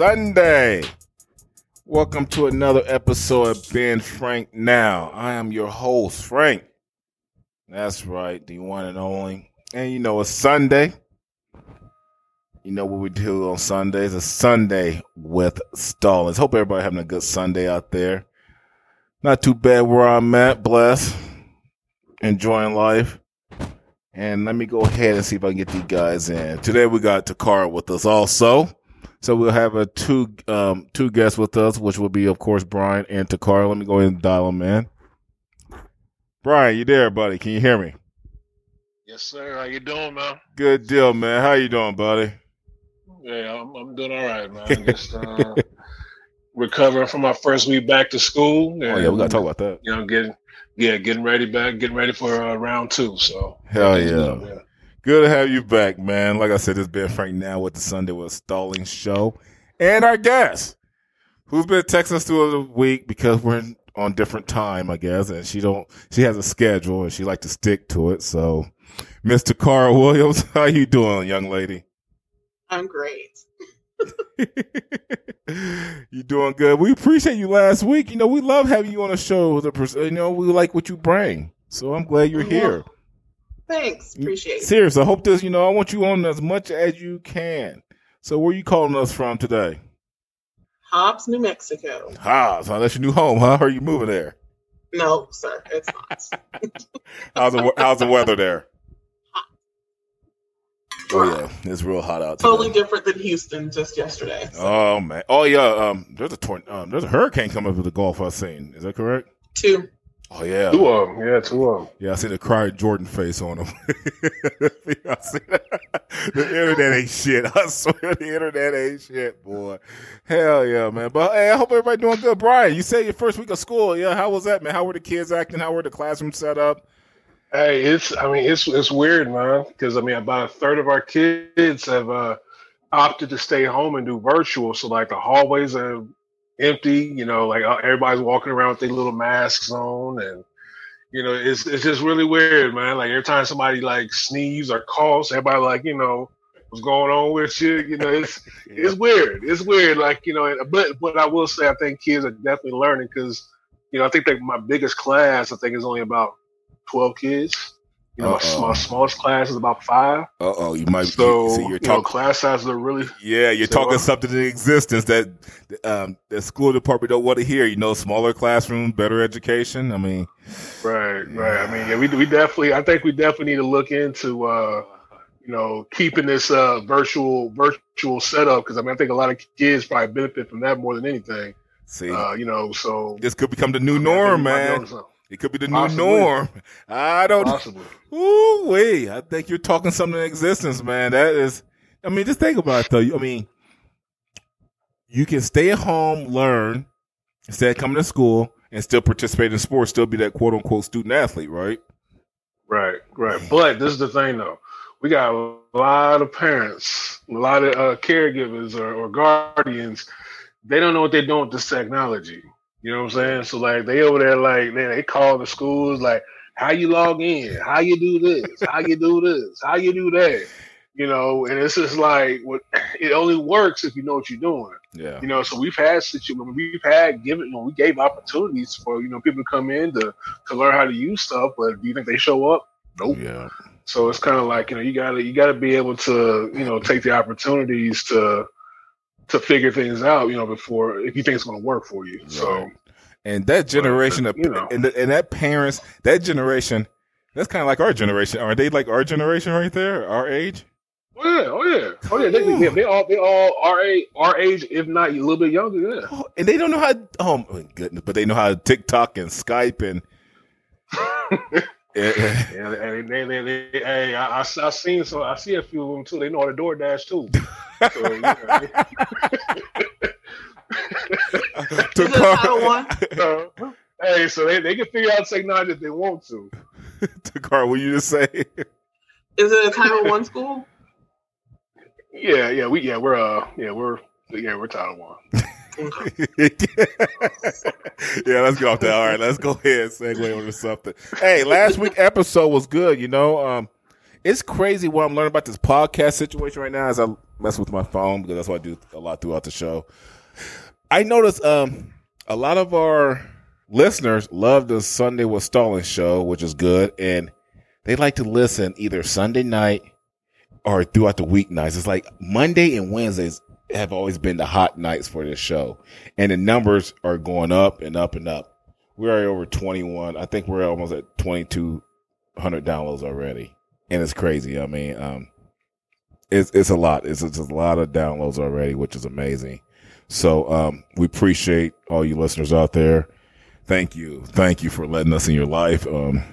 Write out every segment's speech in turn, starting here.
Sunday. Welcome to another episode of Ben Frank Now. I am your host, Frank. That's right, the one and only. And you know, it's Sunday. You know what we do on Sundays? A Sunday with Stallings. Hope everybody having a good Sunday out there. Not too bad where I'm at. Blessed. Enjoying life. And let me go ahead and see if I can get these guys in. Today we got Takara with us also. So we'll have a two um two guests with us, which will be of course Brian and Takara. Let me go ahead and dial them in. Brian, you there, buddy? Can you hear me? Yes, sir. How you doing, man? Good deal, man. How you doing, buddy? Yeah, I'm, I'm doing all right, man. Just uh, recovering from my first week back to school. oh yeah, we gotta talk about that. You know, getting yeah, getting ready back, getting ready for uh, round two. So hell yeah. Good to have you back, man. Like I said, it's Ben Frank Now with the Sunday with Stallings show, and our guest, who's been texting us through the week because we're on different time, I guess, and she don't she has a schedule and she like to stick to it. So, Mr. Carl Williams, how you doing, young lady? I'm great. you doing good. We appreciate you last week. You know, we love having you on the show. The you know, we like what you bring. So I'm glad you're here. Thanks. Appreciate it. Seriously, I hope this, you know, I want you on as much as you can. So where you calling us from today? Hobbs, New Mexico. Hobbs, huh? That's your new home, huh? Are you moving there? No, sir, it's not. how's the how's the weather there? Oh yeah, it's real hot out. Today. Totally different than Houston just yesterday. So. Oh man. Oh yeah. Um, there's a torn. Um, there's a hurricane coming up with the Gulf. I've seen. Is that correct? Two. Oh yeah. Two of them. Yeah, two of them. Yeah, I see the cry Jordan face on him. the internet ain't shit. I swear the internet ain't shit, boy. Hell yeah, man. But hey, I hope everybody doing good. Brian, you say your first week of school. Yeah, how was that, man? How were the kids acting? How were the classrooms set up? Hey, it's I mean it's it's weird, man, because I mean about a third of our kids have uh, opted to stay home and do virtual. So like the hallways are empty, you know, like uh, everybody's walking around with their little masks on, and you know it's it's just really weird, man. Like every time somebody like sneezes or coughs, everybody like you know what's going on with you. You know, it's yeah. it's weird. It's weird. Like you know, but but I will say I think kids are definitely learning because you know I think that my biggest class I think is only about 12 kids. You know, my, my, smallest class is about five. Uh oh, you might. So see, you're talking you know, class sizes are really. Yeah, you're talking something in existence that um, the school department don't want to hear. You know, smaller classroom, better education. I mean, right, right. I mean, yeah, we we definitely. I think we definitely need to look into. Uh, you know, keeping this uh, virtual virtual setup because I mean, I think a lot of kids probably benefit from that more than anything. See, uh, you know, so this could become the new norm, man. It could be the Possibly. new norm. I don't. Possibly. Ooh, wait. I think you're talking something in existence, man. That is. I mean, just think about it though. I mean, you can stay at home, learn instead of coming to school, and still participate in sports. Still be that quote unquote student athlete, right? Right, right. But this is the thing, though. We got a lot of parents, a lot of uh, caregivers or, or guardians. They don't know what they're doing with this technology. You know what I'm saying? So like they over there like man, they call the schools like how you log in, how you do this, how you do this, how you do that. You know, and it's just like what it only works if you know what you're doing. Yeah. You know, so we've had situations we've had given you know, we gave opportunities for, you know, people to come in to to learn how to use stuff, but do you think they show up? Nope. Yeah. So it's kind of like, you know, you gotta you gotta be able to, you know, take the opportunities to to figure things out, you know, before if you think it's going to work for you. Right. So, and that generation but, of, you know. and, the, and that parents, that generation, that's kind of like our generation. Are they like our generation right there, our age? Oh yeah, oh yeah, oh yeah. They, yeah, they all they all our age, our age, if not a little bit younger. Yeah, oh, and they don't know how. Oh my goodness, but they know how TikTok and Skype and. yeah, and they, they, they, hey, I, I, I seen so I see a few of them too. They know how to DoorDash too. So, you know, to car- one. Uh, hey, so they, they can figure out technology if they want to. to car, what you just say? Is it a Title One school? Yeah, yeah, we yeah we're uh yeah we're yeah we're Title One. yeah, let's get off that. All right, let's go ahead and segue over to something. Hey, last week episode was good. You know, um, it's crazy what I'm learning about this podcast situation right now as I mess with my phone because that's what I do a lot throughout the show. I noticed um, a lot of our listeners love the Sunday with Stallings show, which is good, and they like to listen either Sunday night or throughout the weeknights. It's like Monday and Wednesdays have always been the hot nights for this show, and the numbers are going up and up and up. We're over 21. I think we're almost at 2,200 downloads already, and it's crazy. I mean, um, it's it's a lot. It's, it's a lot of downloads already, which is amazing. So um, we appreciate all you listeners out there. Thank you, thank you for letting us in your life um,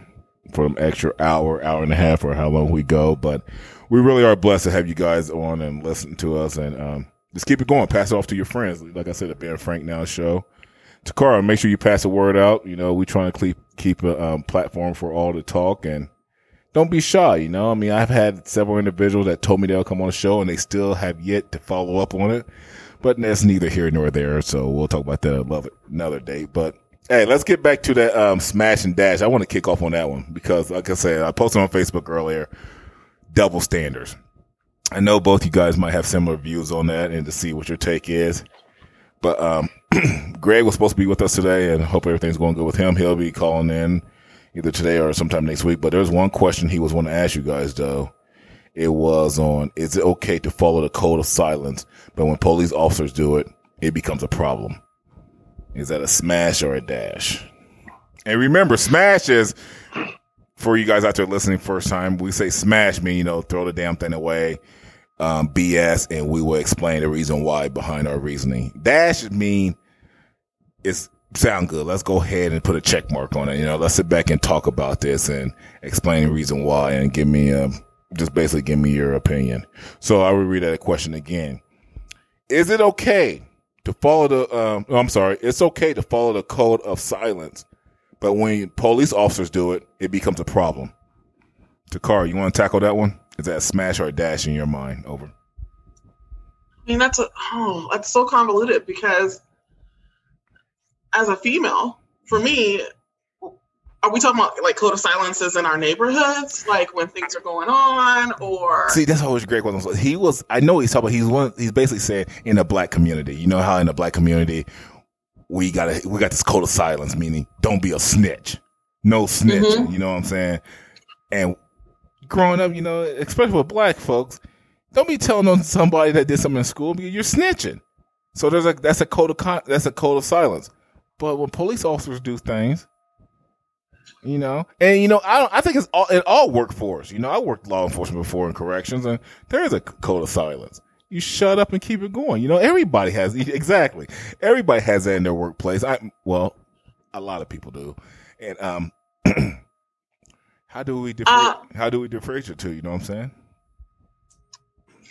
for an extra hour, hour and a half, or how long we go. But we really are blessed to have you guys on and listen to us, and um, just keep it going. Pass it off to your friends. Like I said, the Ben Frank Now show. Takara, make sure you pass the word out. You know, we trying to keep keep a um, platform for all to talk and don't be shy. You know, I mean, I've had several individuals that told me they'll come on the show and they still have yet to follow up on it. But that's neither here nor there. So we'll talk about that another day. But hey, let's get back to that um, smash and dash. I want to kick off on that one because, like I said, I posted on Facebook earlier. Double standards. I know both you guys might have similar views on that, and to see what your take is. But um, Greg was supposed to be with us today, and hope everything's going good with him. He'll be calling in either today or sometime next week. But there's one question he was want to ask you guys though. It was on, is it okay to follow the code of silence? But when police officers do it, it becomes a problem. Is that a smash or a dash? And remember, smash is for you guys out there listening first time. We say smash mean, you know, throw the damn thing away, um, BS, and we will explain the reason why behind our reasoning. That should mean it's sound good. Let's go ahead and put a check mark on it. You know, let's sit back and talk about this and explain the reason why and give me, um, just basically give me your opinion. So I will read that question again. Is it okay to follow the, um, oh, I'm sorry. It's okay to follow the code of silence, but when police officers do it, it becomes a problem. Takara, you want to tackle that one? Is that smash or a dash in your mind? Over. I mean, that's a, oh, that's so convoluted because as a female, for me, are we talking about like code of silences in our neighborhoods, like when things are going on, or see? That's always great. Was he was? I know he's talking. He's one. He's basically saying in the black community. You know how in the black community we got we got this code of silence, meaning don't be a snitch, no snitch. Mm-hmm. You know what I'm saying? And growing up, you know, especially with black folks, don't be telling on somebody that did something in school because you're snitching. So there's a that's a code of con- that's a code of silence. But when police officers do things, you know, and you know, I don't, I think it's all in all workforce. You know, I worked law enforcement before in corrections, and there is a code of silence. You shut up and keep it going. You know, everybody has exactly everybody has that in their workplace. I well, a lot of people do, and um, how do we differ- uh, how do we differentiate two? You know what I'm saying?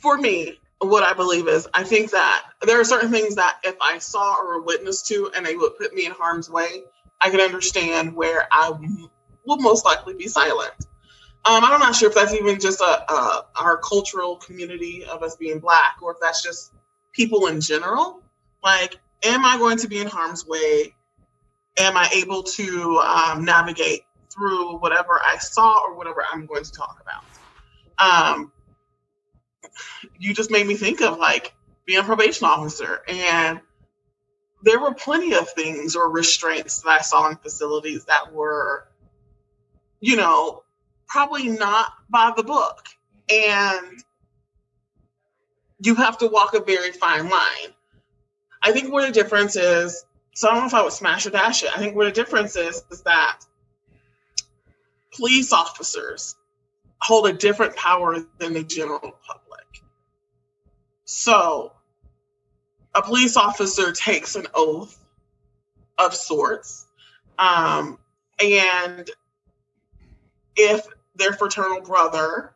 For me, what I believe is I think that there are certain things that if I saw or witnessed to and they would put me in harm's way, I could understand where I will most likely be silent. Um, I'm not sure if that's even just a, a, our cultural community of us being black, or if that's just people in general. Like, am I going to be in harm's way? Am I able to um, navigate through whatever I saw or whatever I'm going to talk about? Um, you just made me think of like being a probation officer and there were plenty of things or restraints that I saw in facilities that were, you know, probably not by the book. And you have to walk a very fine line. I think where the difference is, so I don't know if I would smash or dash it. I think where the difference is, is that police officers hold a different power than the general public. So, a police officer takes an oath of sorts. Um, and if their fraternal brother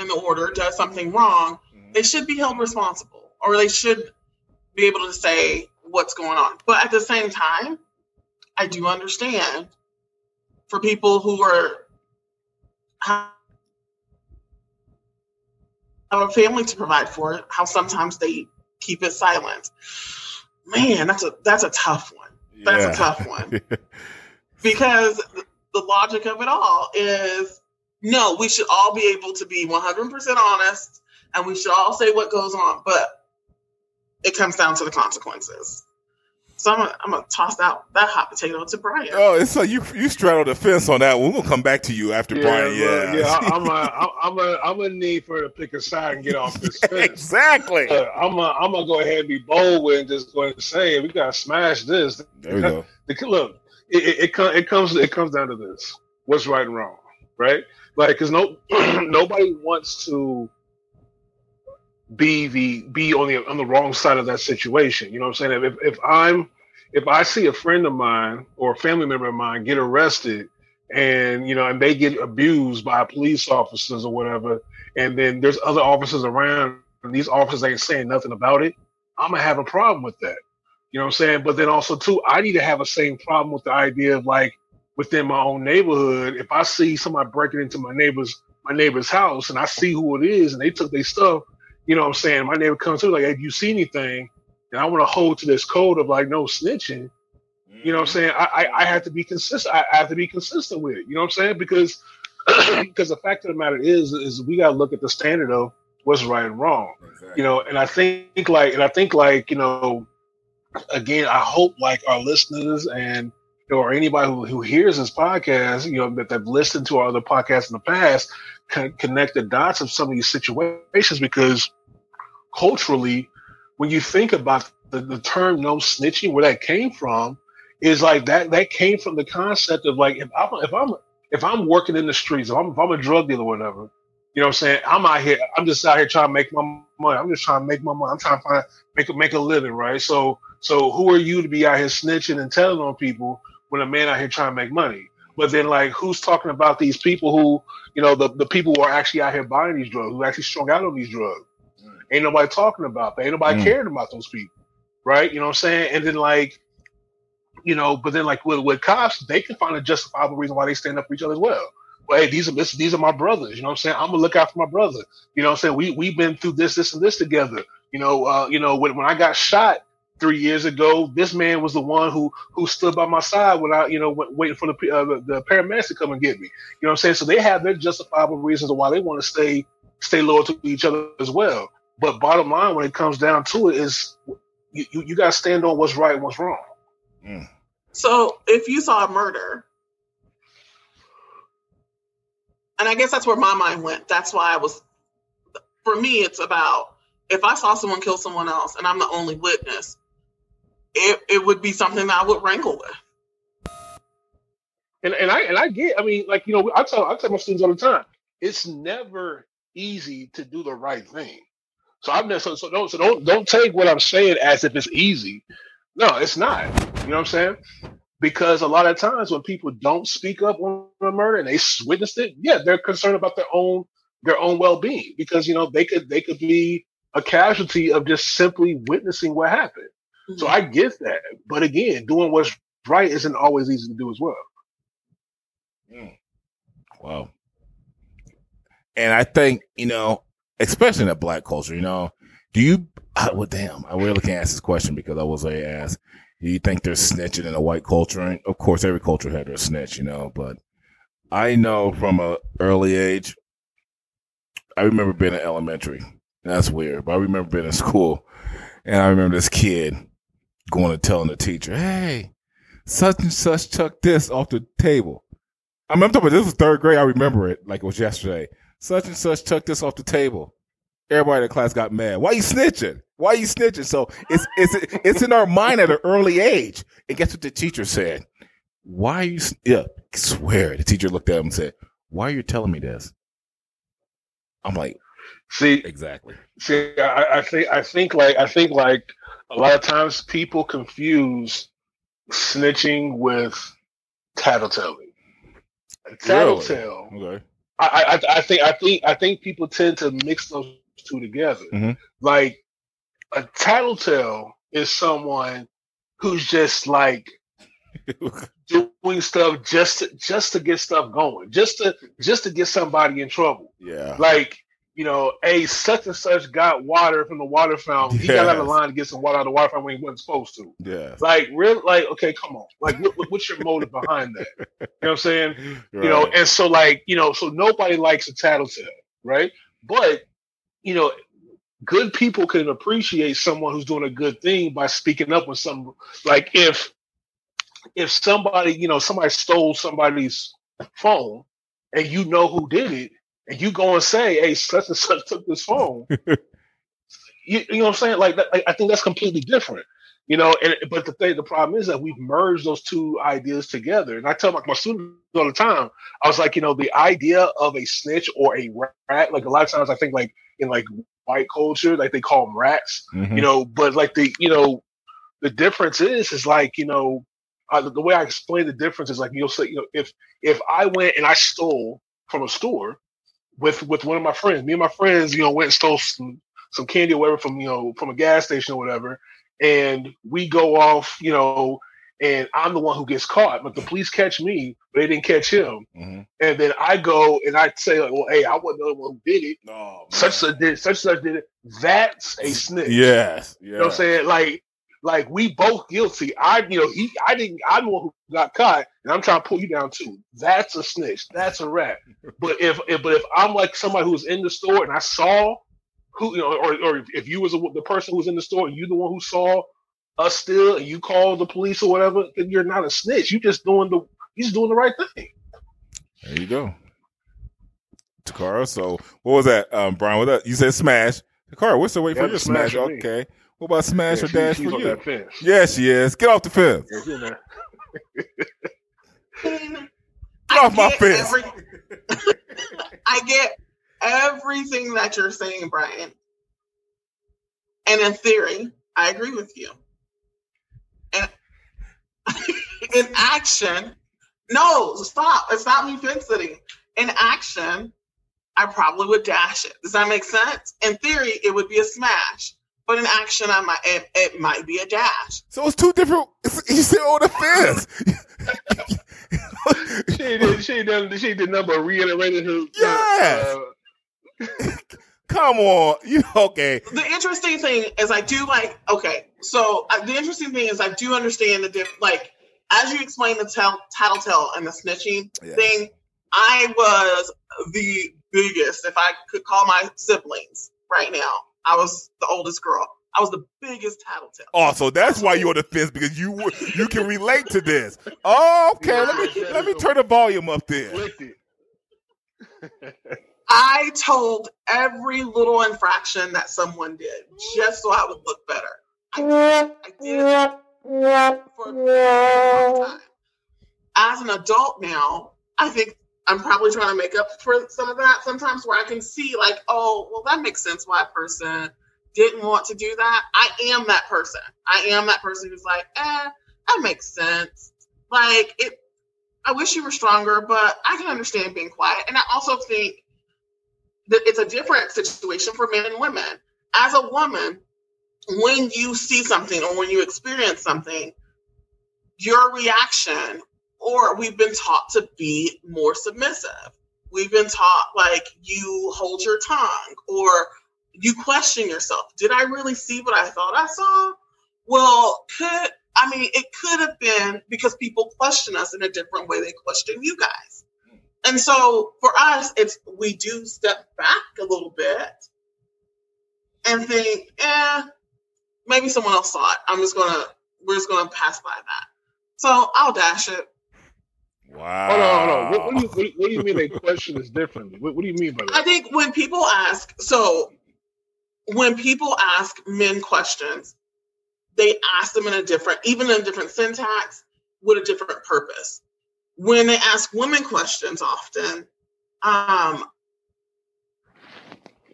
in the order does something wrong, they should be held responsible or they should be able to say what's going on. But at the same time, I do understand for people who are have a family to provide for, how sometimes they keep it silent. Man, that's a that's a tough one. That's yeah. a tough one. because the logic of it all is no, we should all be able to be 100% honest and we should all say what goes on, but it comes down to the consequences. So I'm gonna, I'm gonna toss out that hot potato to Brian. Oh, it's so you you straddle the fence on that one. We're gonna come back to you after Yeah, Brian. Yeah, yeah. I- I'm a, I'm a, I'm gonna need for her to pick a side and get off this fence. exactly. Uh, I'm a, I'm gonna go ahead and be bold with and just go ahead and say we gotta smash this. There we go. The- Look, it, it, it, co- it comes it comes down to this: what's right and wrong, right? Like, because no nobody wants to be the be on the on the wrong side of that situation. You know what I'm saying? If if I'm if I see a friend of mine or a family member of mine get arrested and you know and they get abused by police officers or whatever, and then there's other officers around and these officers ain't saying nothing about it, I'm gonna have a problem with that. You know what I'm saying? But then also too, I need to have a same problem with the idea of like within my own neighborhood, if I see somebody breaking into my neighbor's my neighbor's house and I see who it is and they took their stuff, you know what I'm saying? My neighbor comes to me like, hey, if you see anything, and I want to hold to this code of like no snitching, you know what I'm mm-hmm. saying? I, I, I have to be consistent. I, I have to be consistent with it. You know what I'm saying? Because because the fact of the matter is is we gotta look at the standard of what's right and wrong. You know, and I think like and I think like, you know, again, I hope like our listeners and or anybody who, who hears this podcast, you know, that they've listened to our other podcasts in the past, can connect the dots of some of these situations because culturally, when you think about the, the term no snitching, where that came from, is like that that came from the concept of like if I'm if I'm if I'm working in the streets, if I'm if I'm a drug dealer or whatever, you know what I'm saying? I'm out here, I'm just out here trying to make my money. I'm just trying to make my money. I'm trying to find make a make a living, right? So so who are you to be out here snitching and telling on people when a man out here trying to make money? But then like who's talking about these people who, you know, the, the people who are actually out here buying these drugs, who actually strung out on these drugs. Ain't nobody talking about that. Ain't nobody Mm. caring about those people. Right? You know what I'm saying? And then like, you know, but then like with, with cops, they can find a justifiable reason why they stand up for each other as well. Well, hey, these are this, these are my brothers. You know what I'm saying? I'm gonna look out for my brother. You know what I'm saying? We we've been through this, this, and this together. You know, uh, you know, when, when I got shot three years ago, this man was the one who who stood by my side when I, you know, waiting for the, uh, the the paramedics to come and get me. You know what I'm saying? So they have their justifiable reasons of why they want to stay stay loyal to each other as well. But bottom line, when it comes down to it, is you, you, you got to stand on what's right and what's wrong. Mm. So if you saw a murder, and I guess that's where my mind went. That's why I was, for me, it's about if I saw someone kill someone else and I'm the only witness, it, it would be something that I would wrangle with. And and I and I get. I mean, like you know, I tell I tell my students all the time, it's never easy to do the right thing. So I've never so, so don't so don't don't take what I'm saying as if it's easy. No, it's not. You know what I'm saying? Because a lot of times when people don't speak up on a murder and they witnessed it, yeah, they're concerned about their own their own well being because you know they could they could be a casualty of just simply witnessing what happened. So mm-hmm. I get that, but again, doing what's right isn't always easy to do as well. Mm. Wow. And I think, you know, especially in the black culture, you know, do you, uh, well, damn, I really can't ask this question because I was already asked, do you think there's snitching in a white culture? And of course, every culture had their snitch, you know, but I know from a early age, I remember being in elementary. That's weird, but I remember being in school and I remember this kid going and telling the teacher, Hey, such and such took this off the table. I am talking about this was third grade. I remember it like it was yesterday. Such and such took this off the table. Everybody in the class got mad. Why you snitching? Why you snitching? So it's it's it's in our mind at an early age. And guess what the teacher said? Why are you? Yeah, I swear. The teacher looked at him and said, "Why are you telling me this?" I'm like, See, exactly. See, I, I think I think like I think like a lot of times people confuse snitching with tattletelling. Tattletale. Okay. I, I I think I think I think people tend to mix those two together. Mhm. Like a tattletale is someone who's just like doing stuff just to, just to get stuff going, just to just to get somebody in trouble. yeah. Like you know, a such and such got water from the water fountain. He got out of line to get some water out of the water fountain when he wasn't supposed to. Yeah. Like, real, like, okay, come on. Like, what, what- what's your motive behind that? You know what I'm saying? Right. You know, and so like, you know, so nobody likes a tattletale, right? But, you know, good people can appreciate someone who's doing a good thing by speaking up when some like if if somebody, you know, somebody stole somebody's phone and you know who did it, and you go and say, "Hey, such and such took this phone," you, you know what I'm saying? Like, that, like, I think that's completely different. You know, and but the thing, the problem is that we've merged those two ideas together. And I tell my, my students all the time, I was like, you know, the idea of a snitch or a rat, like a lot of times I think like in like white culture, like they call them rats, Mhm. you know, but like the, you know, the difference is, is like, you know, uh, the way I explain the difference is like, you'll say, you know, if, if I went and I stole from a store with, with one of my friends, me and my friends, you know, went and stole some, some candy or whatever from, you know, from a gas station or whatever. And we go off, you know, and I'm the one who gets caught, but the police catch me, but they didn't catch him. Mhm. And then I go and I say, like, well, hey, I wasn't the one who did it. Oh, Such such did such such did it. That's a snitch. Yes. Yeah. You know what I'm saying? Like, like we both guilty. I, you know, he, I didn't. I'm the one who got caught, and I'm trying to pull you down too. That's a snitch. That's a rat. But if, if but if I'm like somebody who's in the store and I saw who, you know, or or if you was a, the person who was in the store and you the one who saw us still, and you call the police or whatever, then you're not a snitch. You just doing the, you just doing the right thing. There you go. Takara, so what was that, um, Brian? What that you said smash. Takara, what's the waiting Yeah, for your smash smash. for me. Okay. What about smash Yeah, or dash she's for you? that fence. Yeah, she is. Get off the fence. Yeah, she's in. Get off my fence. I get everything that you're saying, Brian. And in theory, I agree with you. And in action, no, stop. It's not me fence sitting. In action, I probably would dash it. Does that make sense? In theory, it would be a smash. But in action, I might it, it might be a dash. So it's two different. It's, you said on the fence. She did. She did. She did number reiterated her. Yes. uh, Come on. You okay? the interesting thing is I do like okay. So uh, the interesting thing is I do understand the diff. Like as you explained the tell, tattletale and the snitching Yeah. thing, I was the biggest. If I could call my siblings right now, I was the oldest girl. I was the biggest tattletale. Oh, so that's why you're on the fence because you you can relate to this. Oh, okay. Let me let me turn the volume up there. I told every little infraction that someone did just so I would look better. I, did, I did it for a long time. As an adult now, I think I'm probably trying to make up for some of that sometimes where I can see, like, oh, well, that makes sense why a person didn't want to do that. I am that person. I am that person who's like, eh, that makes sense. Like, it, I wish you were stronger, but I can understand being quiet. And I also think that it's a different situation for men and women. As a woman, when you see something or when you experience something, your reaction, or we've been taught to be more submissive. We've been taught like you hold your tongue or you question yourself. Did I really see what I thought I saw? Well, could I mean it could have been because people question us in a different way they question you guys. And so for us, it's we do step back a little bit and think, eh, maybe someone else saw it. I'm just gonna we're just gonna pass by that. So I'll dash it. Wow. Hold on, hold on. What, what, do you, what, do you mean they question is differently? What, what do you mean by that? I think when people ask, so when people ask men questions, they ask them in a different, even in a different syntax, with a different purpose. When they ask women questions, often, um,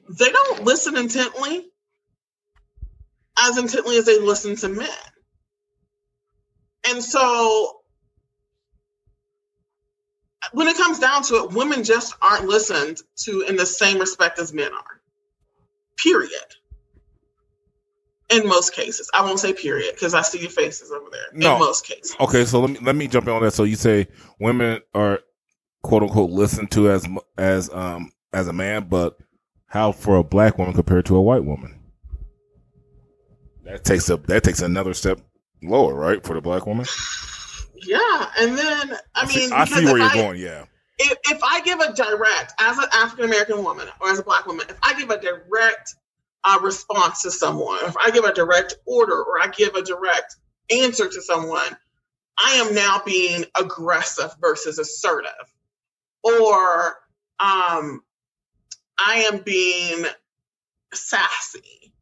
they don't listen intently, as intently as they listen to men. And so when it comes down to it, women just aren't listened to in the same respect as men are. Period. In most cases, I won't say period because I see your faces over there. No. In most cases, Okay, so let me let me jump in on that. So you say women are quote unquote listened to as as um as a man, but How for a black woman compared to a white woman? That takes a that takes another step lower, right, for the black woman. Yeah, and then I, see- mean, I see because where you're I- going. Yeah, if, if I give a direct, as an African American woman or as a black woman, if I give a direct uh, response to someone, if I give a direct order or I give a direct answer to someone, I am now being aggressive versus assertive. Or um, I am being sassy.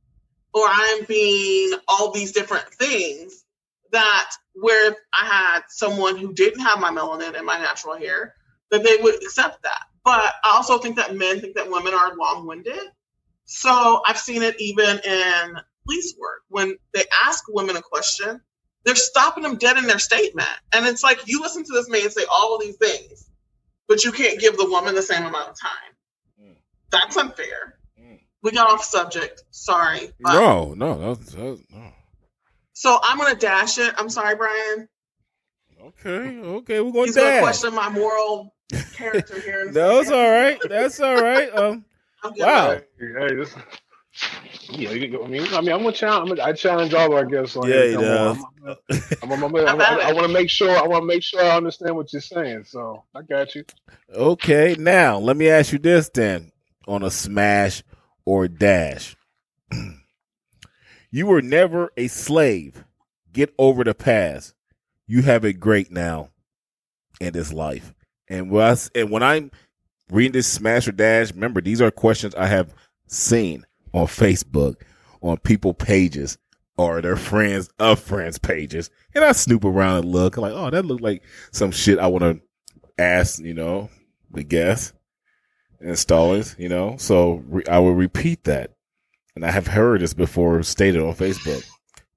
Or I am being all these different things that where if I had someone who didn't have my melanin and my natural hair, that they would accept that. But I also think that men think that women are long winded. So I've seen it even in police work. When they ask women a question, they're stopping them dead in their statement. And it's like, you listen to this man say all of these things, but you can't give the woman the same amount of time. Mm. That's unfair. Mm. We got off subject. Sorry. but- no, no, that's, that's no. So I'm going to dash it. I'm sorry, Brian. Okay, okay, we're going He's to going to dash. question my moral character here. in a That's all right. That's all right. Um, Wow. Hey, hey, this, yeah, you can go- I mean, I mean, I'm gonna challenge. I'm gonna, I challenge all our guests. On Yeah, About I it. want to make sure. I want to make sure I understand what you're saying. So I got you. okay, now let me ask you this then: on a smash or dash, you were never a slave. Get over the past. You have it great now in this life. And when I, and when I'm reading this smash or dash, remember these are questions I have seen on Facebook, on people pages, or their friends of friends pages, and I snoop around and look like, oh, that looked like some shit I want to ask, you know, the guests installers, you know. So re- I will repeat that, and I have heard this before stated on Facebook.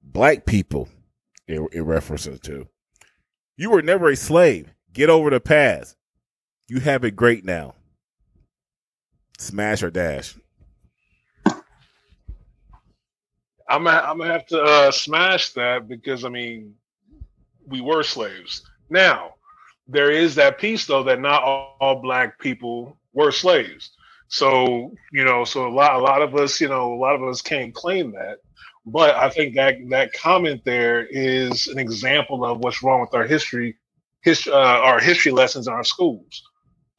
Black people, it, it references to. You were never a slave. Get over the past. You have it great now. Smash or dash. I'm gonna, I'm gonna have to uh, smash that because I mean, we were slaves. Now, there is that piece though that not all, all black people were slaves. So you know, so a lot a lot of us, you know, a lot of us can't claim that. But I think that that comment there is an example of what's wrong with our history, his, uh, our history lessons in our schools.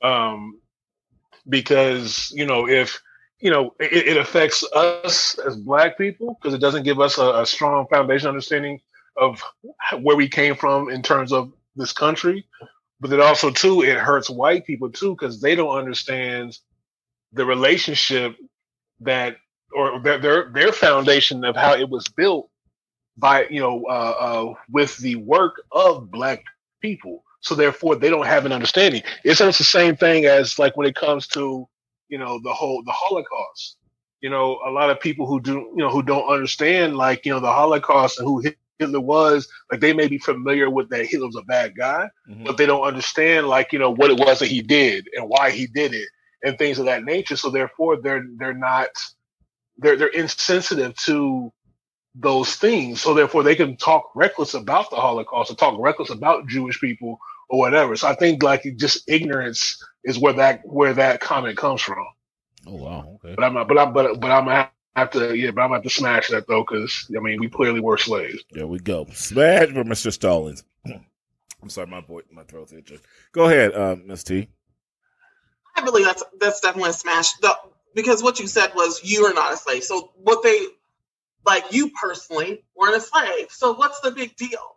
Um, because you know, if you know, it, it affects us as black people because it doesn't give us a, a strong foundation understanding of where we came from in terms of this country. But it also too, it hurts white people too because they don't understand the relationship that or their, their their foundation of how it was built by you know uh, uh, with the work of black people. So therefore, they don't have an understanding. It's almost the same thing as like when it comes to you know the whole the Holocaust. You know, a lot of people who do you know who don't understand like you know the Holocaust and who Hitler was. Like they may be familiar with that Hitler was a bad guy, but they don't understand like you know what it was that he did and why he did it and things of that nature. So therefore, they're they're not they're they're insensitive to those things. So therefore, they can talk reckless about the Holocaust or talk reckless about Jewish people or whatever. So I think like just ignorance is where that where that comment comes from. Oh wow, okay. But I'm not, but I'm but but I'm gonna have to yeah, but I'm gonna have to smash that though because I mean we clearly were slaves. There we go. Smash for Mr. Stallings. I'm sorry, my boy, my throat's itching. Go ahead, uh, Miss T. I believe that's that's definitely a smash. The, because what you said was you are not a slave. So what they like you personally weren't a slave. So what's the big deal?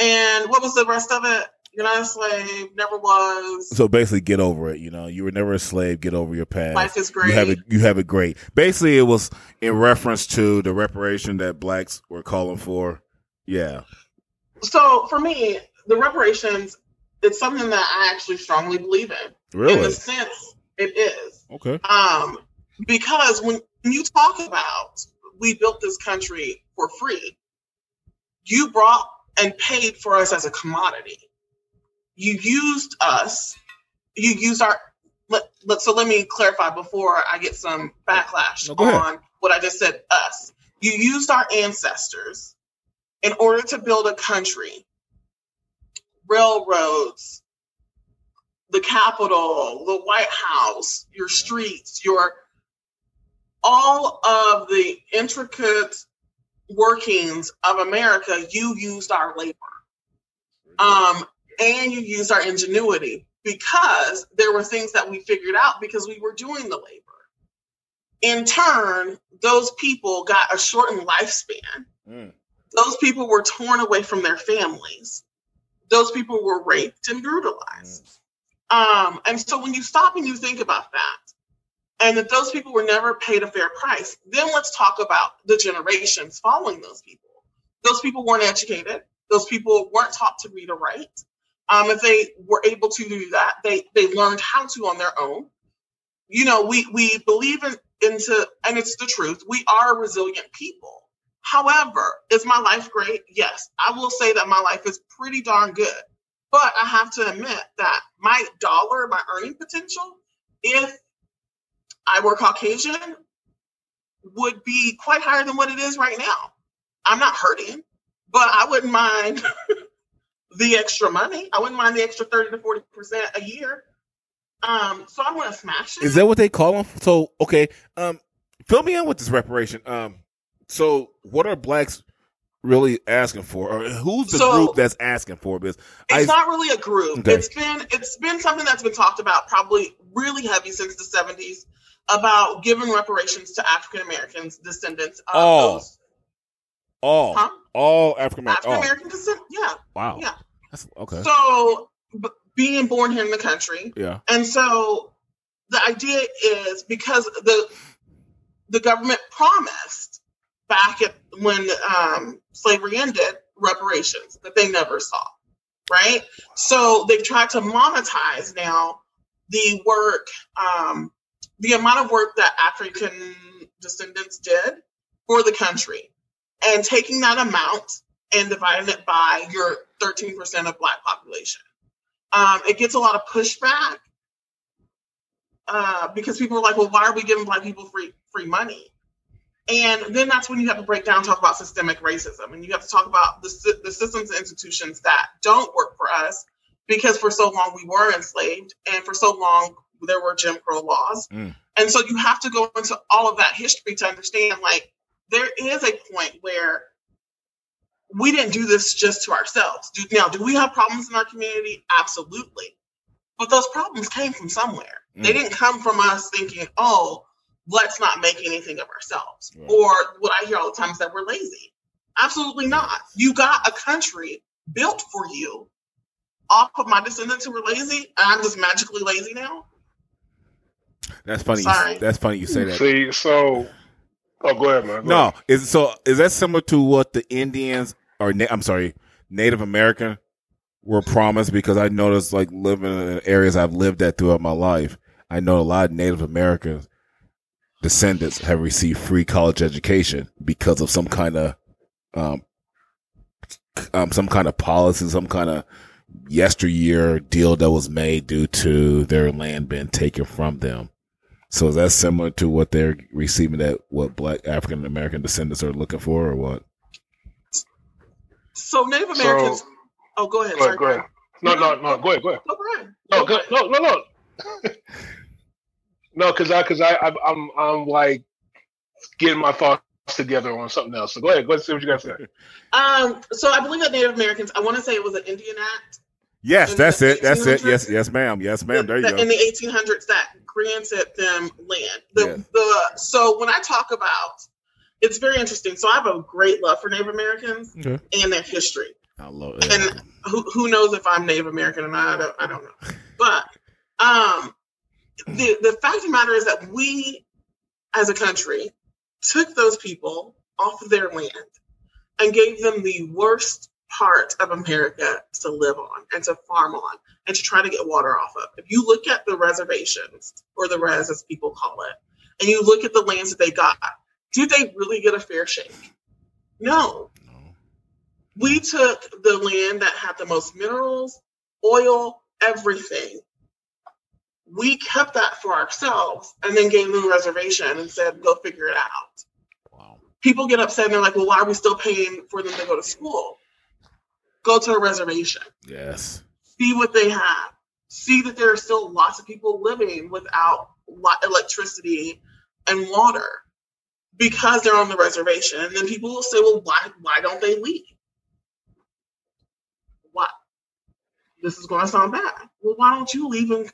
And what was the rest of it? You're not a slave, never was. So basically, get over it. You know, you were never a slave. Get over your past. Life is great. You have it. You have it great. Basically, it was in reference to the reparation that blacks were calling for. Yeah. So for me, the reparations, it's something that I actually strongly believe in. In Really? the sense it is. Okay. Um, because when you talk about we built this country for free, you brought and paid for us as a commodity. You used us. You used our. Let, let, so let me clarify before I get some backlash No, on what I just said. Us. You used our ancestors in order to build a country. Railroads, the Capitol, the White House, your streets, your all of the intricate workings of America, you used our labor. Um, and you used our ingenuity because there were things that we figured out because we were doing the labor. In turn, those people got a shortened lifespan. Mm. Those people were torn away from their families. Those people were raped and brutalized. Um, and so when you stop and you think about that, and that those people were never paid a fair price, then let's talk about the generations following those people. Those people weren't educated. Those people weren't taught to read or write. Um, if they were able to do that, they they learned how to on their own. You know, we we believe in into, and it's the truth. We are resilient people. However, is my life great? Yes, I will say that my life is pretty darn good. But I have to admit that my dollar, my earning potential, if I were Caucasian, would be quite higher than what it is right now. I'm not hurting, but I wouldn't mind the extra money. I wouldn't mind the extra 30 to 40% a year. Um, so I'm gonna smash it. Is that what they call them? So okay, um, fill me in with this reparation. Um, so what are blacks really asking for, or who's the So- group that's asking for? Because it's I not really a group. Okay. It's been it's been something that's been talked about probably really heavy since the 70s about giving reparations to African Americans, descendants of Oh. those all Huh? all African African American. American descent. Yeah. Wow. Yeah. That's okay. So b- being born here in the country, yeah. And so the idea is because the the government promised back at when um, slavery ended reparations that they never saw, right? So they've tried to monetize now the work, um, the amount of work that African descendants did for the country, and taking that amount and dividing it by your 13% of Black population. Um, it gets a lot of pushback uh, because people are like, "Well, why are we giving Black people free free money?" And then that's when you have to break down, talk about systemic racism, and you have to talk about the the systems and institutions that don't work for us because for so long we were enslaved, and for so long there were Jim Crow laws, Mm. and so you have to go into all of that history to understand, like, there is a point where we didn't do this just to ourselves. Do, now, do we have problems in our community? Absolutely. But those problems came from somewhere. They Mm. didn't come from us thinking, oh, let's not make anything of ourselves. Right. Or what I hear all the time is that we're lazy. Absolutely not. You got a country built for you off of my descendants who were lazy, and I'm just magically lazy now. That's funny. you- that's funny you say that. See, so oh, go ahead, man. Go No, ahead. is so is that similar to what the Indians or Na- I'm sorry, Native American were promised? Because I noticed, like living in areas I've lived at throughout my life, I know a lot of Native American descendants have received free college education because of some kind of um, um some kind of policy, some kind of yesteryear deal that was made due to their land being taken from them. So is that similar to what they're receiving that what black African American descendants are looking for or what? So Native So- Americans. oh, go ahead. Go Sorry, ahead, go ahead. No, no, no. Go ahead, go ahead. Go ahead. No, Go go, no, no, no. no, because I, because I, I, I'm, I'm like getting my thoughts together on something else. So go ahead, go ahead, and see what you got to say. Um, so I believe that Native Americans, I want to say it was an Indian Act Yes, In that's it. That's it. Yes, yes, ma'am. Yes, ma'am. There you that- go. in the 1800s that granted them land. The, Yes. the so when I talk about, it's very interesting. So I have a great love for Native Americans Okay. and their history. I love it. And who who knows if I'm Native American or not? I don't, I don't know. But um, the the fact of the matter is that we, as a country, took those people off of their land and gave them the worst part of America to live on and to farm on and to try to get water off of. If you look at the reservations or the res as people call it, and you look at the lands that they got, did they really get a fair shake? No, No. we took the land that had the most minerals, oil, everything. We kept that for ourselves and then gave them a reservation and said, go figure it out. Wow. People get upset and they're like, well, why are we still paying for them to go to school? Go to a reservation, Yes. see what they have, see that there are still lots of people living without electricity and water. because they're on the reservation. And then people will say, well, why why don't they leave? Why? This is going to sound bad. Well, why don't you leave and,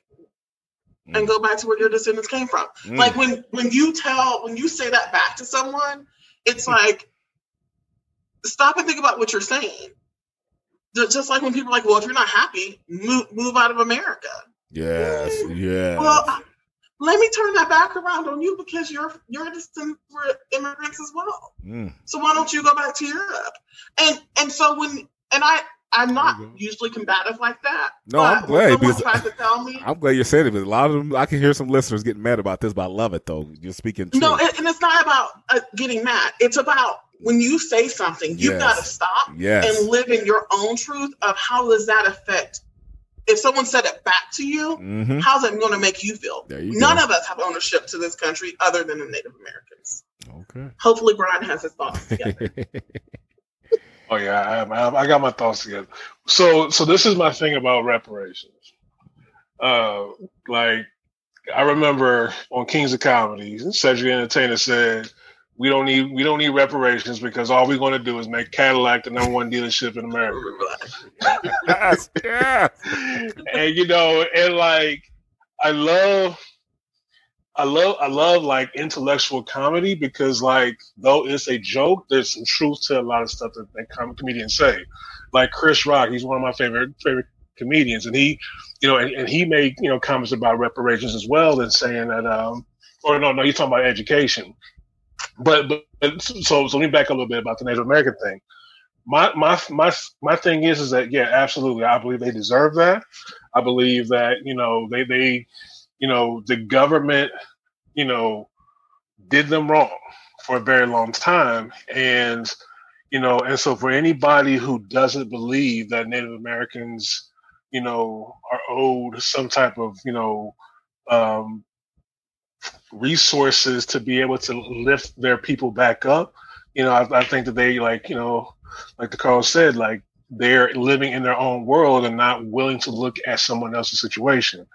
Mm. and go back to where your descendants came from? Mm. Like when when you tell when you say that back to someone, it's Mm. like stop and think about what you're saying. Just like when people are like, well, if you're not happy, move move out of America. yes, yes. Well, I- let me turn that back around on you because you're you're descendants descendant for immigrants as well. Mm. So why don't you go back to Europe? And and so when and I I'm not There you go. usually combative like that. No, I'm glad because- tries to tell me I'm glad you said it, but a lot of them, I can hear some listeners getting mad about this, but I love it though. You're speaking truth. no, and, and it's not about uh, getting mad. It's about when you say something, you've Yes. got to stop yes. and live in your own truth of how does that affect. If someone said it back to you, hmm how's it going to make you feel? You None go. of us have ownership to this country other than the Native Americans. Okay. Hopefully, Brian has his thoughts together. Oh yeah, I, I, I got my thoughts together. So so this is my thing about reparations. Uh, like I remember on Kings of Comedy, Cedric Entertainer said, "We don't need we don't need reparations because all we're going to do is make Cadillac the number one dealership in America." Remember that. yes. yes. and you know, and like I love I love I love like intellectual comedy because like though it's a joke, there's some truth to a lot of stuff that, that com- comedians say. Like Chris Rock, he's one of my favorite favorite comedians, and he, you know, and, and he made you know comments about reparations as well, and saying that um, or no, no, you're talking about education. But but, so so let me back a little bit about the Native American thing. My my my my thing is is that yeah, absolutely, I believe they deserve that. I believe that you know they they you know the government you know did them wrong for a very long time and you know and so for anybody who doesn't believe that native americans you know are owed some type of you know um resources to be able to lift their people back up you know i, I think that they like you know like the carl said like they're living in their own world and not willing to look at someone else's situation.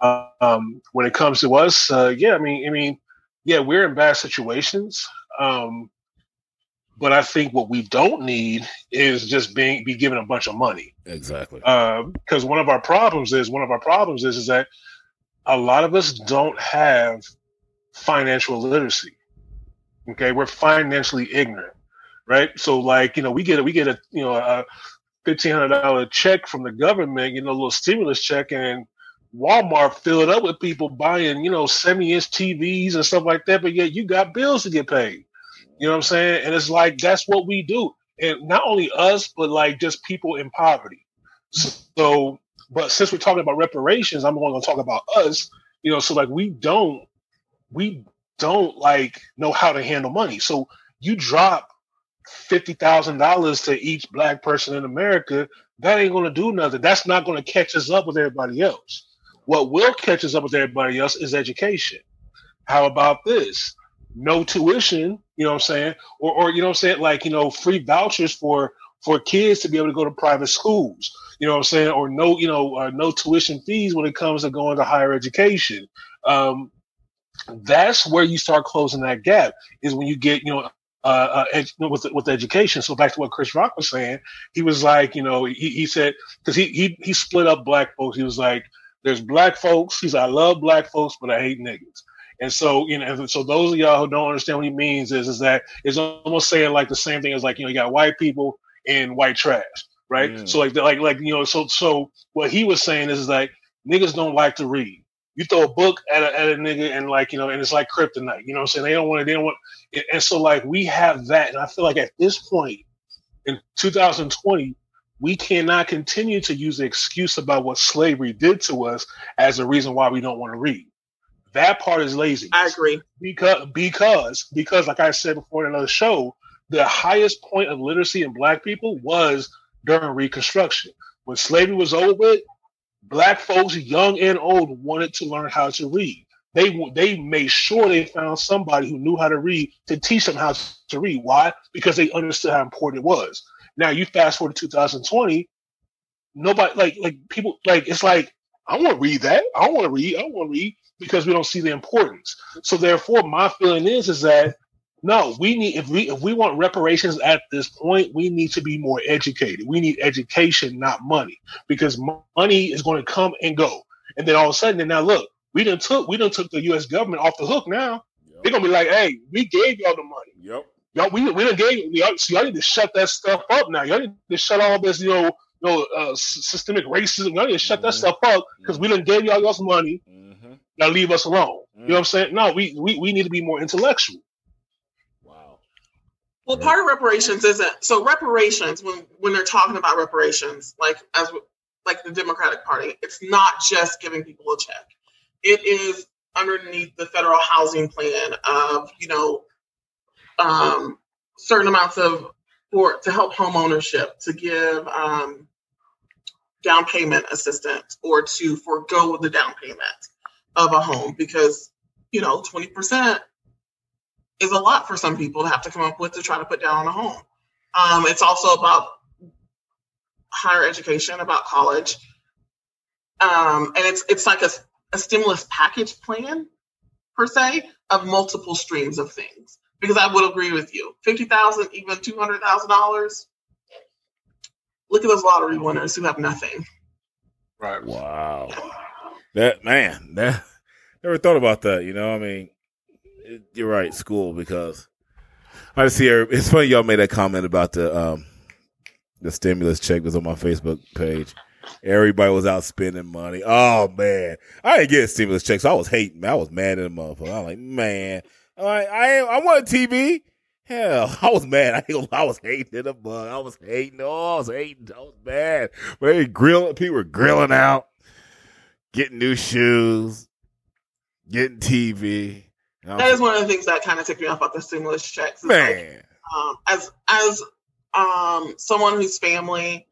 Um, when it comes to us, uh, yeah, I mean, I mean, yeah, we're in bad situations. Um, but I think what we don't need is just being be given a bunch of money. Exactly. Because one of our problems is one of our problems is is that a lot of us don't have financial literacy. Okay, we're financially ignorant, right? So like you know we get a, we get a you know a fifteen hundred dollar check from the government, you know, a little stimulus check, and Walmart fill it up with people buying you know seventy inch TVs and stuff like that. But yet you got bills to get paid. You know what I'm saying? And it's like that's what we do, and not only us, but like just people in poverty. So, but since we're talking about reparations, I'm going to talk about us. You know, so like we don't, we don't like know how to handle money. So you drop fifty thousand dollars to each black person in America, that ain't going to do nothing. That's not going to catch us up with everybody else. What will catch us up with everybody else is education. How about this? No tuition, you know what I'm saying? Or, or you know what I'm saying? Like, you know, free vouchers for for kids to be able to go to private schools. You know what I'm saying? Or no, you know, uh, no tuition fees when it comes to going to higher education. Um, that's where you start closing that gap. Is when you get, you know, uh, uh, ed- with with education. So back to what Chris Rock was saying, he was like, you know, he, he said because he, he he split up black folks. He was like, there's black folks. He's I love black folks, but I hate niggas. And so, you know, and so those of y'all who don't understand what he means is, is that it's almost saying like the same thing as like, you know, you got white people and white trash, right? Mm. So like, like, like, you know, so, so what he was saying is, is like, niggas don't like to read. You throw a book at a, at a nigga and like, you know, and it's like kryptonite, you know what I'm saying? They don't want to, they don't want, and so like we have that. And I feel like at this point in 2020, we cannot continue to use the excuse about what slavery did to us as a reason why we don't want to read. That part is lazy I agree. because because because like I said before in another show, the highest point of literacy in black people was during Reconstruction. When slavery was over, black folks, young and old, wanted to learn how to read. They they made sure they found somebody who knew how to read to teach them how to read. Why? Because they understood how important it was. Now you fast forward to 2020, nobody like like people like it's like I want to read that. I want to read. I want to read because we don't see the importance. So therefore, my feeling is is that No, we need if we if we want reparations at this point, we need to be more educated. We need education, not money, because money is going to come and go, and then all of a sudden, and now look, we didn't took we didn't took the U.S. government off the hook. Now yep. they're gonna be like, hey, we gave y'all the money. Yep. Y'all, we we didn't gave y'all, so y'all need to shut that stuff up now. Y'all need to shut all this, you know, you know, uh, systemic racism. Y'all need to shut mm-hmm. that stuff up because mm-hmm. we didn't give y'all y'all's money. Mm-hmm. Now leave us alone. You know what I'm saying? No, we, we we need to be more intellectual. Wow. Well, part of reparations isn't so reparations when when they're talking about reparations, like as like the Democratic Party, it's not just giving people a check. It is underneath the federal housing plan of you know um, certain amounts of for to help home ownership, to give um, down payment assistance, or to forego the down payment of a home because you know twenty percent is a lot for some people to have to come up with to try to put down on a home. Um, it's also about higher education, about college, um, and it's it's like a, a stimulus package plan per se of multiple streams of things. Because I would agree with you, fifty thousand, even two hundred thousand dollars. Look at those lottery winners who have nothing. Right. Wow. That man, that never thought about that. You know, I mean, you're right, school because I just see. It's funny y'all made that comment about the um, the stimulus check was on my Facebook page. Everybody was out spending money. Oh man, I didn't get a stimulus checks. so I was hating. I was mad at the motherfucker. I was like, man, I I, I want a TV. Hell, I was mad. I, I was hating the mug. I was hating. Oh, I was hating. I was mad. But they grilling. People were grilling out, getting new shoes, getting TV. That is one of the things that kind of took me off about the stimulus checks. Man, like, um, as as um, someone whose family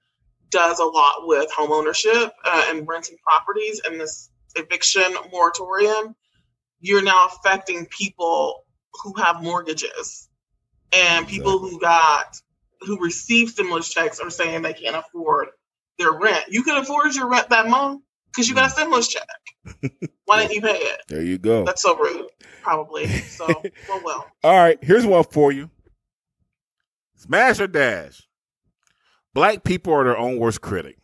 does a lot with home ownership uh, and renting properties and this eviction moratorium, you're now affecting people who have mortgages and people who got who receive stimulus checks are saying they can't afford their rent. You can afford your rent that month because you got a mm. stimulus check. Why didn't you pay it? There you go. That's so rude. Probably. So, well, well. All right. Here's one for you. Smash or dash. Black people are their own worst critic.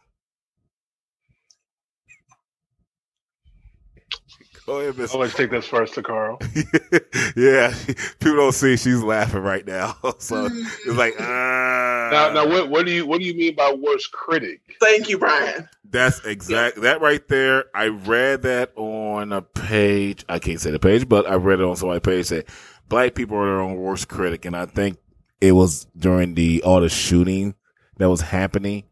Go ahead, Miss. I'll let take this first to Carl. yeah, people don't see she's laughing right now, so it's like. Uh, now, now, what, what do you what do you mean by worst critic? Thank you, Brian. That's exact. Yeah. That right there. I read that on a page. I can't say the page, but I read it on somebody's page. That black people are their own worst critic, and I think it was during the all the shooting that was happening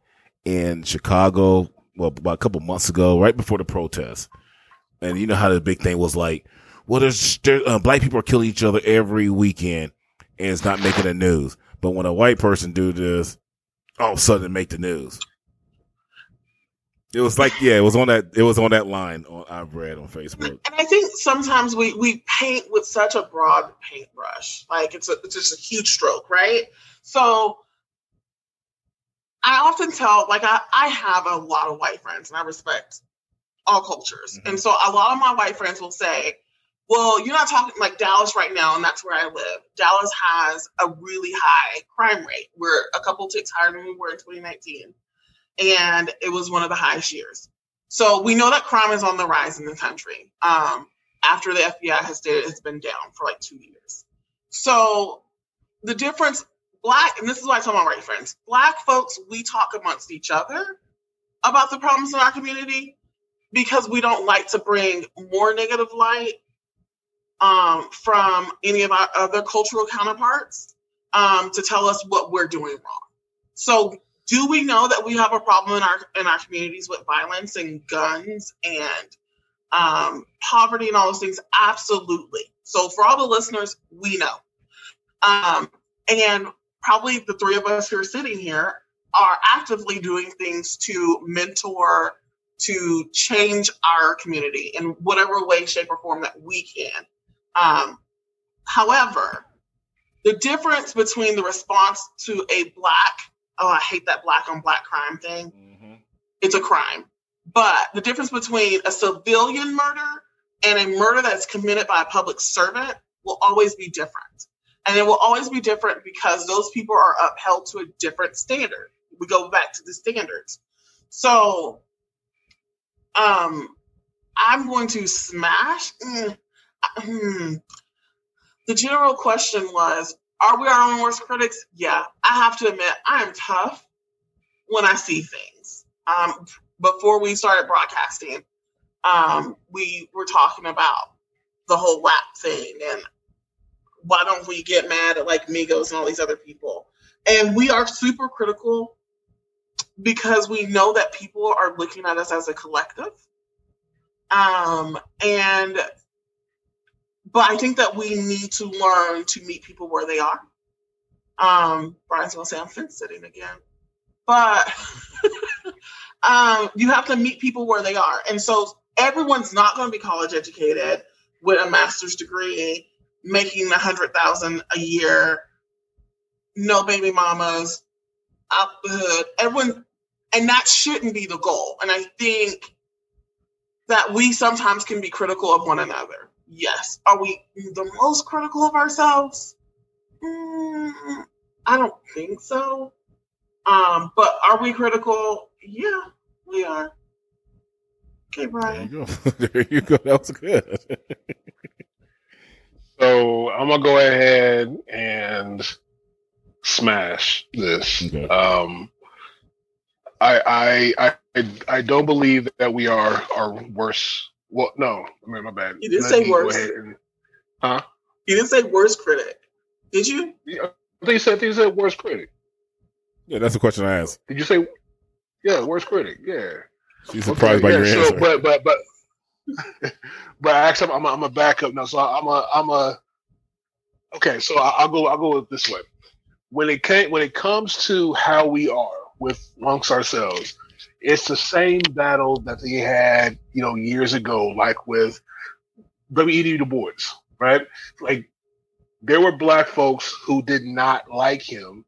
in Chicago. Well, about a couple months ago, right before the protest and you know how the big thing was like, well, there's there, uh, black people are killing each other every weekend, and it's not making the news. But when a white person do this, all of a sudden make the news. It was like, yeah, it was on that. It was on that line on, I've read on Facebook. And I think sometimes we we paint with such a broad paintbrush, like it's a, it's just a huge stroke, right? So I often tell, like I I have a lot of white friends, and I respect all cultures. Mm-hmm. And so a lot of my white friends will say, well, you're not talking like Dallas right now, and that's where I live. Dallas has a really high crime rate. We're a couple ticks higher than we were in 2019. And it was one of the highest years. So we know that crime is on the rise in the country. Um, after the FBI has stated it's been down for like two years. So the difference, black, and this is why I tell my white friends, black folks, we talk amongst each other about the problems in our community because we don't like to bring more negative light um, from any of our other cultural counterparts um, to tell us what we're doing wrong. So, do we know that we have a problem in our in our communities with violence and guns and um, poverty and all those things? Absolutely. So, for all the listeners, we know. Um, and probably the three of us who are sitting here are actively doing things to mentor to change our community in whatever way, shape, or form that we can. Um, however, the difference between the response to a black, oh, I hate that black on black crime thing, mm-hmm. it's a crime. But the difference between a civilian murder and a murder that's committed by a public servant will always be different. And it will always be different because those people are upheld to a different standard. We go back to the standards. So um I'm going to smash. Mm, hmm. The general question was Are we our own worst critics? Yeah, I have to admit, I am tough when I see things. Um, before we started broadcasting, um, we were talking about the whole WAP thing and why don't we get mad at like Migos and all these other people? And we are super critical because we know that people are looking at us as a collective. Um, and but I think that we need to learn to meet people where they are. Um, Brian's gonna say I'm fence sitting again, but um, you have to meet people where they are, and so everyone's not to be college educated with a master's degree, making a hundred thousand a year, no baby mamas, out the hood. Everyone, and that shouldn't be the goal. And I think that we sometimes can be critical of one another. Yes. Are we the most critical of ourselves? Mm, I don't think so. Um, but are we critical? Yeah, we are. Okay, Brian. There you go. there you go. That was good. So I'm gonna go ahead and smash this. Okay. Um, I, I I I don't believe that we are our worst. Well, no, I mean my bad. You didn't Let say me go worst. ahead and- huh? You didn't say worst critic, did you? I think you said I think you said worst critic. yeah, that's the question I asked. Did you say? Yeah, worst critic. Yeah. She's surprised by Okay, your yeah, answer. So, but but but but actually, I'm a, I'm a backup now. So I'm a I'm a okay. So I- I'll go I'll go with this way. When it came when it comes to how we are with amongst ourselves, it's the same battle that they had you know years ago, like with W. E. Du Bois, right? Like there were black folks who did not like him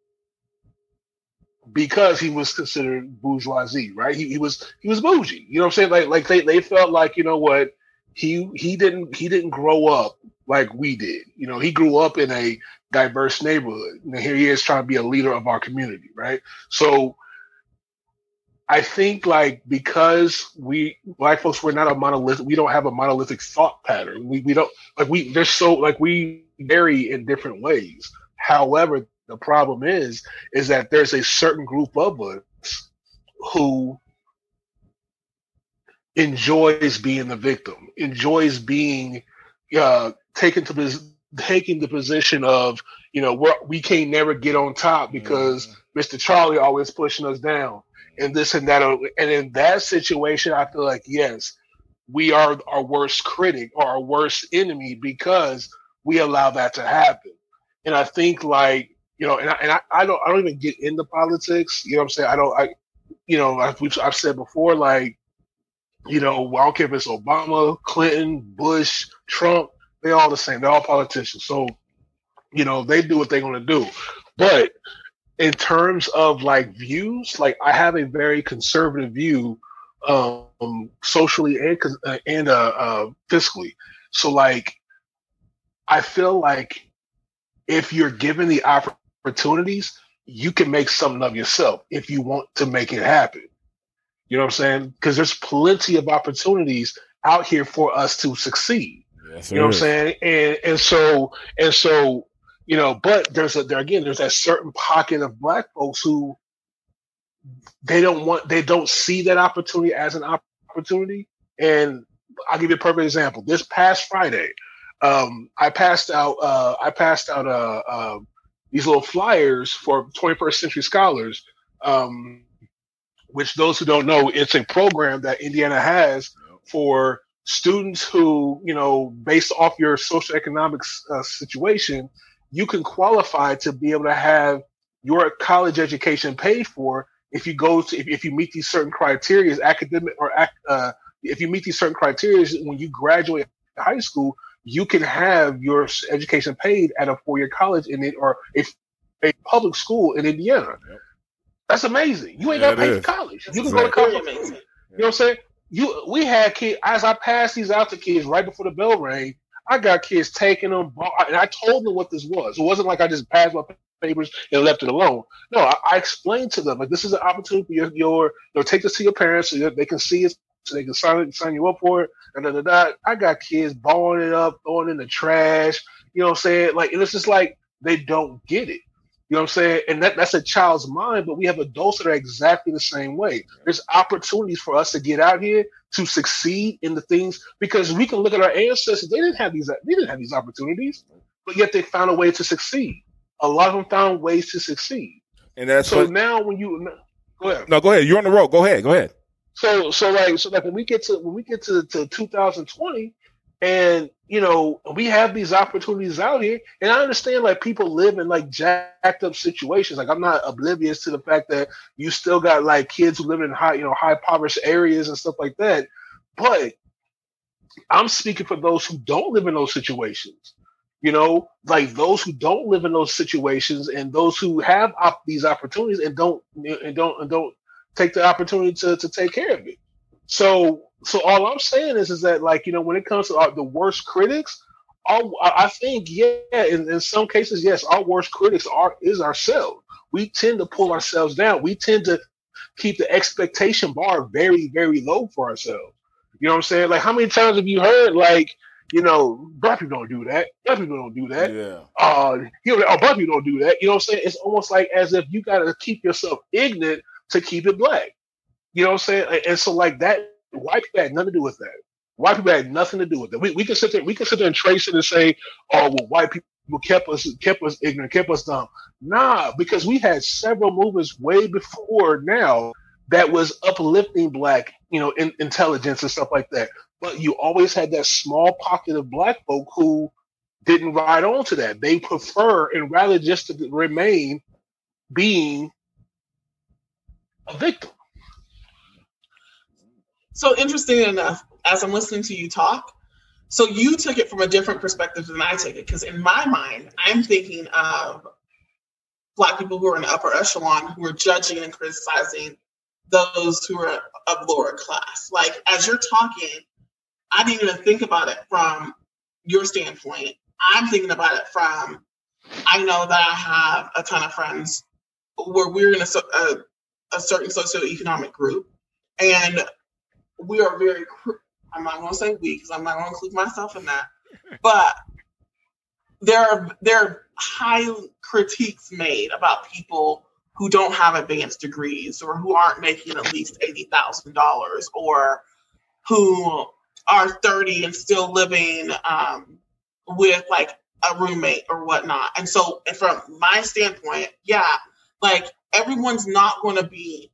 because he was considered bourgeoisie, right? He, he was he was bougie. You know what I'm saying? Like like they, they felt like, you know what, he he didn't he didn't grow up like we did. You know, he grew up in a diverse neighborhood. And here he is trying to be a leader of our community, right? So I think like because we black folks we're not a monolithic we don't have a monolithic thought pattern. We we don't like we they're so like we vary in different ways. However, the problem is is that there's a certain group of us who enjoys being the victim, enjoys being uh, taken to this, taking the position of you know we're, we can't never get on top because mm-hmm. Mr. Charlie always pushing us down and this and that. And in that situation, I feel like yes, we are our worst critic or our worst enemy because we allow that to happen. And I think like you know, and I, and I, I don't I don't even get into politics. You know what I'm saying? I don't I you know we've, I've said before like you know I don't care if it's Obama, Clinton, Bush, Trump. They're all the same. They're all politicians. So you know they do what they're going to do. But in terms of like views, like I have a very conservative view, um, socially and uh, and uh, uh, fiscally. So like, I feel like if you're given the opportunities, you can make something of yourself if you want to make it happen. You know what I'm saying? Because there's plenty of opportunities out here for us to succeed. Yes, You know what I'm saying? And and so and so, you know, but there's a there again, there's that certain pocket of black folks who they don't want they don't see that opportunity as an opportunity. And I'll give you a perfect example. This past Friday, um, I passed out uh, I passed out uh, uh, these little flyers for 21st Century Scholars, um, which those who don't know, it's a program that Indiana has for students who, you know, based off your socioeconomic uh, situation, you can qualify to be able to have your college education paid for if you go to if, if you meet these certain criteria, academic or ac- uh, if you meet these certain criteria when you graduate high school, you can have your education paid at a four-year college in it or a, a public school in Indiana. Yep. That's amazing. You ain't Yeah, got to pay for college. You can It's go to college. Amazing. You know what I'm saying? You we had kids as I passed these out to kids right before the bell rang. I got kids taking them, and I told them what this was. It wasn't like I just passed my papers and left it alone. No, I, I explained to them like this is an opportunity for your, your you take this to your parents so they can see it, so they can sign it, sign you up for it. And da, da, da. I got kids balling it up, throwing in the trash. You know what I'm saying? Like, and it's just like they don't get it. You know what I'm saying? And that, that's a child's mind, but we have adults that are exactly the same way. There's opportunities for us to get out here to succeed in the things because we can look at our ancestors. They didn't have these. They didn't have these opportunities, but yet they found a way to succeed. A lot of them found ways to succeed. And that's So what, now, when you go ahead. no, go ahead. You're on the road. Go ahead. Go ahead. So so like so like when we get to when we get to, to 2020 and you know we have these opportunities out here. And I understand like people live in like jacked up situations. Like I'm not oblivious to the fact that you still got like kids who live in high you know high impoverished areas and stuff like that. But I'm speaking for those who don't live in those situations. You know like those who don't live in those situations and those who have op- these opportunities and don't and don't and don't take the opportunity to, to take care of it. So so all I'm saying is is that like you know when it comes to our, the worst critics, all I I think yeah in, in some cases yes our worst critics are is ourselves. We tend to pull ourselves down. We tend to keep the expectation bar very very low for ourselves. You know what I'm saying? Like how many times have you heard like you know black people don't do that, black people don't do that Yeah. uh, you know, oh, black people don't do that. You know what I'm saying? It's almost like as if you got to keep yourself ignorant to keep it black. You know what I'm saying? And so, like that, white people had nothing to do with that. White people had nothing to do with that. We, we can sit there, we can sit there and trace it and say, oh, well, white people kept us kept us ignorant, kept us dumb. Nah, because we had several movements way before now that was uplifting black, you know, in, intelligence and stuff like that. But you always had that small pocket of black folk who didn't ride on to that. They prefer and rather just to remain being a victim. So interesting enough, as I'm listening to you talk, so you took it from a different perspective than I take it. Because in my mind, I'm thinking of black people who are in the upper echelon who are judging and criticizing those who are of lower class. Like as you're talking, I didn't even think about it from your standpoint. I'm thinking about it from I know that I have a ton of friends where we're in a, a, a certain socioeconomic group and we are very, I'm not going to say we because i'm not going to include myself in that but there are there are high critiques made about people who don't have advanced degrees or who aren't making at least $80000 or who are 30 and still living um, with like a roommate or whatnot. And so and from my standpoint yeah like everyone's not going to be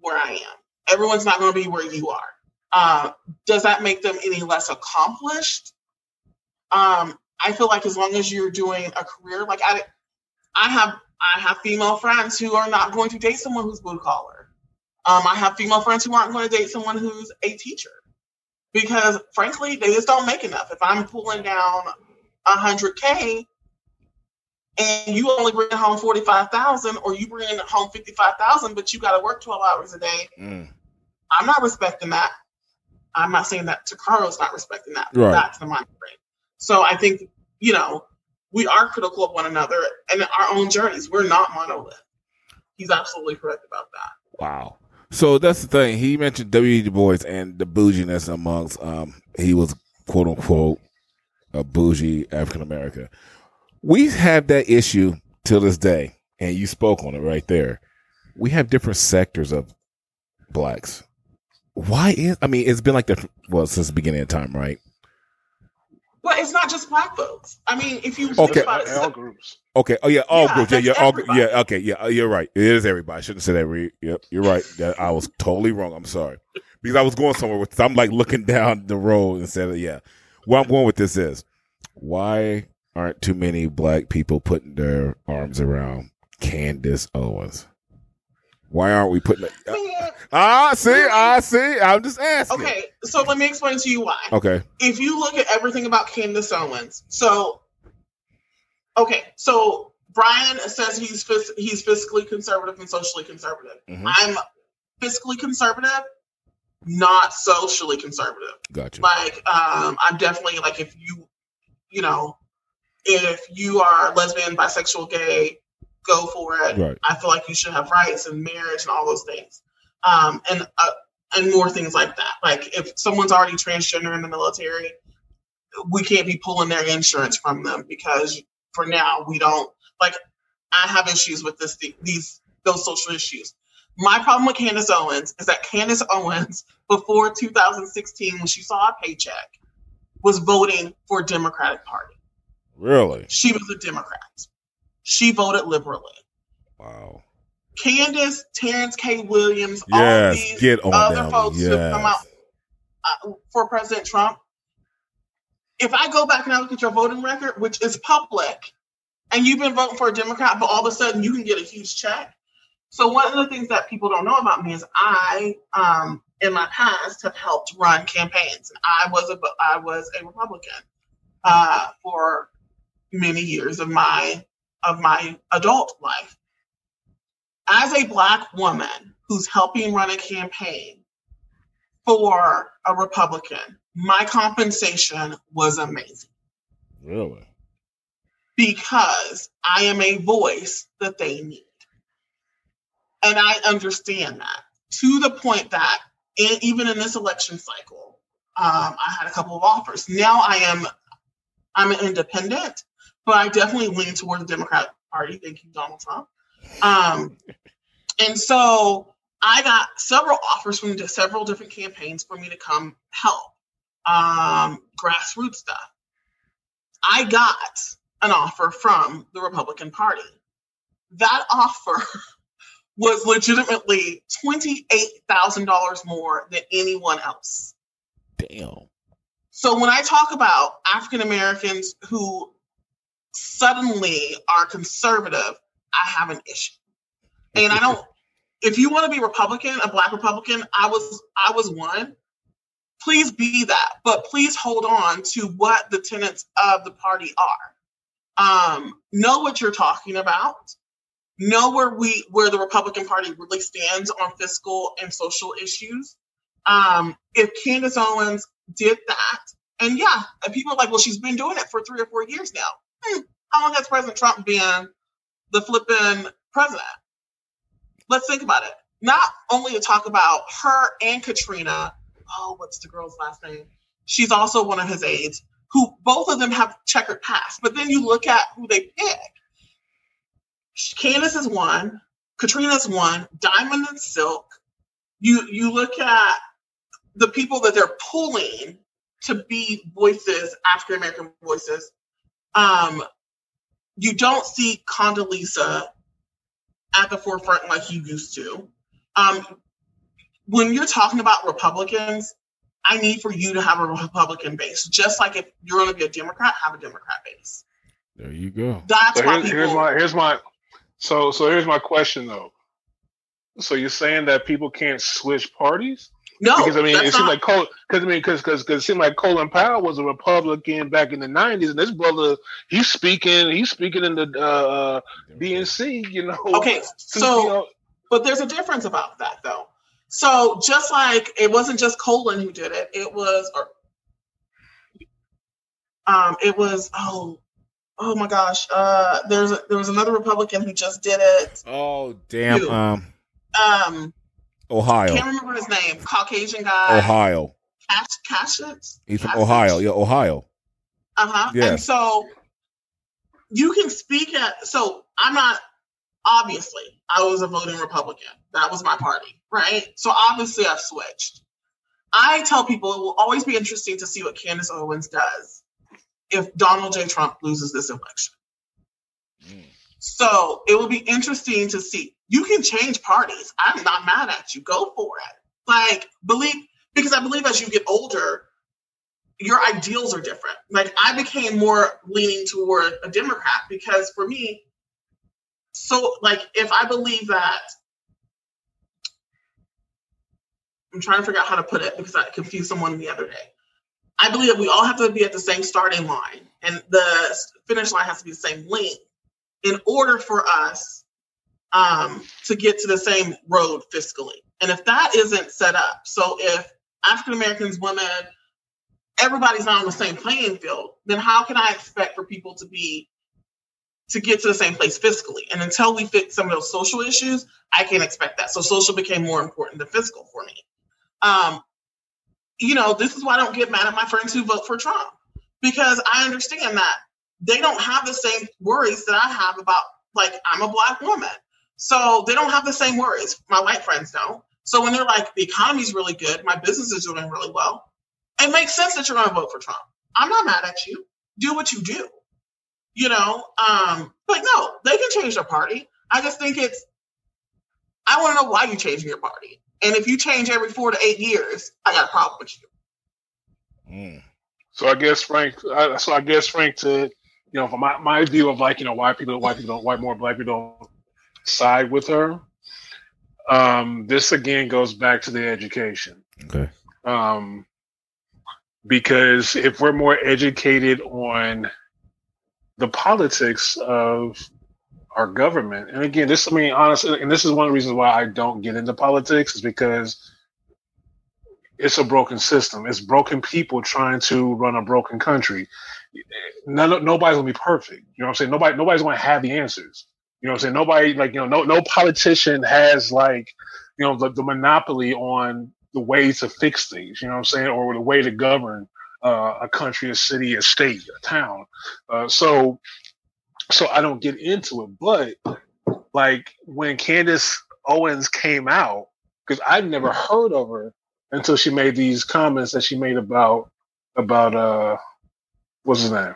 where i am everyone's not going to be where you are. Uh, does that make them any less accomplished? Um, I feel like as long as you're doing a career, like I, I have, I have female friends who are not going to date someone who's blue collar. Um, I have female friends who aren't going to date someone who's a teacher because, frankly, they just don't make enough. If I'm pulling down a hundred k, and you only bring home forty five thousand, or you bring home fifty five thousand, but you got to work twelve hours a day, Mm. I'm not respecting that. I'm not saying that Tacaro's not respecting that. Right. That's the mind frame. So I think, you know, we are critical of one another and our own journeys. We're not monolith. He's absolutely correct about that. Wow. So that's the thing. He mentioned W. Du Bois and the bouginess amongst um he was quote unquote a bougie African American. We have that issue till this day, and you spoke on it right there. We have different sectors of blacks. Why is I mean it's been like that well since the beginning of time, right? But it's not just black folks. I mean, if you Okay. think about it, All groups. Okay. Oh yeah, all Yeah, groups. Yeah, yeah, all, everybody. yeah. Okay, yeah. uh, You're right. It is everybody. I shouldn't say that. Re- Yep, you're right. I was totally wrong. I'm sorry because I was going somewhere with. I'm like looking down the road instead of yeah. Where I'm going with this is why aren't too many black people putting their arms around Candace Owens? Why aren't we putting? Man, Ah, see, I see. I'm just asking. okay, so let me explain to you why. Okay. if you look at everything about Candace Owens, so okay, so Brian says he's fis- he's fiscally conservative and socially conservative. Mhm. I'm fiscally conservative, not socially conservative. Gotcha. Like, um, I'm definitely like if you you know, if you are lesbian, bisexual, gay, go for it. Right. I feel like you should have rights and marriage and all those things, um, and uh, and more things like that. Like if someone's already transgender in the military, we can't be pulling their insurance from them because for now we don't like. I have issues with this these those social issues. My problem with Candace Owens is that Candace Owens, before 2016, when she saw a paycheck, was voting for Democratic Party. Really? She was a Democrat. She voted liberally. Wow. Candace, Terrence K. Williams, yes, all these get on other them. folks yes. who come out uh, for President Trump. If I go back and I look at your voting record, which is public, and you've been voting for a Democrat, but all of a sudden you can get a huge check. So one of the things that people don't know about me is I, um, in my past, have helped run campaigns, and I was a I was a Republican uh, for many years of my of my adult life. As a black woman who's helping run a campaign for a Republican, my compensation was amazing Really? because I am a voice that they need. And I understand that to the point that in, even in this election cycle, um, I had a couple of offers. Now I am, I'm an independent, but I definitely lean toward the Democratic Party. Thank you, Donald Trump. Um, and so I got several offers from several different campaigns for me to come help um, grassroots stuff. I got an offer from the Republican Party. That offer was legitimately $28,000 more than anyone else. Damn. So when I talk about African Americans who suddenly are conservative, I have an issue. And I don't if you want to be Republican, a black Republican, I was I was one. Please be that, but please hold on to what the tenets of the party are. Um, know what you're talking about. Know where we where the Republican Party really stands on fiscal and social issues. Um, if Candace Owens did that, and yeah, and people are like, well, she's been doing it for three or four years now. How long has President Trump been the flipping president? Let's think about it. Not only to talk about her and Katrina. Oh, what's the girl's last name? She's also one of his aides. Who both of them have checkered past. But then you look at who they pick. Candace is one. Katrina's one. Diamond and Silk. You you look at the people that they're pulling to be voices, African American voices. Um, you don't see Condoleezza at the forefront like you used to. Um, when you're talking about Republicans, I need for you to have a Republican base. Just like if you're going to be a Democrat, have a Democrat base. There you go. That's So here's, people. here's my here's my so so here's my question though. So you're saying that people can't switch parties? No, because I mean, it seemed not- like Col because I mean, because because it seemed like Colin Powell was a Republican back in the '90s, and this brother he's speaking he's speaking in the uh, DNC, you know. okay. you So, know, but there's a difference about that though. So just like it wasn't just Colin who did it, it was or um it was oh oh my gosh. Uh there's a, there was another Republican who just did it. Oh damn. You. Um, Um Ohio. I can't remember his name. Caucasian guy. Ohio. Cash Kasich? He's from. Ohio. Yeah, Ohio. Uh-huh. Yes. And so you can speak at so I'm not obviously I was a voting Republican. That was my party, right? So obviously I've switched. I tell people it will always be interesting to see what Candace Owens does if Donald J. Trump loses this election. So it will be interesting to see. You can change parties. I'm not mad at you. Go for it. Like believe because I believe as you get older, your ideals are different. Like I became more leaning toward a Democrat because for me, so like if I believe that I'm trying to figure out how to put it because I confused someone the other day. I believe that we all have to be at the same starting line and the finish line has to be the same length in order for us um, to get to the same road fiscally. And if that isn't set up, so if African Americans, women, everybody's not on the same playing field, then how can I expect for people to be to get to the same place fiscally? And until we fix some of those social issues, I can't expect that. So social became more important than fiscal for me. Um, you know, this is why I don't get mad at my friends who vote for Trump because I understand that they don't have the same worries that I have about like I'm a black woman. So they don't have the same worries. My white friends don't. So when they're like, the economy's really good, my business is doing really well, it makes sense that you're going to vote for Trump. I'm not mad at you. Do what you do. You know, um, like no, they can change their party. I just think it's. I want to know why you're changing your party, and if you change every four to eight years, I got a problem with you. Mm. So I guess Frank. so I guess Frank to you know, from my, my view of like, you know, why people, why people don't, why more black people don't side with her. Um, this again goes back to the education. Okay. Um, because if we're more educated on the politics of our government, and again, this, I mean, honestly, and this is one of the reasons why I don't get into politics is because it's a broken system. It's broken people trying to run a broken country none, nobody's gonna be perfect. You know what I'm saying? Nobody, nobody's gonna have the answers. You know what I'm saying? Nobody, like you know, no, no politician has like, you know, the, the monopoly on the way to fix things. You know what I'm saying? Or the way to govern uh, a country, a city, a state, a town. Uh, so, so I don't get into it. But like when Candace Owens came out, because I'd never heard of her until she made these comments that she made about about uh what's his name?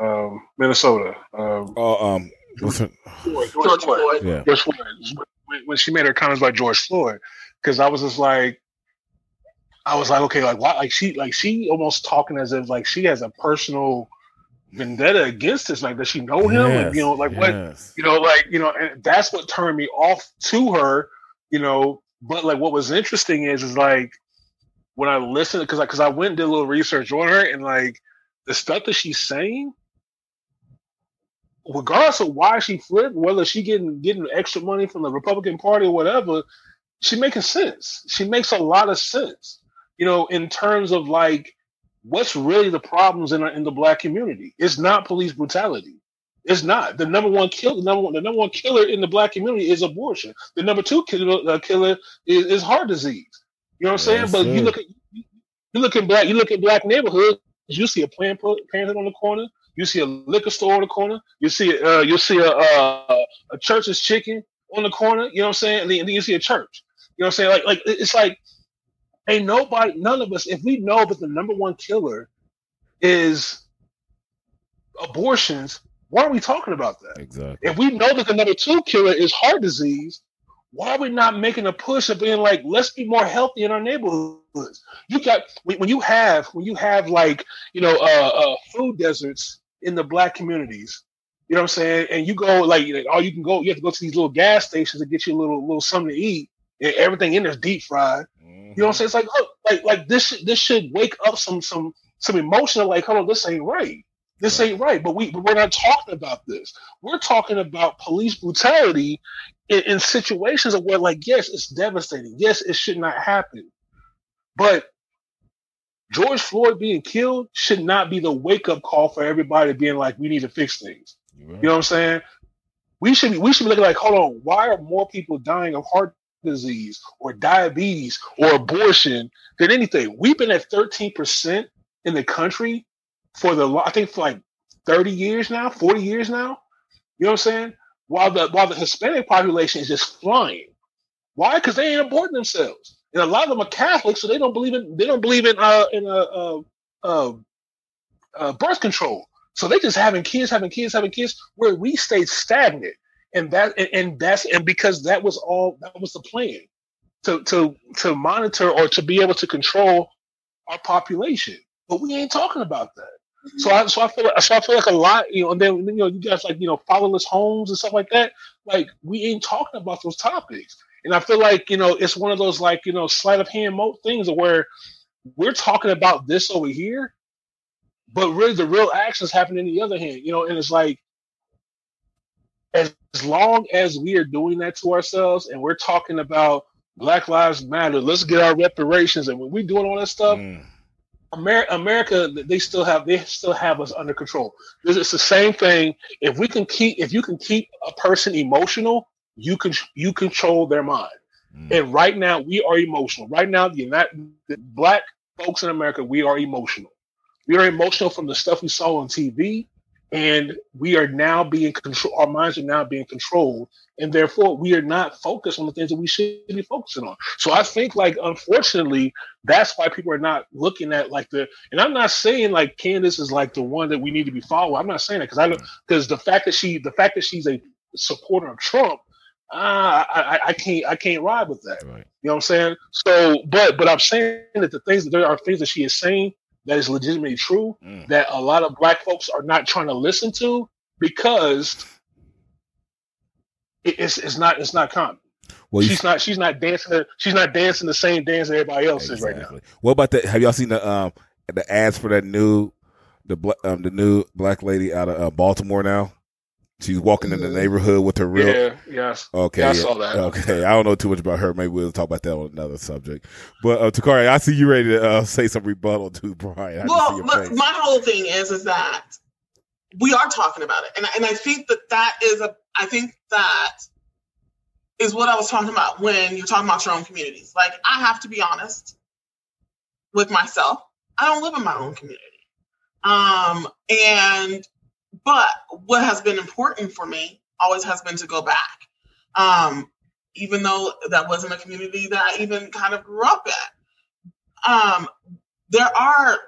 Um, Minnesota. Um, oh, um, George, George, George Floyd. Yeah. George Floyd. When, when she made her comments about George Floyd, because I was just like, I was like, okay, like why? Like she, like she almost talking as if like she has a personal vendetta against this. Like, does she know him? Yes, like, you know, like yes. what? You know, like you know, and that's what turned me off to her. You know, but like what was interesting is, is like when I listened, because because I, I went and did a little research on her, and like the stuff that she's saying, regardless of why she flipped, whether she getting getting extra money from the Republican Party or whatever, she making sense. She makes a lot of sense, you know, in terms of like what's really the problems in in the black community. It's not police brutality. It's not the number one kill. The number one, the number one killer in the black community is abortion. The number two killer, uh, killer is, is heart disease. You know what I'm saying? Yes, but sir. you look at you look in black you look at black neighborhoods. You see a Planned Parenthood on the corner. You see a liquor store on the corner. You see uh, you see a, a a church's chicken on the corner. You know what I'm saying? And then, and then you see a church. You know what I'm saying? Like like it's like ain't nobody, none of us. If we know that the number one killer is abortions, why are we talking about that? Exactly. If we know that the number two killer is heart disease, why are we not making a push of being like, let's be more healthy in our neighborhoods? You got when you have when you have like you know uh, uh, food deserts in the black communities, you know what I'm saying, and you go like, like oh you can go you have to go to these little gas stations to get you a little little something to eat, and everything in there's deep fried. You know what I'm saying? It's like look, like like this should- this should wake up some some some emotional like, hold on, this ain't right. This ain't right. But we but we're not talking about this. We're talking about police brutality in, in situations of where like yes, it's devastating. Yes, it should not happen. But George Floyd being killed should not be the wake up call for everybody being like, we need to fix things. Right. You know what I'm saying? We should be, we should be looking like, hold on, why are more people dying of heart disease or diabetes or abortion than anything? We've been at 13% in the country for the I think for like 30 years now, 40 years now. You know what I'm saying? While the while the Hispanic population is just flying. Why? Because they ain't aborting themselves. And a lot of them are Catholics, so they don't believe in they don't believe in uh in uh, uh, uh, uh birth control. So they just having kids, having kids, having kids, where we stayed stagnant. And that and, and that's and because that was all that was the plan to to to monitor or to be able to control our population. But we ain't talking about that. So I so I feel like, so I feel like a lot, you know, and then you know you guys like you know fatherless homes and stuff like that. Like we ain't talking about those topics, and I feel like you know it's one of those like you know sleight of hand mo- things where we're talking about this over here, but really the real actions happen in the other hand, you know, and it's like as, long as we are doing that to ourselves and we're talking about Black Lives Matter, let's get our reparations, and when we're doing all that stuff, Mm. America, America, they still have they still have us under control. It's the same thing. If we can keep, if you can keep a person emotional, you can you control their mind. Mm. And right now, we are emotional. Right now, the United the black folks in America, we are emotional. We are emotional from the stuff we saw on TV, and we are now being control. Our minds are now being controlled, and therefore we are not focused on the things that we should be focusing on. So I think, like, unfortunately, that's why people are not looking at like the. And I'm not saying like Candace is like the one that we need to be following. I'm not saying that because I don't because the fact that she the fact that she's a supporter of Trump uh, I, I can't I can't ride with that. Right. You know what I'm saying? So, but but I'm saying that the things that there are things that she is saying that is legitimately true mm. that a lot of black folks are not trying to listen to because it's it's not it's not common. Well, she's not she's not dancing she's not dancing the same dance that everybody else exactly. is right now. What about that? Have y'all seen the um the ads for that new the um the new black lady out of uh, Baltimore now? She's walking in the neighborhood with her real. Yeah, yes. Okay. Yeah, I saw that. Okay. I don't know too much about her. Maybe we'll talk about that on another subject. But uh, Takari, I see you ready to uh, say some rebuttal to Brian. I well, but my whole thing is is that we are talking about it, and and I think that that is a. I think that is what I was talking about when you're talking about your own communities. Like I have to be honest with myself. I don't live in my own community. Um, and but what has been important for me always has been to go back. Um, even though that wasn't a community that I even kind of grew up at. Um, there are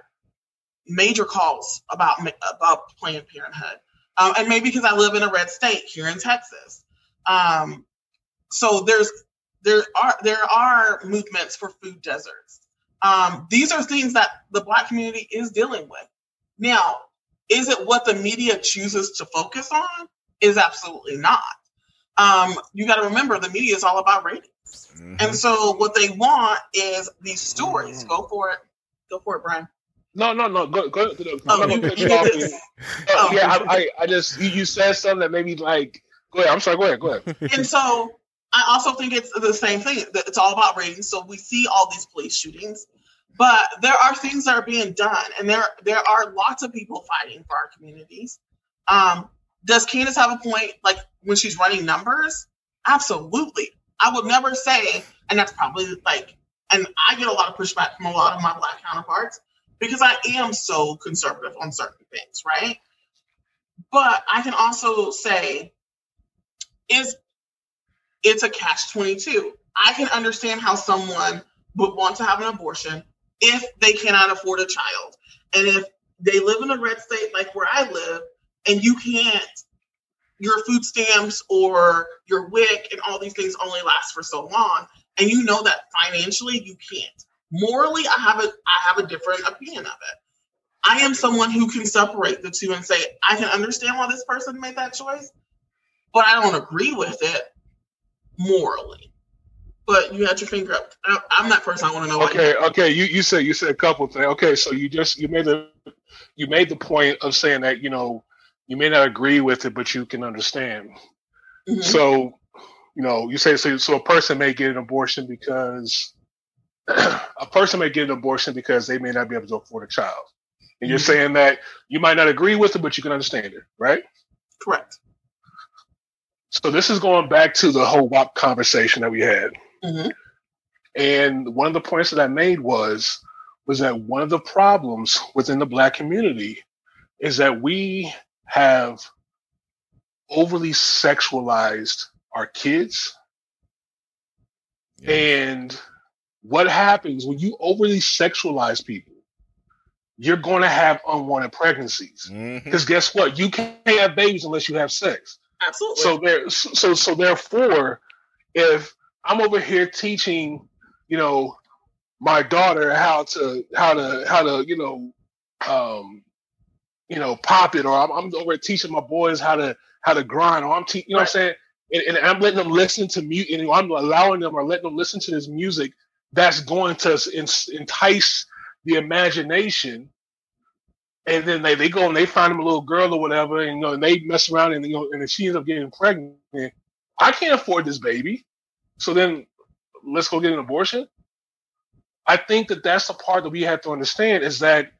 major calls about about Planned Parenthood, um, and maybe because I live in a red state here in Texas. Um, so there's there are there are movements for food deserts. Um, these are things that the Black community is dealing with. Now, is it what the media chooses to focus on? Is absolutely not. Um, you got to remember the media is all about ratings. Mm-hmm. And so what they want is these stories. Mm-hmm. Go for it. Go for it, Brian. No, no, no. Go, go. go oh, you, you uh, oh. Yeah, I, I, I just you, you said something that made me like. Go ahead. I'm sorry. Go ahead. Go ahead. and so I also think it's the same thing. It's all about ratings. So we see all these police shootings. But there are things that are being done, and there there are lots of people fighting for our communities. Um, does Candace have a point? Like when she's running numbers, absolutely. I would never say, and that's probably like, and I get a lot of pushback from a lot of my black counterparts because I am so conservative on certain things, right? But I can also say, is it's a catch 22. I can understand how someone would want to have an abortion if they cannot afford a child. And if they live in a red state like where I live, and you can't, your food stamps or your WIC and all these things only last for so long, and you know that financially you can't. Morally, I have a I have a different opinion of it. I am someone who can separate the two and say I can understand why this person made that choice, but I don't agree with it morally but you had your finger up. I'm that person. I want to know. Okay, okay. You you said you said a couple things. Okay, so you just you made the you made the point of saying that you know you may not agree with it, but you can understand. Mm-hmm. So you know you say so. So a person may get an abortion because a person may get an abortion because they may not be able to afford a child. And you're mm-hmm. saying that you might not agree with it, but you can understand it, right? Correct. So this is going back to the whole WAP conversation that we had. Mm-hmm. And one of the points that I made was was that one of the problems within the black community is that we have overly sexualized our kids. Yeah. And what happens when you overly sexualize people? You're going to have unwanted pregnancies. Because mm-hmm. guess what? You can't have babies unless you have sex. Absolutely. So there, so so therefore, if I'm over here teaching, you know, my daughter how to how to how to you know, um, you know, pop it, or I'm, I'm over teaching my boys how to how to grind, or I'm teaching, you know, what I'm saying, and, and, I'm letting them listen to music, and I'm allowing them or letting them listen to this music that's going to entice the imagination. And then they, they go and they find them a little girl or whatever, and you know, and they mess around and you know, and she ends up getting pregnant. I can't afford this baby. So then let's go get an abortion. I think that that's the part that we have to understand is that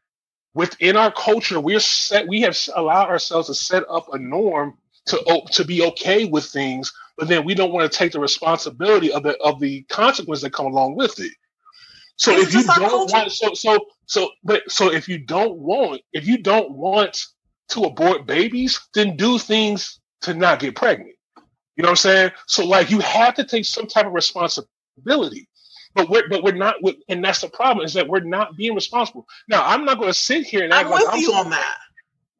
within our culture, we're set. We have allowed ourselves to set up a norm to to be okay with things, but then we don't want to take the responsibility of the of the consequences that come along with it. So It's if you don't want, so so so, but so if you don't want, if you don't want to abort babies, then do things to not get pregnant. You know what I'm saying? So like you have to take some type of responsibility. But we're but we're not and that's the problem is that we're not being responsible. Now I'm not gonna sit here and act I'm like with I'm you on that.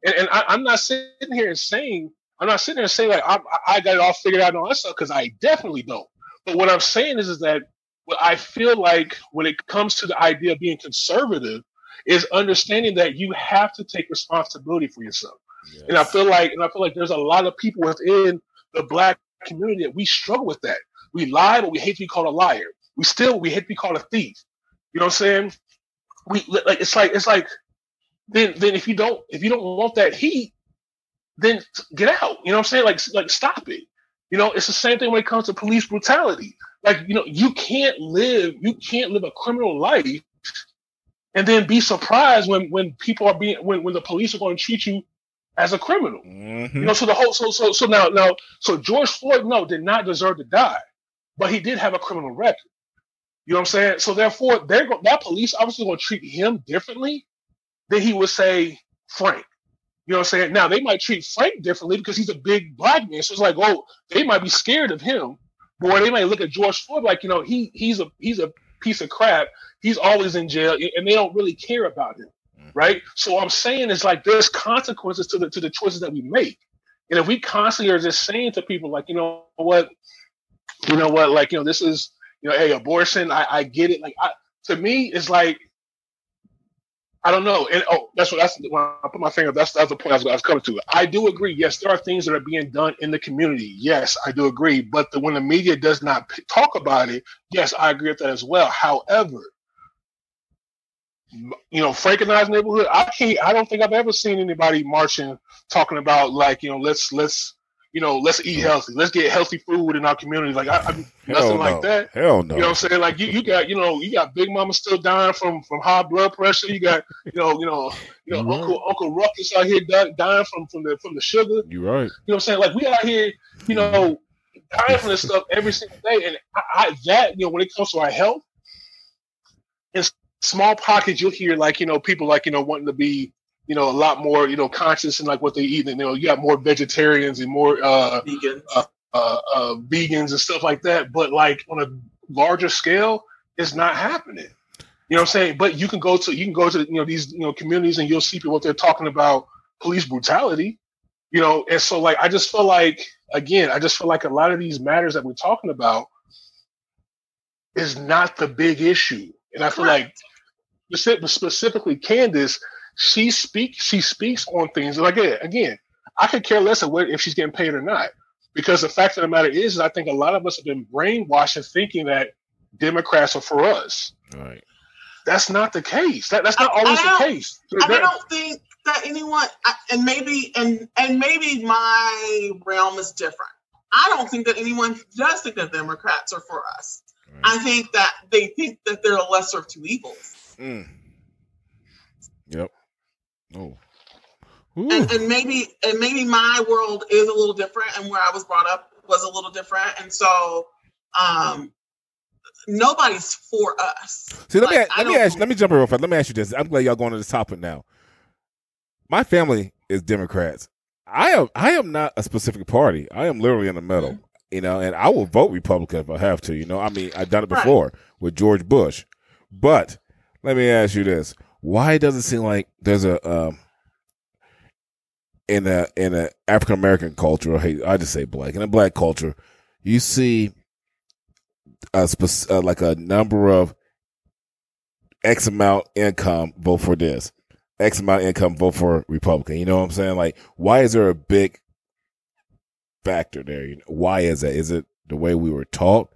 and, and I, I'm not sitting here and saying I'm not sitting there and saying like I, I got it all figured out and all that stuff because I definitely don't. But what I'm saying is is that what I feel like when it comes to the idea of being conservative is understanding that you have to take responsibility for yourself. And I feel like and I feel like there's a lot of people within the black community that we struggle with that. We lie, but we hate to be called a liar. We still we hate to be called a thief. You know what I'm saying? We like it's like it's like then then if you don't if you don't want that heat, then get out. You know what I'm saying? Like like stop it. You know, it's the same thing when it comes to police brutality. Like, you know, you can't live you can't live a criminal life and then be surprised when when people are being when, when the police are going to treat you as a criminal. Mhm. You know, so the whole so so so now now so George Floyd no did not deserve to die, but he did have a criminal record. You know what I'm saying? So therefore, they're go- that police obviously going to treat him differently than he would say Frank. You know what I'm saying? Now they might treat Frank differently because he's a big black man. So it's like, oh, they might be scared of him, or they might look at George Floyd like, you know, he he's a he's a piece of crap. He's always in jail, and they don't really care about him Mm-hmm. right? So I'm saying is like there's consequences to the to the choices that we make, and if we constantly are just saying to people like, you know what, you know what, like you know this is you know, hey, abortion, I, I get it. Like I, to me, it's like I don't know, and oh, that's what that's when I put my finger. That's that's the point I was, I was coming to. I do agree. Yes, there are things that are being done in the community. Yes, I do agree. But the, when the media does not p- talk about it, yes, I agree with that as well. However, you know, Frankenized neighborhood. I can't. I don't think I've ever seen anybody marching talking about like you know, let's let's you know, let's eat healthy. Let's get healthy food in our community. Like I, I nothing no. like that. Hell no. You know what I'm saying? Like you, you got, you know, you got Big Mama still dying from from high blood pressure. You got, you know, you know, you know, Mhm. Uncle Uncle Ruckus out here dying from from the from the sugar. You right. You know what I'm saying? Like we out here, you know, dying from this stuff every single day. And I, I that, you know, when it comes to our health, in s- small pockets, you'll hear like, you know, people like, you know, wanting to be, you know, a lot more, you know, conscious in like what they eat. And you know, you got more vegetarians and more uh Vegan. uh, uh, vegans and stuff like that. But like on a larger scale, it's not happening. You know what I'm saying? But you can go to you can go to you know these you know communities and you'll see people what they're talking about police brutality. You know, and so like I just feel like again, I just feel like a lot of these matters that we're talking about is not the big issue. And I feel like speci- specifically Candace, she speaks she speaks on things like again, again, I could care less of what if she's getting paid or not. Because the fact of the matter is, is I think a lot of us have been brainwashed in thinking that Democrats are for us. Right. That's not the case. That, that's not I- I always the don't- case. I There- don't think that anyone, I- and maybe, and and maybe my realm is different. I don't think that anyone does think that Democrats are for us. Right. I think that they think that they're a lesser of two evils. Mm. Yep. Oh. And, and maybe and maybe my world is a little different and where i was brought up was a little different and so um nobody's for us See, let me Like, I let me ask, let me jump in real fast. Let me ask you this. I'm glad y'all going to this topic now. My family is Democrats. I am I am not a specific party. I am literally in the middle. Mm-hmm. You know, and I will vote Republican if I have to. You know, I mean, I've done it Right. before with George Bush. But let me ask you this: Why does it seem like there's a um, in a in a African American culture? I just say black in a black culture, you see a spec- uh, like a number of X amount income vote for this, X amount income vote for Republican. You know what I'm saying? Like, why is there a big factor there? You know, why is that? Is it the way we were taught?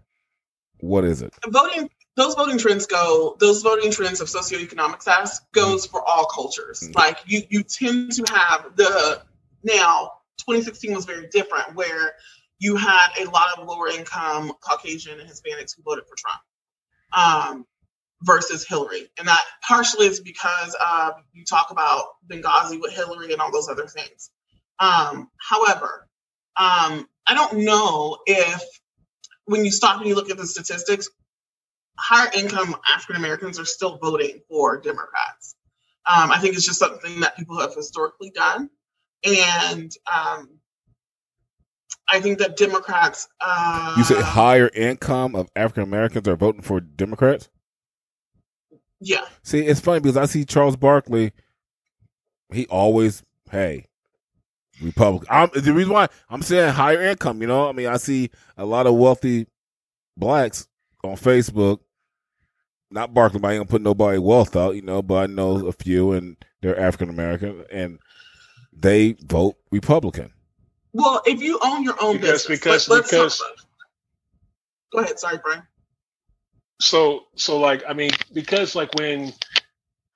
What is it? voting those voting trends go those voting trends of socioeconomic status goes for all cultures Mhm. like you you tend to have the now 2016 was very different where you had a lot of lower income caucasian and hispanics who voted for trump um versus Hillary. And that partially is because uh, you talk about Benghazi with Hillary and all those other things. Um, however, um, I don't know if when you stop and you look at the statistics, higher income African Americans are still voting for Democrats. Um, I think it's just something that people have historically done. And um, I think that Democrats. Uh, You say higher income of African Americans are voting for Democrats? Yeah. See, it's funny because I see Charles Barkley. He always, hey, Republican. I'm, the reason why I'm saying higher income, you know, I mean, I see a lot of wealthy blacks on Facebook. Not Barkley, I ain't gonna put nobody wealth out, you know, but I know a few, and they're African American, and they vote Republican. Well, if you own your own Because- business, because- let- let's talk because- about it. Go ahead. Sorry, Brian. so so like i mean because like when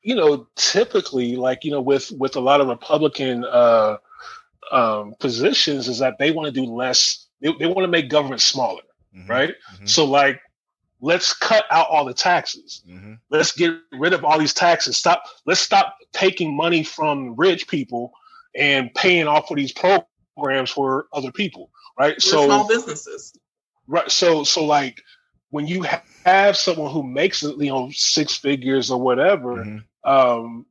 you know typically like you know with with a lot of republican uh um positions is that they want to do less they, they want to make government smaller Mhm, right mhm, so like let's cut out all the taxes mhm. let's get rid of all these taxes stop let's stop taking money from rich people and paying off for these programs for other people right We're so small businesses. Right. So, so like when you ha- have someone who makes you know six figures or whatever, Mhm. um,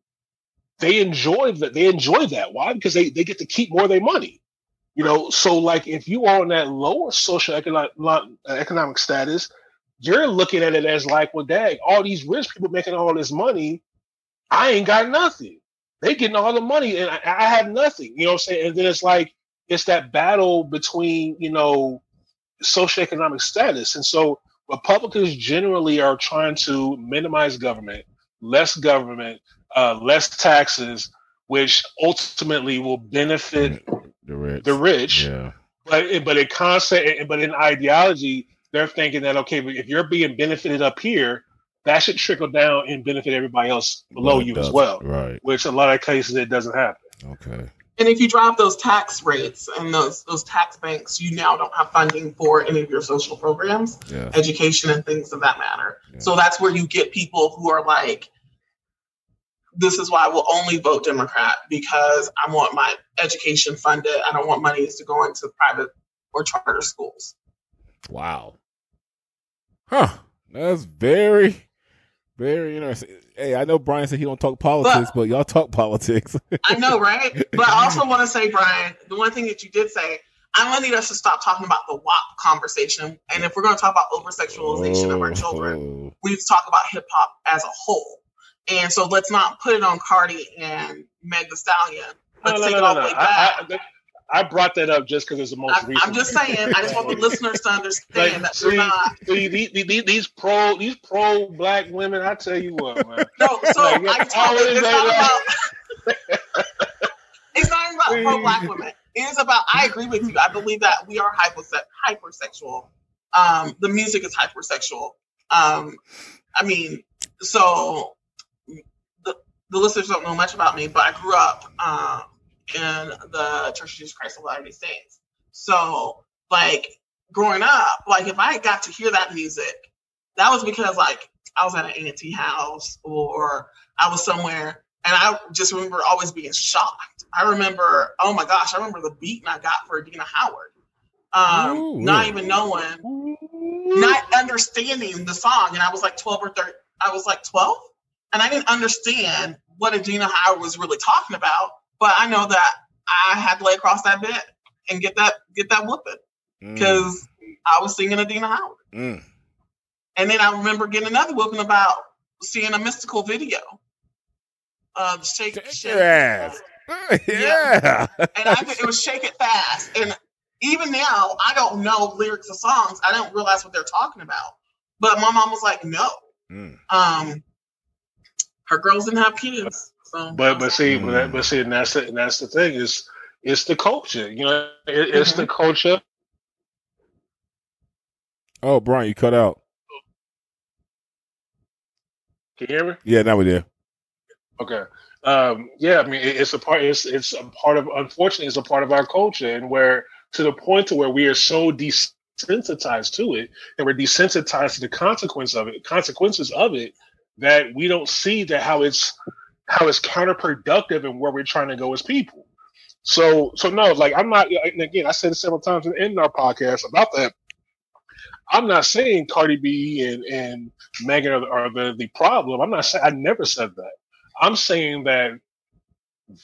they enjoy that. They enjoy that. Why? Because they they get to keep more of their money. You know. So, like if you are on that lower social economic economic status, you're looking at it as like, well, dang, all these rich people making all this money, I ain't got nothing. They getting all the money and I, I have nothing. You know what I'm saying? And then it's like it's that battle between you know socioeconomic status. And so Republicans generally are trying to minimize government, less government, uh, less taxes, which ultimately will benefit The rich. the rich. Yeah. But but in concept, but in ideology, they're thinking that okay, but if you're being benefited up here, that should trickle down and benefit everybody else below But it you as doesn't. well. Right. Which a lot of cases it doesn't happen. Okay. And if you drop those tax rates and those those tax banks, you now don't have funding for any of your social programs, Yeah. education, and things of that matter. Yeah. So that's where you get people who are like, "This is why I will only vote Democrat because I want my education funded. I don't want money to go into private or charter schools." Wow. Huh. That's very, very interesting. Hey, I know Brian said he don't talk politics, but, y'all talk politics. I know, right? But I also want to say, Brian, the one thing that you did say, I'm gonna need us to stop talking about the WAP conversation. And if we're gonna talk about over sexualization of our oh. children, we need to talk about hip hop as a whole. And so let's not put it on Cardi and Meg the Stallion. Let's no, take no, it no, all the no. way back. I, I, I brought that up just because it's the most I'm, recent. I'm just saying, I just want the listeners to understand Like, that we're not. see, these, these, pro these pro black women, I tell you what, man. No, so Like, I it's told you, always it's not like about. it's not even about pro black women. It is about. I agree with you. I believe that we are hyperse- hypersexual. Um, the music is hypersexual. Um, I mean, so the the listeners don't know much about me, but I grew up um, in the Church of Jesus Christ of Latter-day Saints. So, like growing up, like if I got to hear that music, that was because like I was at an auntie house or I was somewhere and I just remember always being shocked. I remember, oh my gosh, I remember the beating I got for Adina Howard. Um, Ooh, not even knowing, not understanding the song. And I was like 12 or 13, I was like 12 and I didn't understand what Adina Howard was really talking about. But I know that I had to lay across that bed and get that, get that whooping Mm, because I was singing Adina Howard. mm. And then I remember getting another whooping about seeing a Mystikal video of shake, Shake shake ass. yeah. and I it was shake it fast. And even now, I don't know lyrics of songs. I don't realize what they're talking about. But my mom was like, "No, Mm. um, her girls didn't have kids." So, But but see, but, Mm. that, but see, and that's the and that's the thing is it's the culture. You know, it, it's Mm-hmm. the culture. Oh, Brian, you cut out. Can you hear me? Yeah, now we're there. Okay. Um, yeah, I mean, it, it's a part. It's it's a part of. Unfortunately, it's a part of our culture, and where to the point to where we are so desensitized to it, and we're desensitized to the consequence of it, consequences of it, that we don't see that how it's how it's counterproductive and where we're trying to go as people. So so no, like I'm not. And again, I said it several times in our podcast about that. I'm not saying Cardi B and and Megan are, are the the problem. I'm not saying I never said that. I'm saying that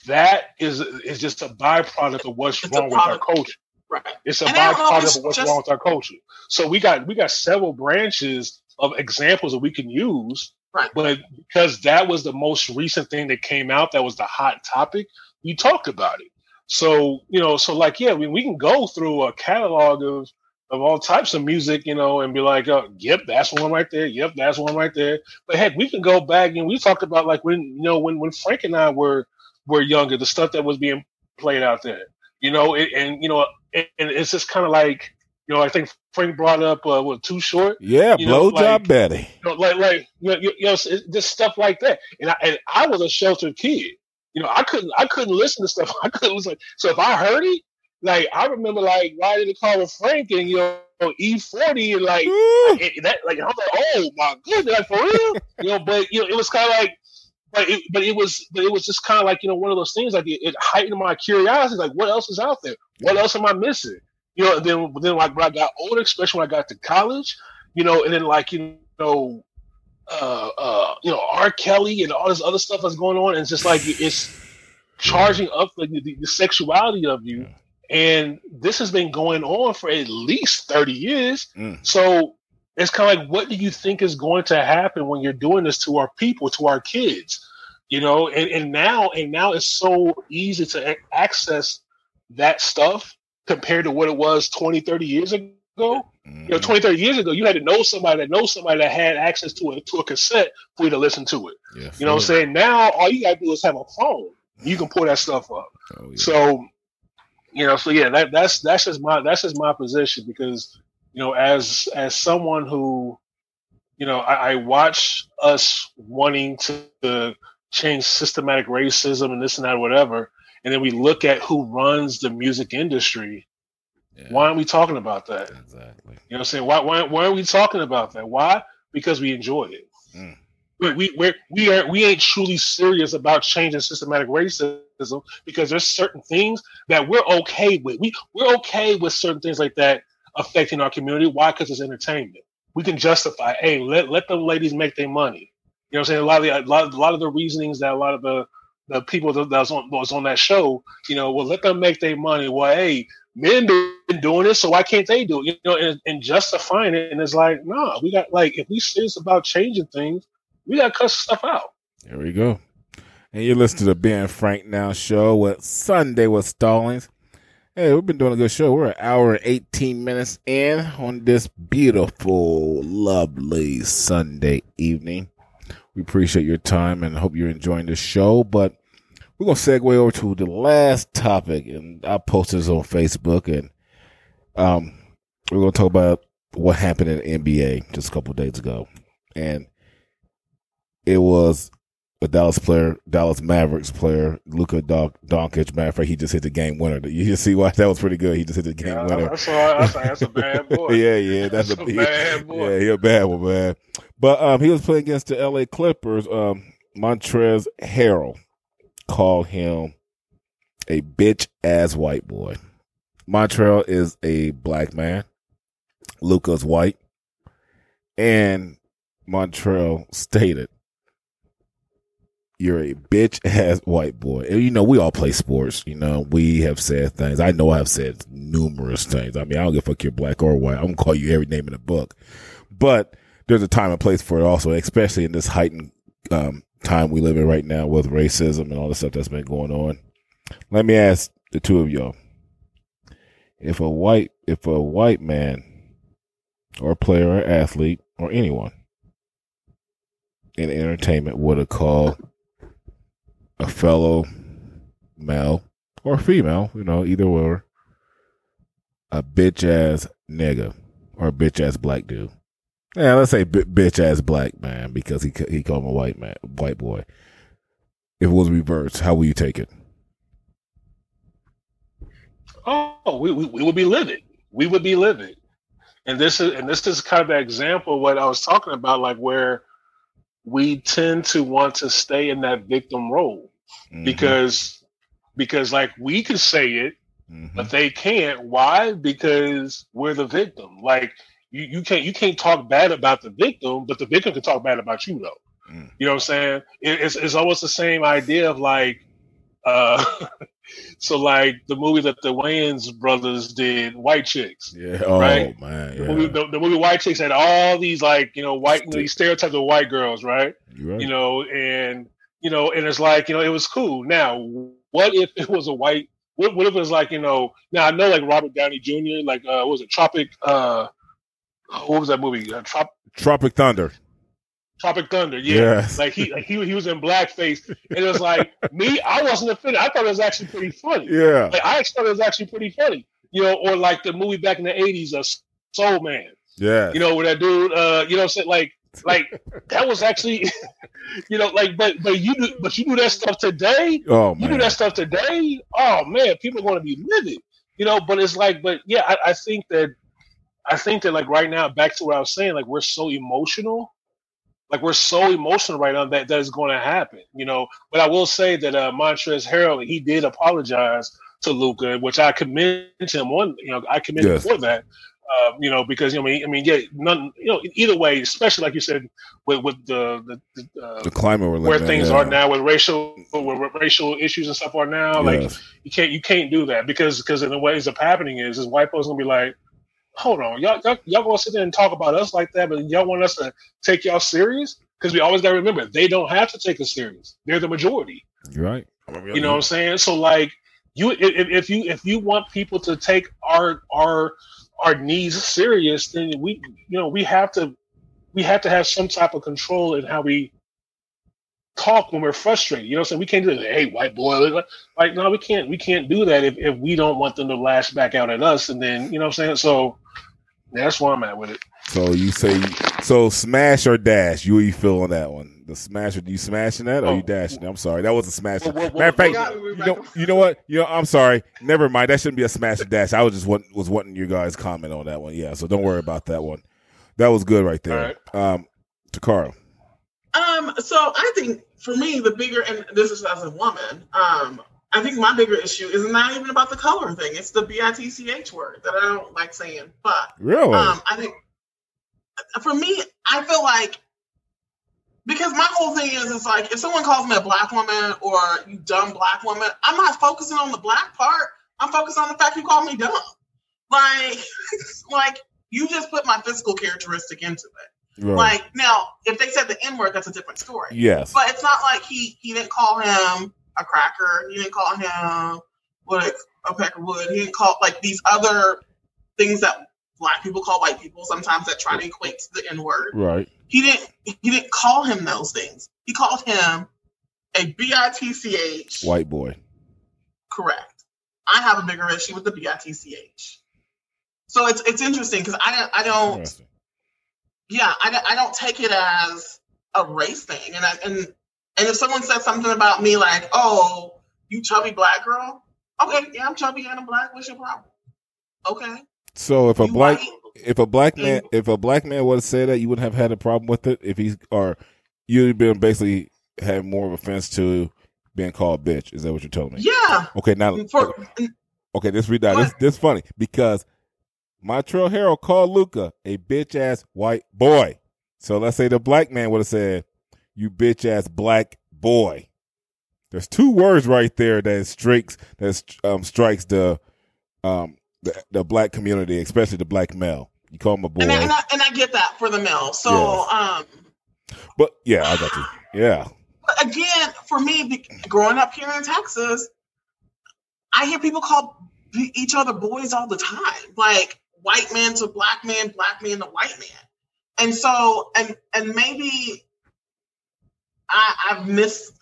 that is is just a byproduct of what's it's wrong with our culture. Right. It's a and byproduct of what's just... wrong with our culture. So we got we got several branches of examples that we can use. Right. But because that was the most recent thing that came out, that was the hot topic, we talked about it. So, you know, so like, yeah, we, we can go through a catalog of of all types of music, you know, and be like, oh, yep, that's one right there. Yep, that's one right there. But heck, we can go back and we talked about like when you know when when Frank and I were were younger, the stuff that was being played out there, you know, it, and you know, and it's just kind of like you know, I think Frank brought up uh, what Too Short. Yeah, blowjob like, Betty. You know, like like you know, you know just stuff like that. And I and I was a sheltered kid. You know, I couldn't I couldn't listen to stuff. I couldn't listen. So if I heard it, like I remember like riding the car with Frank and you know E forty and like that like I'm like oh my goodness like for real you know but you know it was kind of like but it, but it was but it was just kind of like you know one of those things like it, it, heightened my curiosity like what else is out there what else am I missing you know then then like when I got older especially when I got to college you know and then like you know uh uh you know R Kelly and all this other stuff that's going on and it's just like it's charging up the, the, the sexuality of you and this has been going on for at least 30 years. Mm. So it's kind of like, what do you think is going to happen when you're doing this to our people, to our kids? You know, and, and now and now it's so easy to access that stuff compared to what it was 20, 30 years ago. Mm-hmm. You know, 20, 30 years ago, you had to know somebody that knows somebody that had access to a to a cassette for you to listen to it. Yes, you know what I'm saying? Now all you gotta do is have a phone. You can pull that stuff up. Oh, yeah. So you know, so yeah, that that's that's just my that's just my position because you know, as as someone who, you know, I, I watch us wanting to, to change systematic racism and this and that, whatever, and then we look at who runs the music industry. Yeah. Why aren't we talking about that? Exactly. You know, what I'm saying why why why are we talking about that? Why? Because we enjoy it. Mm we we we are we ain't truly serious about changing systematic racism because there's certain things that we're okay with. We we're okay with certain things like that affecting our community. Why? Because it's entertainment. We can justify, hey, let let the ladies make their money. You know what I'm saying? A lot of the a lot, a lot of the reasonings that a lot of the the people that was on was on that show, you know, well, let them make their money. Well, hey, men been doing this, so why can't they do it? You know, and, and justifying it, and it's like, nah, we got like if we serious about changing things, we gotta cut stuff out. There we go. And you're listen to Ben Frank Now show with Sunday with Stallings. Hey, we've been doing a good show. We're an hour and 18 minutes in on this beautiful, lovely Sunday evening. We appreciate your time and hope you're enjoying the show. But we're going to segue over to the last topic. And I posted this on Facebook. And um, we're going to talk about what happened in the NBA just a couple days ago. And it was a Dallas player, Dallas Mavericks player, Luka Doncic. Matter of fact, he just hit the game winner. You just see why that was pretty good. He just hit the game yeah, winner. That's, that's, that's a bad boy. yeah, yeah, that's, that's a, a, bad boy. Yeah, he a bad one, man. But um, he was playing against the L.A. Clippers. Um, Montrezl Harrell called him a bitch ass white boy. Montrezl is a black man. Luka's white, and Montrezl stated you're a bitch ass white boy. And, you know, we all play sports. You know, we have said things. I know I've said numerous things. I mean, I don't give a fuck you're black or white. I'm gonna call you every name in the book. But there's a time and place for it also, especially in this heightened um, time we live in right now with racism and all the stuff that's been going on. Let me ask the two of y'all. If a white if a white man or player or athlete or anyone in entertainment would have called a fellow male or female, you know, either or, a bitch ass nigga or a bitch ass black dude. Yeah, let's say b- bitch ass black man because he he called him a white man, white boy. If it was reversed, how will you take it? Oh, we, we, we would be livid. We would be livid. And this is and this is kind of the example of what I was talking about, like where we tend to want to stay in that victim role Mhm. because because like we can say it Mhm. but they can't. Why? Because we're the victim. Like you, you can't you can't talk bad about the victim, but the victim can talk bad about you though. Mm. You know what I'm saying? It, it's it's almost the same idea of like, uh, so like the movie that the Wayans brothers did, White Chicks. yeah. Oh right? man. The, movie, the, the movie White Chicks had all these like you know white know, these stereotypes of white girls, right? you right. you know, and you know, and it's like, you know, it was cool. Now, what if it was a white? What, what if it was like, you know? Now I know like Robert Downey Jr. Like, uh, what was it Tropic? Uh, what was that movie? Uh, Trop, Tropic Thunder. Tropic Thunder. Yeah, Yes. like he like he he was in blackface, and it was like me. I wasn't offended. I thought it was actually pretty funny. Yeah. Like I thought it was actually pretty funny. You know, or like the movie back in the '80s, uh, Soul Man. Yeah. You know, with that dude. Uh, you know, what I'm saying like like that was actually, you know, like but but you do but you do that stuff today. oh man. You do that stuff today. Oh man, people are going to be livid. You know, but it's like, but yeah, I, I think that I think that like right now, back to what I was saying, like we're so emotional. Like we're so emotional right now that that is going to happen, you know. But I will say that uh, Montrezl Harrell he did apologize to Luka, which I commend him on. You know, I commend Yes. him for that. Uh, you know, because you know, I mean, I mean, yeah, none, you know, either way, especially like you said, with with the the, the uh, the climate where living things yeah. are now, with racial where racial issues and stuff are now, like you can't you can't do that because because in the ways of happening is is white folks gonna be like, hold on, y'all y'all, y'all gonna sit there and talk about us like that, but y'all want us to take y'all serious? Because we always gotta remember they don't have to take us serious. They're the majority. You're right. You know what I'm saying? So like you if, if you if you want people to take our our our needs serious, then we you know we have to we have to have some type of control in how we talk when we're frustrated. You know what I'm saying? We can't do that. Hey, white boy, like, like no, we can't we can't do that if, if we don't want them to lash back out at us. And then you know what I'm saying? So that's where I'm at with it. So you say so smash or dash? You you feel on that one? The smash or you smashing that or you Oh. dashing? I'm sorry, that was a smash. Well, well, Matter of fact, well, you know, you know what? You know, I'm sorry. Never mind. That shouldn't be a smash or dash. I was just want, was wanting your guys' comment on that one. Yeah, so don't worry about that one. That was good right there. Um, Takara. Um, so I think for me, the bigger, and this is as a woman, um, I think my bigger issue is not even about the color thing. It's the B-I-T-C-H word that I don't like saying. But Really? um, I think for me, I feel like because my whole thing is, it's like if someone calls me a black woman or you dumb black woman, I'm not focusing on the black part. I'm focused on the fact you called me dumb. Like, like you just put my physical characteristic into it. Right. Like now, if they said the N word, that's a different story. yes. But it's not like he he didn't call him a cracker. He didn't call him what a pecker wood. He didn't call like these other things that black people call white people sometimes that try to equate to the N word. Right. He didn't he didn't call him those things. He called him a B I T C H. White boy. Correct. I have a bigger issue with the B I T C H. So it's it's interesting because I don't I don't. Yeah, I, don't- I don't take it as a race thing. And I, and and if someone says something about me like, "Oh, you chubby black girl," okay, yeah, I'm chubby and I'm black. What's your problem? Okay, So if a You black white, if a black man if a black man would have said that, you wouldn't have had a problem with it. If he's or you'd been basically had more of offense to being called bitch. Is that what you're telling me? yeah. Okay, now For, okay, this read that. This this funny because Montrezl Harrell called Luka a bitch ass white boy. So let's say the black man would have said, "You bitch ass black boy." There's two words right there that strikes that um, strikes the um the, the black community, especially the black male. You call him a boy, and, I, and, I, and I get that for the male. So um, but yeah, I got you. Yeah, but again, for me, growing up here in Texas, I hear people call each other boys all the time, like white man to black man, black man to white man. And so, and and maybe I, I've missed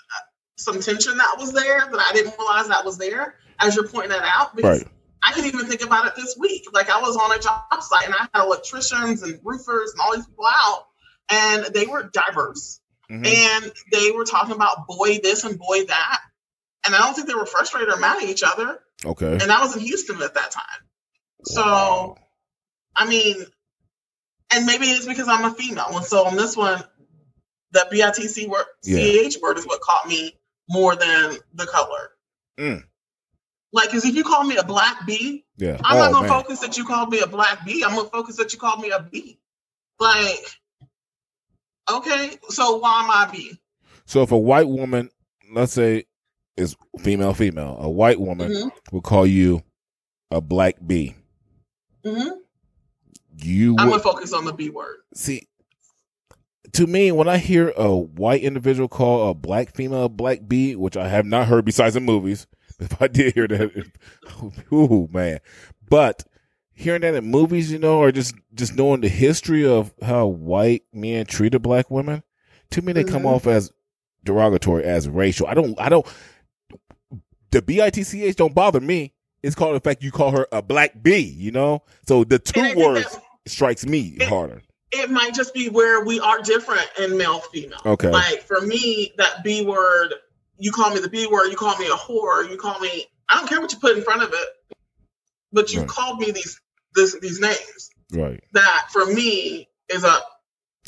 some tension that was there that I didn't realize that was there as you're pointing that out. Because right. I can even think about it this week. Like I was on a job site and I had electricians and roofers and all these people out, and they were diverse Mhm. and they were talking about boy this and boy that. And I don't think they were frustrated or mad at each other. Okay. And I was in Houston at that time. So, Wow. I mean, and maybe it's because I'm a female. And so on this one, the BITC word, Yeah. CH word is what caught me more than the color. Mm. Like, because if you call me a black bee, Yeah. I'm oh, not gonna man. focus that you called me a black bee. I'm gonna focus that you called me a bee. Like, okay, so why am I a bee? So if a white woman, let's say, is female, female, a white woman Mhm, will call you a black bee. mhm. You I'm gonna focus on the B word. see. To me, when I hear a white individual call a black female a black bee, which I have not heard besides in movies, if I did hear that, ooh man, but hearing that in movies, you know, or just just knowing the history of how white men treated black women, to me they come Mhm. off as derogatory, as racial. I don't, I don't. The bitch don't bother me. It's called the fact you call her a black bee. You know, so the two And I think words that strikes me It- harder. It might just be where we are different in male female. Okay. Like for me, that B word, you call me the B word, you call me a whore, you call me I don't care what you put in front of it, but you Right. called me these this, these names. Right. That for me is a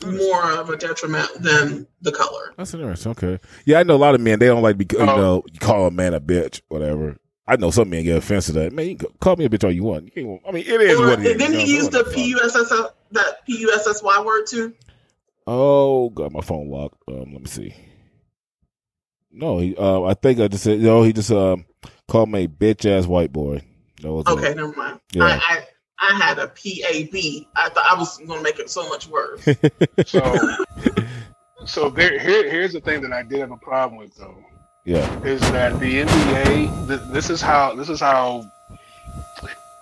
more of a detriment than the color. That's interesting. Okay. Yeah, I know a lot of men. They don't like to be, you Oh. know, you call a man a bitch, whatever. I know some men get offensive to that. Man, you can call me a bitch all you want. You can't, I mean, it is Or what it is. didn't you know, he use the fuck. PUSS that PUSSY word too? Oh, got my phone locked. Um, let me see. No, he. Uh, I think I just said. No, he just um called me a bitch ass white boy. That was it. Okay, never mind. Yeah. I, I I had a P A B. I thought I was going to make it so much worse. So, so there, here, here's the thing that I did have a problem with though, Yeah. is that the NBA. Th- this is how this is how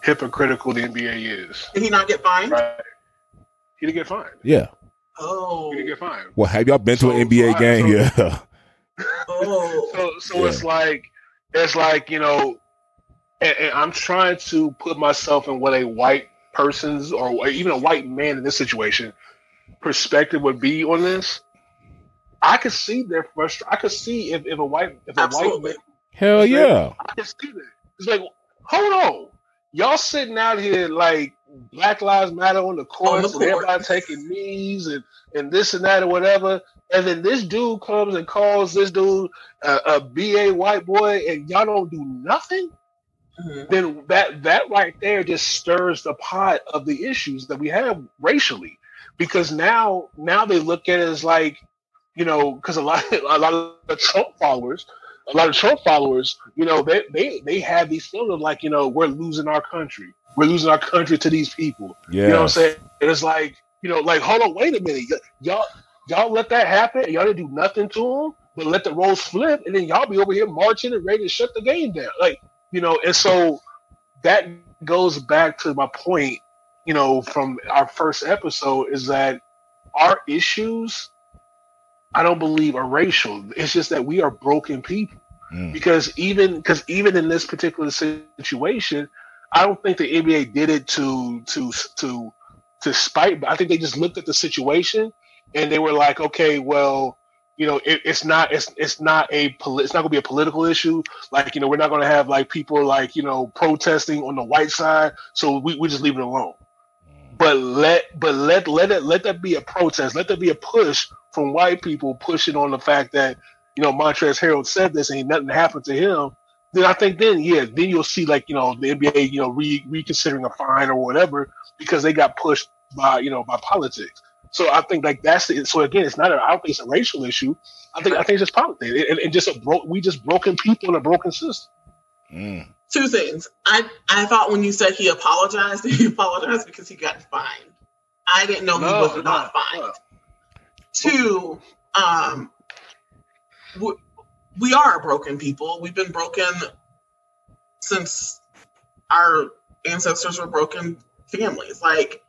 hypocritical the NBA is. Did he not get fined? Right? He didn't get fined. Yeah. Oh, He didn't get fined. Well, have y'all been to an NBA so game? so- yeah. oh. So, so Yeah. it's like, it's like you know, and, and I'm trying to put myself in what a white person's or even a white man in this situation perspective would be on this. I could see their frustration. I could see if, if a white if a white Absolutely. man Hell yeah. I can see that. It's like, hold on. Y'all sitting out here like Black Lives Matter on the courts On the and court. everybody taking knees and, and this and that or whatever. And then this dude comes and calls this dude a, a BA white boy and y'all don't do nothing. Mhm. Then that that right there just stirs the pot of the issues that we have racially. Because now now they look at it as like, you know, because a lot a lot of the Trump followers a lot of Trump followers, you know, they they they have these feelings of like, you know, we're losing our country. We're losing our country to these people. Yeah. You know what I'm saying? And it's like, you know, like, hold on, wait a minute. Y- y'all y'all let that happen and y'all didn't do nothing to them, but let the roles flip and then y'all be over here marching and ready to shut the game down. Like, you know, and so that goes back to my point, you know, from our first episode is that our issues I don't believe are racial. It's just that we are broken people Mm. because even because even in this particular situation, I don't think the NBA did it to to to to spite. But I think they just looked at the situation and they were like, okay, well, you know, it, it's not it's it's not a poli- it's not going to be a political issue. Like you know, we're not going to have like people like you know protesting on the white side, so we we just leave it alone. But let but let let it let that be a protest. Let that be a push from white people pushing on the fact that you know Montrezl Harrell said this and nothing happened to him. Then I think then yeah then you'll see like you know the NBA you know re- reconsidering a fine or whatever because they got pushed by you know by politics. So I think like that's the, so again it's not a, I don't think it's a racial issue. I think I think it's just politics and, and just a broke we just broken people in a broken system. Mm. Two things. I I thought when you said he apologized, he apologized because he got fined. I didn't know he was not fined. Two, um, we, we are broken people. We've been broken since our ancestors were broken families. Like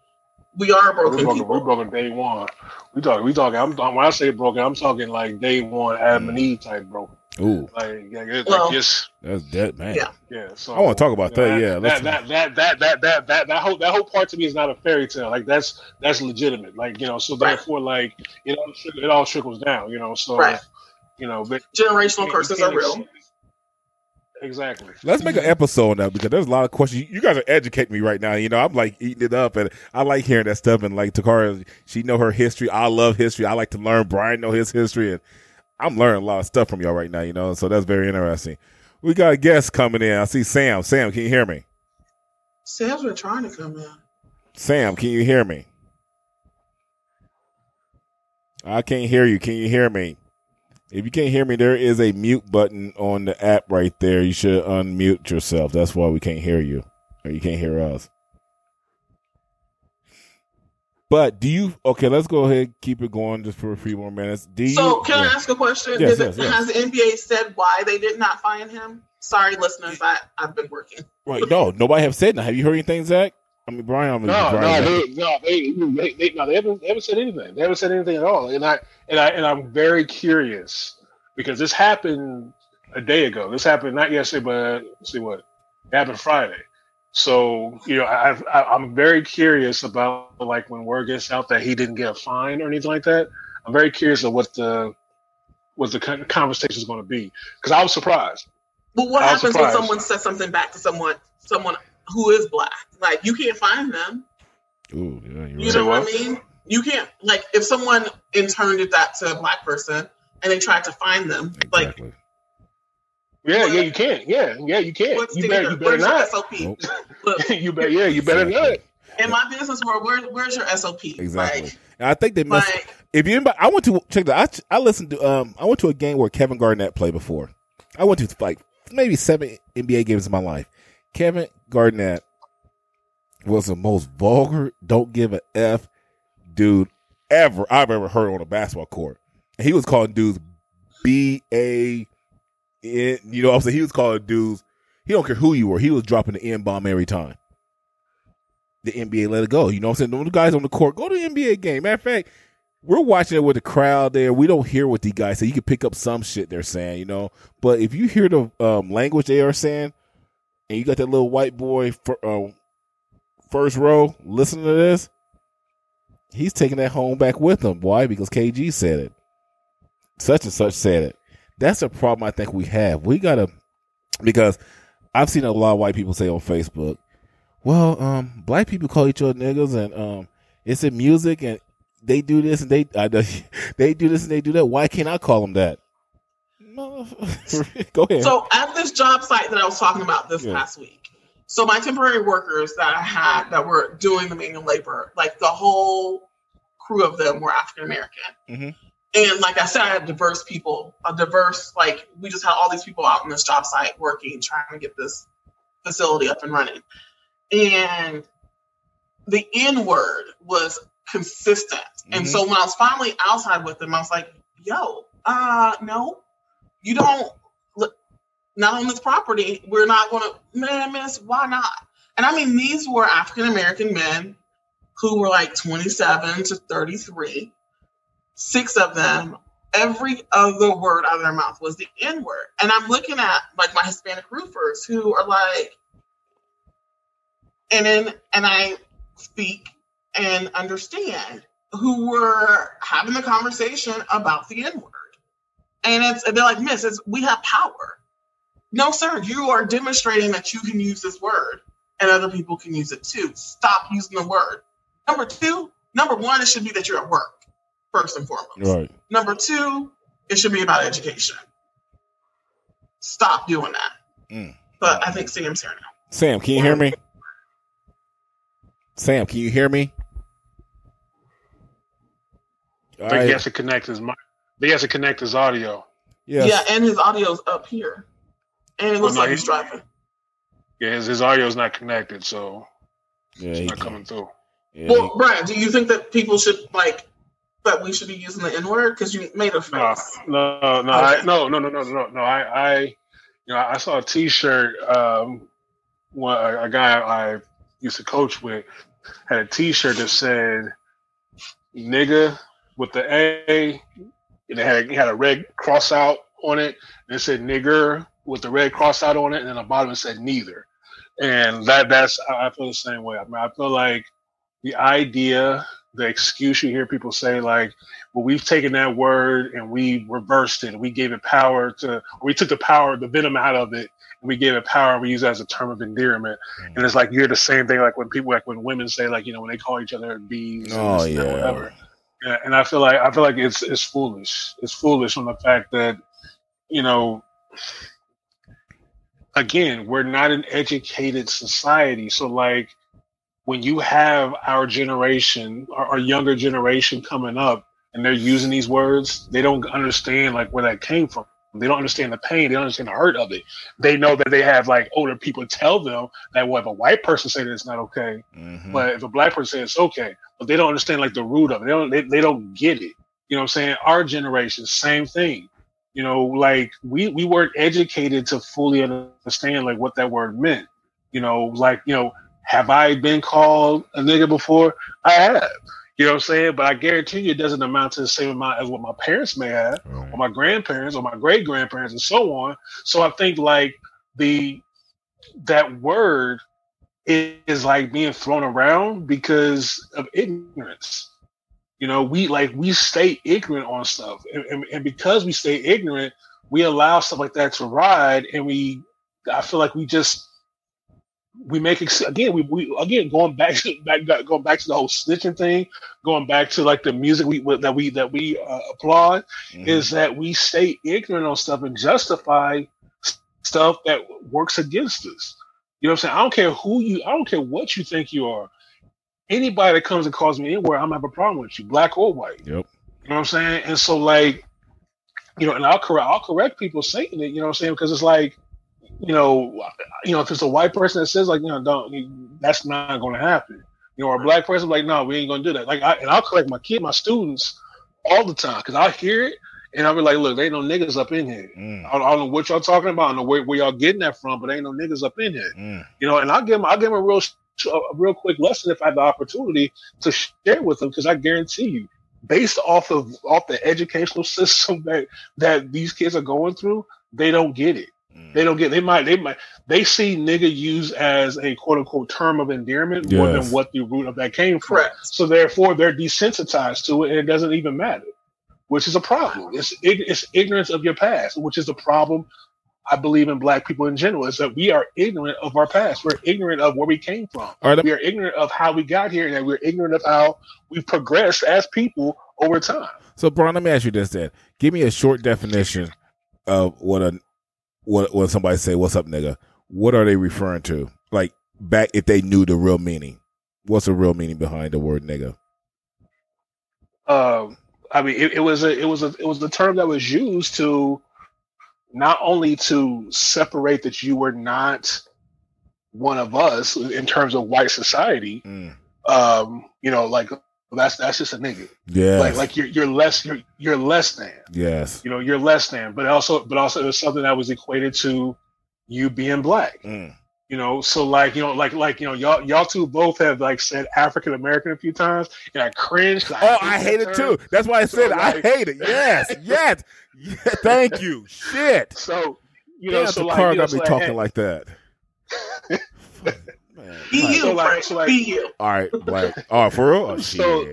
we are We're broken broken, people. we're broken day one. We talking. We talking. I'm when I say broken, I'm talking like day one Adam and Eve type broken. Ooh, Like, yeah, it's Well, like just that's dead, man. Yeah. yeah. So I wanna talk about that, yeah, that, that, that, that, that, that, that, that whole that whole part to me is not a fairy tale. Like that's that's legitimate. Like you know, so Right. therefore, like it all trickles- it all trickles down. You know, so Right. you know, but Generational you curses are real. exactly. Let's make an episode now because there's a lot of questions. You guys are educating me right now. You know, I'm like eating it up, and I like hearing that stuff. And like Takara, she know her history. I love history. I like to learn. Brian know his history, and I'm learning a lot of stuff from y'all right now. You know, so that's very interesting. We got a guest coming in. I see Sam. Sam, can you hear me? Sam's been trying to come in. Sam, can you hear me? I can't hear you. Can you hear me? If you can't hear me, there is a mute button on the app right there. You should unmute yourself. That's why we can't hear you, or you can't hear us. But do you? Okay, let's go ahead keep it going just for a few more minutes. Do you? So, can yeah. I ask a question? Yes, Is it- yes, yes. Has the NBA said why they did not fined him? Sorry, listeners, I, I've been working. Right, no, nobody have said that. Have you heard anything, Zach? I mean, Brian. I mean, No, Brian, no, they, no, they, they, they, no, they haven't, they haven't said anything. They haven't said anything at all. And I, and I, and I'm very curious because this happened a day ago. This happened not yesterday, but let's see what it happened Friday. So you know, I, I, I'm very curious about like when word gets out that he didn't get a fine or anything like that. I'm very curious of what the what the conversation is going to be because I was surprised. But what I happens surprised. when someone says something back to someone someone who is black? Like you can't find them. Ooh, yeah, you're right. Know what I mean? You can't like if someone in turn did that to a black person and they tried to find them, like Exactly. Yeah, yeah, you can. Yeah, yeah, you can. what's You better, you better where's your not. SOP? Nope. Look, you better, yeah, you better not. In my business world, where, where's your SOP? Exactly. Like, And I think they missed. like if you anybody, I went to check that. I, I listened to um I went to a game where Kevin Garnett played before. I went to like maybe seven NBA games in my life. Kevin Garnett was the most vulgar, don't give a f dude ever I've ever heard on a basketball court. And he was calling dudes B A You know what I'm saying? He was calling dudes. He don't care who you were. He was dropping the N bomb every time. The NBA let it go. You know what I'm saying? The guys on the court go to the NBA game. Matter of fact, we're watching it with the crowd there. We don't hear what the guys say. You can pick up some shit they're saying, you know. But if you hear the um, language they are saying, and you got that little white boy for, um, first row listening to this, he's taking that home back with him. Why? Because KG said it. Such and such said it. That's a problem I think we have. We gotta because I've seen a lot of white people say on Facebook, "Well, um, black people call each other niggas, and um, it's in music, and they do this and they I, they do this and they do that. Why can't I call them that?" Go ahead. So at this job site that I was talking about this Yeah. past week, so my temporary workers that I had that were doing the manual labor, like the whole crew of them were African American. Mhm. And like I said, I had diverse people, a diverse, like we just had all these people out on this job site working, trying to get this facility up and running. And the N word was consistent. And Mhm. so when I was finally outside with them, I was like, yo, uh, no, you don't look not on this property. We're not gonna man, miss, why not? And I mean these were African American men who were like 27 to 33. Six of them, every other word out of their mouth was the N word. And I'm looking at like my Hispanic roofers who are like, and then and I speak and understand who were having the conversation about the N word. And it's and they're like, Miss, it's, we have power. No, sir, you are demonstrating that you can use this word and other people can use it too. Stop using the word. Number two, number one, it should be that you're at work, first and foremost. right. Number two, it should be about education. Stop doing that. Mm. But I think Sam's here now. Sam, can you hear me? Sam, can you hear me? I think right. he has to connect his mic. He has to connect his audio. Yes. Yeah, and his audio's up here. And it looks no, like he- he's driving. Yeah, his, his audio is not connected, so Yeah, it's not can. coming through. Yeah, Well, Brian, do you think that people should like that we should be using the N word? Because you made a No, face. no, no, I, no, no, no, no, no, no. I, I, you know, I saw a T-shirt. Um, a, a guy I used to coach with had a T-shirt that said "nigga" with the A, and it had it had a red cross out on it, and it said "nigger" with the red cross out on it, and then the bottom it said "neither." And that that's I I feel the same way. I mean, I feel like the idea, the excuse you hear people say, like, well, we've taken that word and we reversed it. We gave it power to, we took the power, the venom out of it, and we gave it power. We use it as a term of endearment, Mm. and it's like you're the same thing. Like when people, like when women say, like you know, when they call each other bees. Oh this and that, yeah. whatever. Yeah, and I feel like I feel like it's it's foolish. It's foolish on the fact that you know, again, we're not an educated society. So like when you have our generation, our, our younger generation coming up, and they're using these words, they don't understand like where that came from. They don't understand the pain. They don't understand the hurt of it. They know that they have like older people tell them that well, if a white person say that it's not okay, Mhm. but if a black person says it's okay, but they don't understand like the root of it. They don't they, they don't get it. You know what I'm saying? Our generation, same thing. You know, like we we weren't educated to fully understand like what that word meant. You know, like, you know, have I been called a nigga before? I have. You know what I'm saying? But I guarantee you it doesn't amount to the same amount as what my parents may have Right. or my grandparents or my great grandparents and so on. So I think like the that word is, like being thrown around because of ignorance. You know, we like we stay ignorant on stuff, and, and, and because we stay ignorant, we allow stuff like that to ride, and we I feel like we just we make ex- again we, we again going back to back going back to the whole snitching thing, going back to like the music we that we that we uh, applaud Mhm. is that we stay ignorant on stuff and justify stuff that works against us. You know what I'm saying? I don't care who you, I don't care what you think you are. Anybody that comes and calls me anywhere, I'm gonna have a problem with you, black or white. Yep. You know what I'm saying? And so like, you know, and I'll correct I'll correct people saying it, you know what I'm saying? Because it's like, you know, you know, if it's a white person that says like, you know, don't that's not gonna happen. You know, or a black person like, no, we ain't gonna do that. Like I and I'll correct my kid, my students all the time because I hear it and I'll be like, look, there ain't no niggas up in here. Mm. I don't, I don't know what y'all talking about. I don't know where, where y'all getting that from, but ain't no niggas up in here. Mm. You know, and I'll give them, I'll give them a real, a real quick lesson if I have the opportunity to share with them, because I guarantee you, based off of off the educational system that that these kids are going through, they don't get it. Mm. They don't get. They might. They might. They see nigga used as a quote unquote term of endearment more than what the root of that came from. Correct. So therefore, they're desensitized to it, and it doesn't even matter, which is a problem. It's it's ignorance of your past, which is a problem. I believe in black people in general is that we are ignorant of our past. We're ignorant of where we came from. All right, We are ignorant of how we got here, and that we're ignorant of how we've progressed as people over time. So, Brian, let me ask you this then. Give me a short definition of what a what when somebody say "What's up, nigga?" What are they referring to? Like back if they knew the real meaning. What's the real meaning behind the word nigga? um, I mean, it, it was a, it was a, it was the term that was used to not only to separate that you were not one of us in terms of white society. Mm. Um, you know, like that's that's just a nigga. Yeah. Like like you're you're less you're you're less than. yes. You know, you're less than. But also, but also, it was something that was equated to you being black. Mm. You know, so like you know, like like you know, y'all y'all two both have like said African American a few times, and I cringed. 'cause Oh, I that hate it term. too. That's why I So, said I hate it. Yes, yes. Yeah, thank you. Shit. So you know, Damn, so the like, car you know, got so me like, talking hey, like that. Man, Be like- you, So, like- so, like- Be you. all right, black. Oh, for real? Oh, So-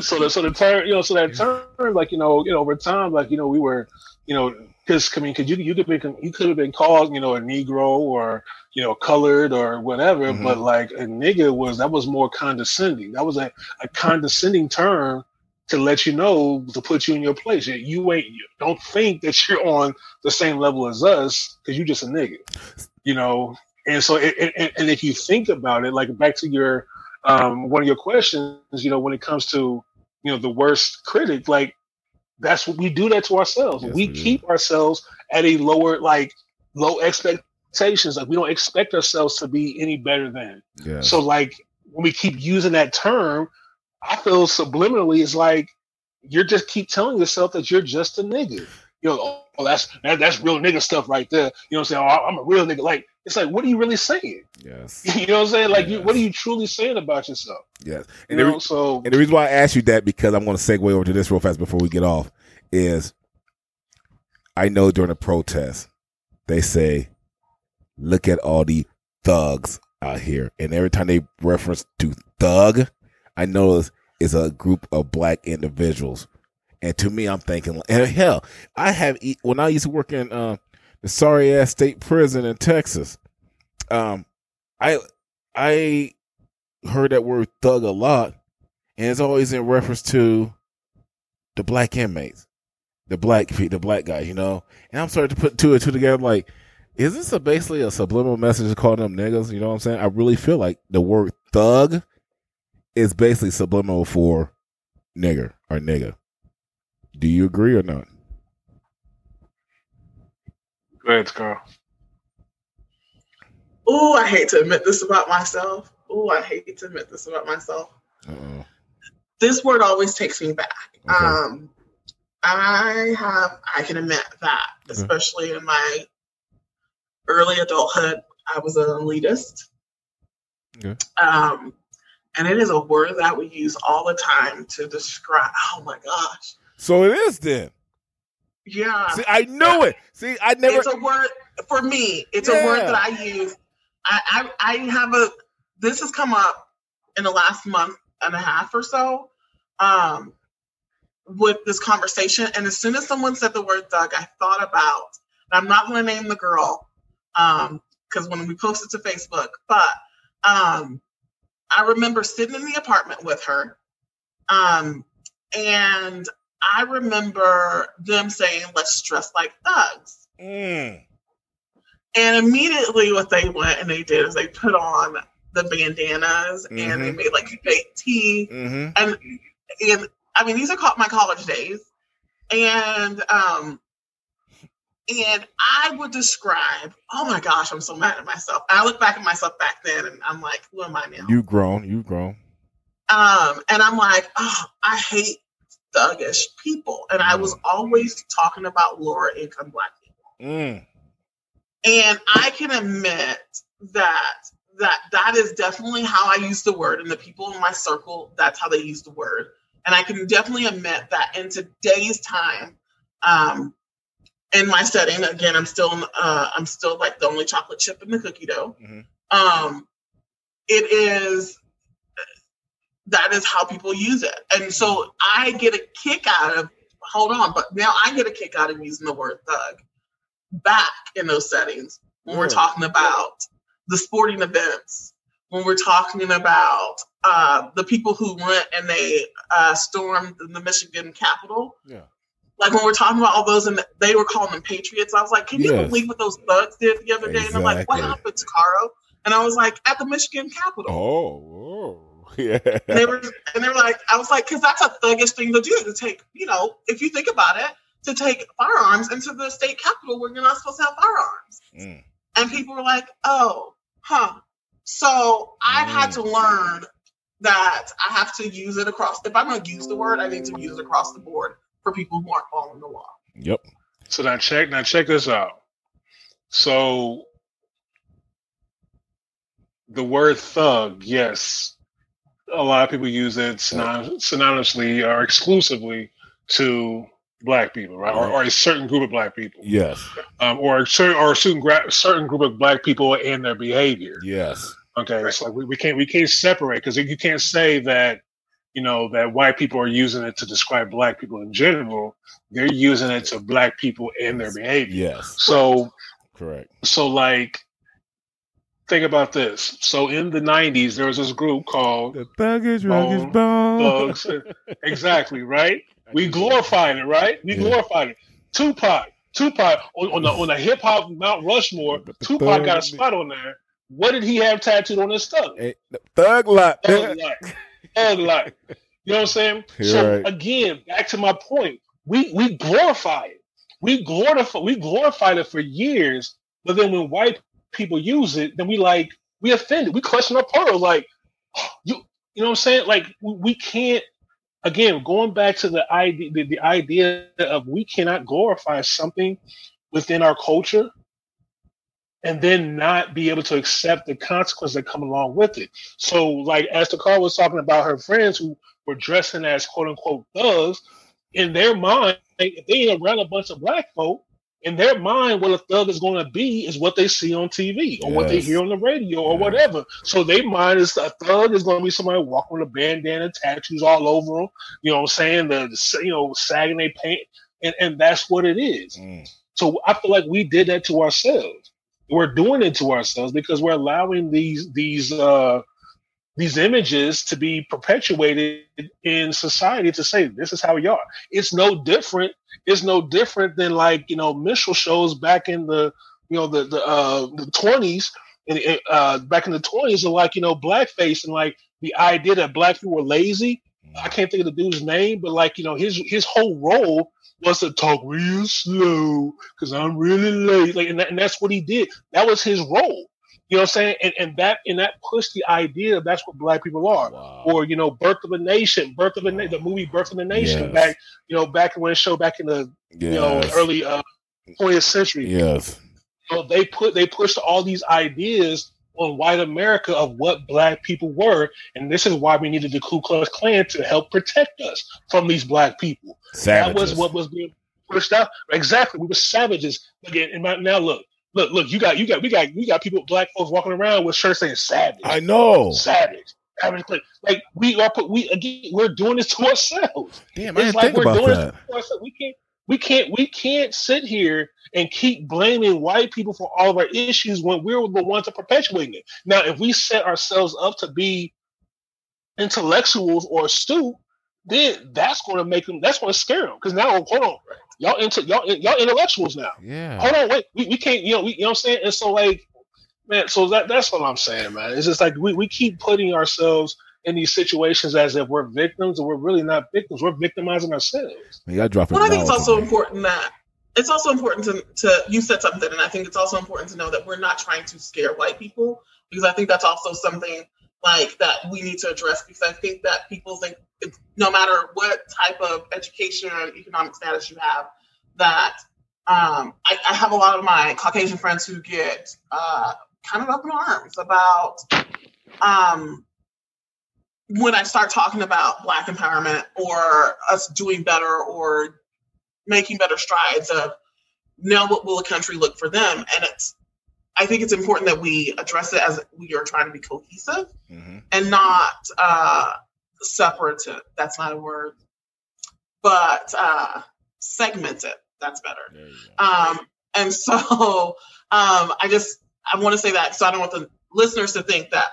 so the so the term, you know, so that term, like you know, you know, over time, like you know, we were, you know, because I mean, because you you could be you could have been called, you know, a Negro or you know, colored or whatever, Mhm. but like a nigga was that was more condescending. That was a, a condescending term to let you know to put you in your place. You- You ain't you don't think that you're on the same level as us because you just a nigga, you know. And so, it, it, and- if you think about it, like back to your um, one of your questions, you know, when it comes to you know the worst critic, like that's what we do that to ourselves. Yes, we keep ourselves at a lower, like low expectations. Like we don't expect ourselves to be any better than. yes. So like when we keep using that term, I feel subliminally it's like you're just keep telling yourself that you're just a nigga. You know, oh, oh, that's that, that's real nigga stuff right there. You know what I'm saying? Oh, I'm a real nigga. Like it's like, what are you really saying? yes. You know what I'm saying? Like, you, what are you truly saying about yourself? Yes. You And the, know, re- so and the reason why I asked you that because I'm going to segue over to this real fast before we get off is I know during a protest they say, "Look at all the thugs out here," and every time they reference to thug, I know it's, it's a group of black individuals. And to me, I'm thinking, and hell, I have when I used to work in uh, the sorry ass state prison in Texas. Um, I I heard that word thug a lot, and it's always in reference to the black inmates, the black the black guys, you know. And I'm starting to put two and two together. Like, is this a basically a subliminal message to call them niggas? You know what I'm saying? I really feel like the word thug is basically subliminal for nigger or nigga. Do you agree or not? Go ahead, Carl. Oh, I hate to admit this about myself. Oh, I hate to admit this about myself. Uh-oh. This word always takes me back. Okay. Um, I have, I can admit that, especially in my early adulthood, I was an elitist. Okay. Um, and it is a word that we use all the time to describe. Oh my gosh! So it is then. Yeah. See, I knew it. See, I never. It's a word for me. It's yeah. a word that I use. I, I I have a. This has come up in the last month and a half or so. Um, with this conversation, and as soon as someone said the word "thug," I thought about. I'm not going to name the girl, um, because when we posted to Facebook, but um, I remember sitting in the apartment with her. Um, and I remember them saying, let's dress like thugs. Mm. And immediately what they went and they did is they put on the bandanas mm-hmm. and they mm-hmm. made like fake tea. Mm-hmm. And and I mean these are my college days. And um and I would describe, oh my gosh, I'm so mad at myself. I look back at myself back then and I'm like, who am I now? You've grown, you've grown. Um, and I'm like, oh, I hate thuggish people. And. I was mm. always talking about lower income black people. Mm. And I can admit that that that is definitely how I use the word, and the people in my circle, that's how they use the word. And I can definitely admit that in today's time, um, in my setting, again, I'm still uh, I'm still like the only chocolate chip in the cookie dough. Mm-hmm. Um, it is that is how people use it, and so I get a kick out of hold on, but now I get a kick out of using the word thug back in those settings when we're mm. talking about the sporting events, when we're talking about uh, the people who went and they uh, stormed the Michigan Capitol. Yeah like when we're talking about all those and they were calling them patriots, I was like, can you believe what those thugs did the other day? And I'm like, what happened to Caro? And I was like, at the Michigan Capitol. Oh, yeah. And they were, and they were like, I was like, because that's a thuggish thing to do to take, you know, if you think about it, to take firearms into the state capitol where you're not supposed to have firearms. Mm. And people were like, oh, huh. So I've mm. had to learn that I have to use it across. If I'm going to use the word, I need to use it across the board for people who aren't following the law. Yep. So now check now check this out. So the word thug, yes, a lot of people use it synonymously or exclusively to black people, right? Or, or, a certain group of black people. Yes. Um, or a certain or a certain, gra- certain group of black people and their behavior. Yes. Okay. Right. So we, we can't we can't separate because you can't say that you know, that white people are using it to describe black people in general. They're using it to black people and their behavior. Yes. So correct. So like think about this. So in the nineties there was this group called The Thuggish Ruggish Bone. Exactly, right? We glorified it, right? We yeah. glorified it. Tupac. Tupac on, on the on the hip hop Mount Rushmore, Tupac got a spot on there. What did he have tattooed on his stuff? thug? Hey, thug life. Thug life and like, you know what I'm saying? You're so right. again, back to my point, we we glorify it. We glorify we glorified it for years, but then when white people use it, then we like we offended. We question our pearl, like you you know what I'm saying? Like we, can't again going back to the idea the, the idea of we cannot glorify something within our culture and then not be able to accept the consequences that come along with it. So, like as the car was talking about her friends who were dressing as quote unquote thugs, in their mind, if they ain't around a bunch of black folk, in their mind, what a thug is going to be is what they see on TV or yes. what they hear on the radio or whatever. So they mind is a thug is going to be somebody walking with a bandana, tattoos all over them. You know what I'm saying? The, the you know sagging their pants, and and that's what it is. Mm. So I feel like we did that to ourselves. We're doing it to ourselves because we're allowing these these uh, these images to be perpetuated in society to say this is how we are. It's no different. It's no different than like you know minstrel shows back in the you know the the uh, the twenties and uh, back in the twenties, of like you know blackface and like the idea that black people were lazy. I can't think of the dude's name, but like you know his his whole role was to talk real slow because I'm really late. Like and, that, and that's what he did. That was his role. You know what I'm saying? And, and that and that pushed the idea that's what black people are. Wow. Or, you know, Birth of a Nation, Birth of a Nation, the movie Birth of a Nation yes. back, you know, back when it showed back in the yes. you know early uh 20th century. Yes. So they put they pushed all these ideas on white America of what black people were, and this is why we needed the Ku Klux Klan to help protect us from these black people. Savages. That was what was being pushed out. Exactly, we were savages. Again, and now look, look, look. You got, you got, we got, we got people, black folks walking around with shirts saying "savage." I know, savage. Savage. Like we are, put, we again, we're doing this to ourselves. Damn, I didn't like think about that. We can't, we can't, we can't sit here and keep blaming white people for all of our issues when we're the ones that perpetuating it. Now, if we set ourselves up to be intellectuals or astute, then that's going to make them. That's going to scare them. Because now, hold on, y'all into y'all y'all intellectuals now. Yeah. Hold on, wait. We, we can't. You know. We, you know what I'm saying. And so like, man. So that that's what I'm saying, man. It's just like we, we keep putting ourselves in these situations as if we're victims, and we're really not victims. We're victimizing ourselves. Yeah, drop Well, I think it's also important that it's also important to, to you said something, and I think it's also important to know that we're not trying to scare white people because I think that's also something like that we need to address because I think that people think no matter what type of education or economic status you have, that um, I, I, have a lot of my Caucasian friends who get uh, kind of up in arms about um, when I start talking about Black empowerment or us doing better or making better strides of now what will a country look for them? And it's i think it's important that we address it as we are trying to be cohesive mm-hmm. and not uh separative. That's not a word. But uh segmented that's better. Um and so um i just i want to say that so i don't want the listeners to think that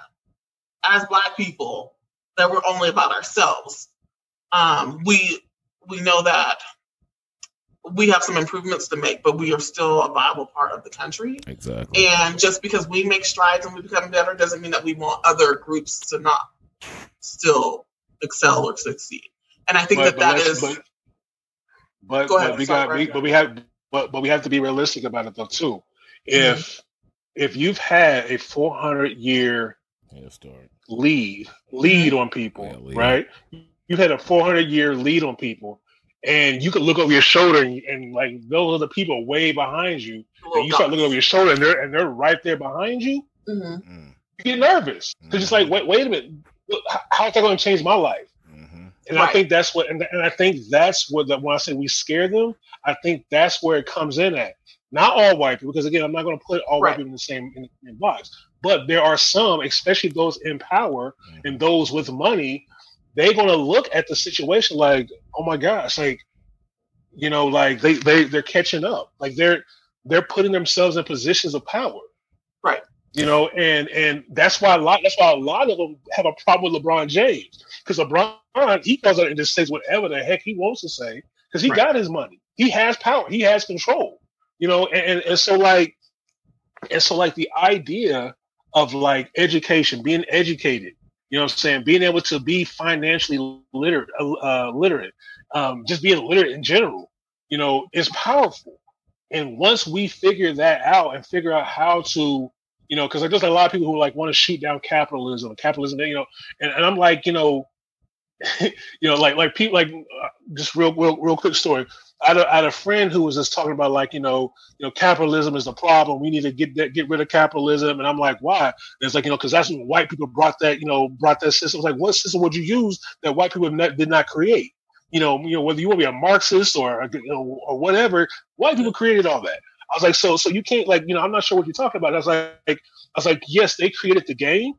as black people that we're only about ourselves. Um we we know that we have some improvements to make, but we are still a viable part of the country. Exactly. And just because we make strides and we become better doesn't mean that we want other groups to not still excel or succeed. And I think but, that but that is. But, but, go ahead, but we got, we, but we have, but but we have to be realistic about it though too. If mm-hmm. if you've had a 400 year lead lead on people, yeah, lead. right? You've had a 400 year lead on people and you could look over your shoulder and, and like those are the people way behind you and you start looking over your shoulder and they're and they're right there behind you mm-hmm. Mm. you get nervous because it's like mm-hmm. wait wait a minute how is that going to change my life mm-hmm. and right. i think that's what and, and i think that's what the, when i say we scare them i think that's where it comes in at not all white people because again i'm not going to put all right. white people in the same in, in box but there are some especially those in power mm-hmm. and those with money they're gonna look at the situation like, oh my gosh, like, you know, like they they they're catching up. Like they're they're putting themselves in positions of power. Right. You know, and and that's why a lot that's why a lot of them have a problem with LeBron James. Because LeBron, he goes out and just says whatever the heck he wants to say, because he right. got his money. He has power, he has control. You know, and, and, and so like and so like the idea of like education, being educated, you know what I'm saying? Being able to be financially literate, uh, uh, literate, um, just being literate in general, you know, is powerful. And once we figure that out and figure out how to, you know, because there's a lot of people who like want to shoot down capitalism, capitalism, you know, and, and I'm like, you know, you know, like like people like uh, just real real real quick story. I had, a, I had a friend who was just talking about like you know you know capitalism is the problem. We need to get that, get rid of capitalism. And I'm like, why? And it's like you know because that's when white people brought that you know brought that system. Like what system would you use that white people did not create? You know you know whether you want to be a Marxist or you know or whatever, white people created all that. I was like, so so you can't like you know I'm not sure what you're talking about. I was like I was like yes they created the game,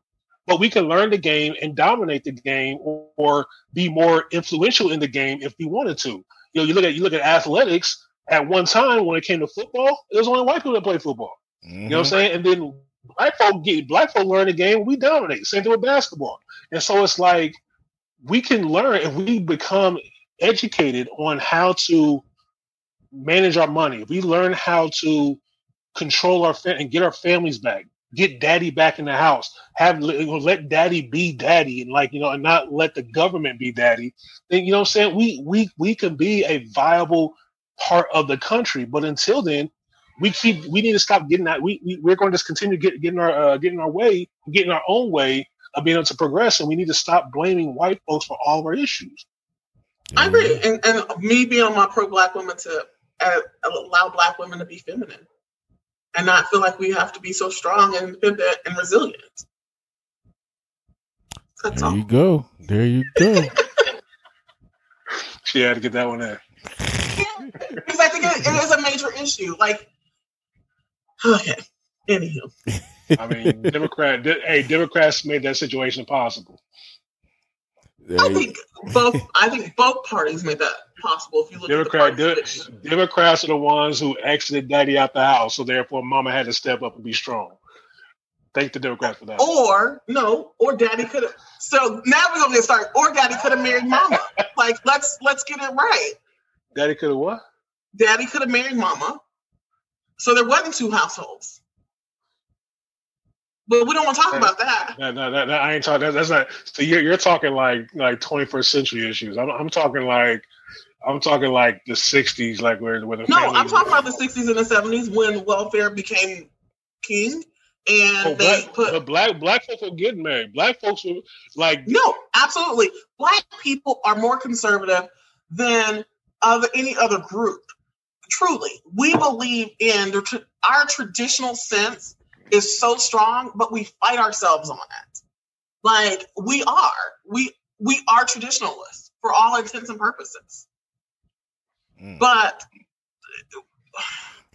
but we can learn the game and dominate the game or, or, be more influential in the game if we wanted to. You know, you look at you look at athletics. at one time when it came to football, it was only white people that played football. Mm-hmm. You know what I'm mm-hmm. saying? And then black folk get black folk learn the game, we dominate. Same thing with basketball. And so it's like we can learn if we become educated on how to manage our money. If we learn how to control our fa- and get our families back, get daddy back in the house, have let daddy be daddy, and like you know, and not let the government be daddy. Then you know, what I'm saying we we we can be a viable part of the country. But until then, we keep we need to stop getting that. We, we we're going to just continue get, getting our uh, getting our way, getting our own way of being able to progress, and we need to stop blaming white folks for all of our issues. I agree, and, and me being on my pro black women to uh, allow black women to be feminine and not feel like we have to be so strong and independent and resilient. That's there all. you go. There you go. she had to get that one in. because I think it, it is a major issue. Like, okay, anywho. I mean, Democrat. Hey, Democrats made that situation possible. I think both. I think both parties made that possible. If you look Democrat, at the de- Democrats are the ones who exited Daddy out the house, so therefore Mama had to step up and be strong. Thank the Democrats for that. Or no, or Daddy could have. So now we're gonna get started. Or Daddy could have married Mama. like let's let's get it right. Daddy could have what? Daddy could have married Mama. So there wasn't two households. But we don't want to talk about that. No, no, no, no I ain't talking. That, that's not. So you're you're talking like like 21st century issues. I'm I'm talking like I'm talking like the 60s, like where where the no, I'm talking about the 60s and the 70s when welfare became king. And oh, they black, put black black folks were getting married. Black folks were like no, absolutely. Black people are more conservative than other any other group. Truly, we believe in the, our traditional sense is so strong, but we fight ourselves on it. Like we are, we we are traditionalists for all intents and purposes. Mm. But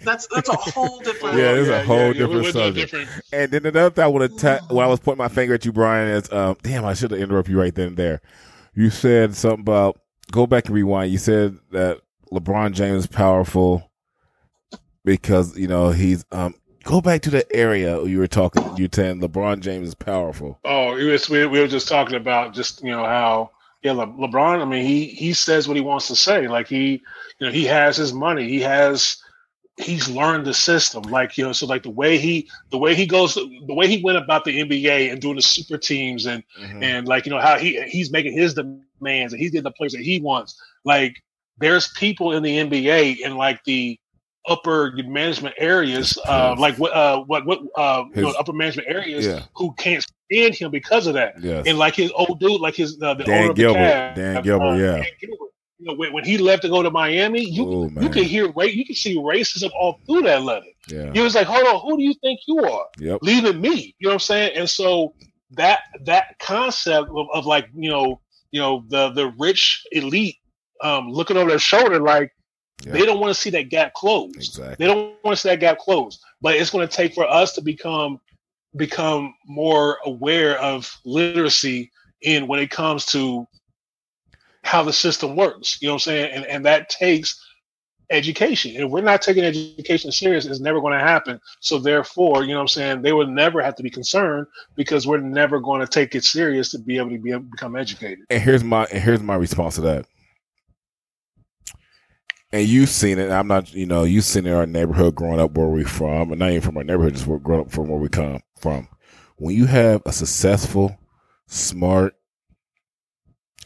that's that's a whole different. yeah, it's a whole yeah, different subject. Different. And then another thing I want to ta- when I was pointing my finger at you, Brian, is um, damn, I should have interrupted you right then and there. You said something about go back and rewind. You said that LeBron James is powerful because you know he's um go back to the area you were talking. You saying LeBron James is powerful. Oh, it was we, we were just talking about just you know how yeah Le, LeBron. I mean he he says what he wants to say. Like he you know he has his money. He has he's learned the system. Like you know so like the way he the way he goes the way he went about the NBA and doing the super teams and mm-hmm. and like you know how he he's making his demands and he's getting the players that he wants. Like there's people in the NBA and like the upper management areas, uh, like what, uh, what, what, uh, his, you know, upper management areas yeah. who can't stand him because of that. Yes. And like his old dude, like his, uh, the Dan Gilbert, Cavs, Dan Gilbert, uh, yeah. Dan Gilbert, you know, when, when, he left to go to Miami, you Ooh, you can hear you can see racism all through that letter. Yeah. He was like, hold on, who do you think you are? Yep. Leaving me. You know what I'm saying? And so that that concept of, of like, you know, you know, the the rich elite um, looking over their shoulder like yeah. They don't want to see that gap closed. Exactly. They don't want to see that gap closed. But it's going to take for us to become become more aware of literacy in when it comes to how the system works. You know what I'm saying? And and that takes education. If we're not taking education serious, it's never going to happen. So therefore, you know what I'm saying, they would never have to be concerned because we're never going to take it serious to be able to be become educated. And here's my and here's my response to that and you've seen it. I'm not, you know, you've seen it in our neighborhood growing up where we're from, and not even from our neighborhood, just growing up from where we come from. When you have a successful, smart,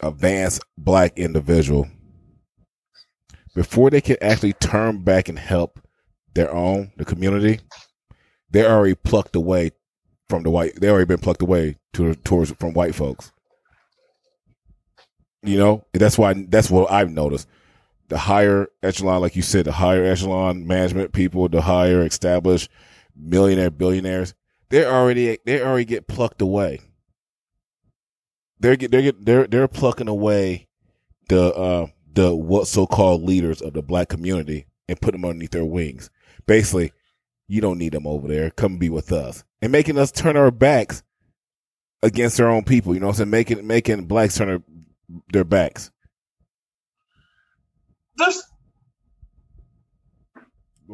advanced black individual, before they can actually turn back and help their own, the community, they're already plucked away from the white. They already been plucked away to towards from white folks. You know, that's why that's what I've noticed the higher echelon, like you said, the higher echelon management people, the higher established millionaire billionaires, they're already they already get plucked away. They're get they're get they're they're plucking away the uh the what so called leaders of the black community and put them underneath their wings. Basically, you don't need them over there. Come be with us. And making us turn our backs against our own people. You know what I'm saying? Making making blacks turn their, their backs there's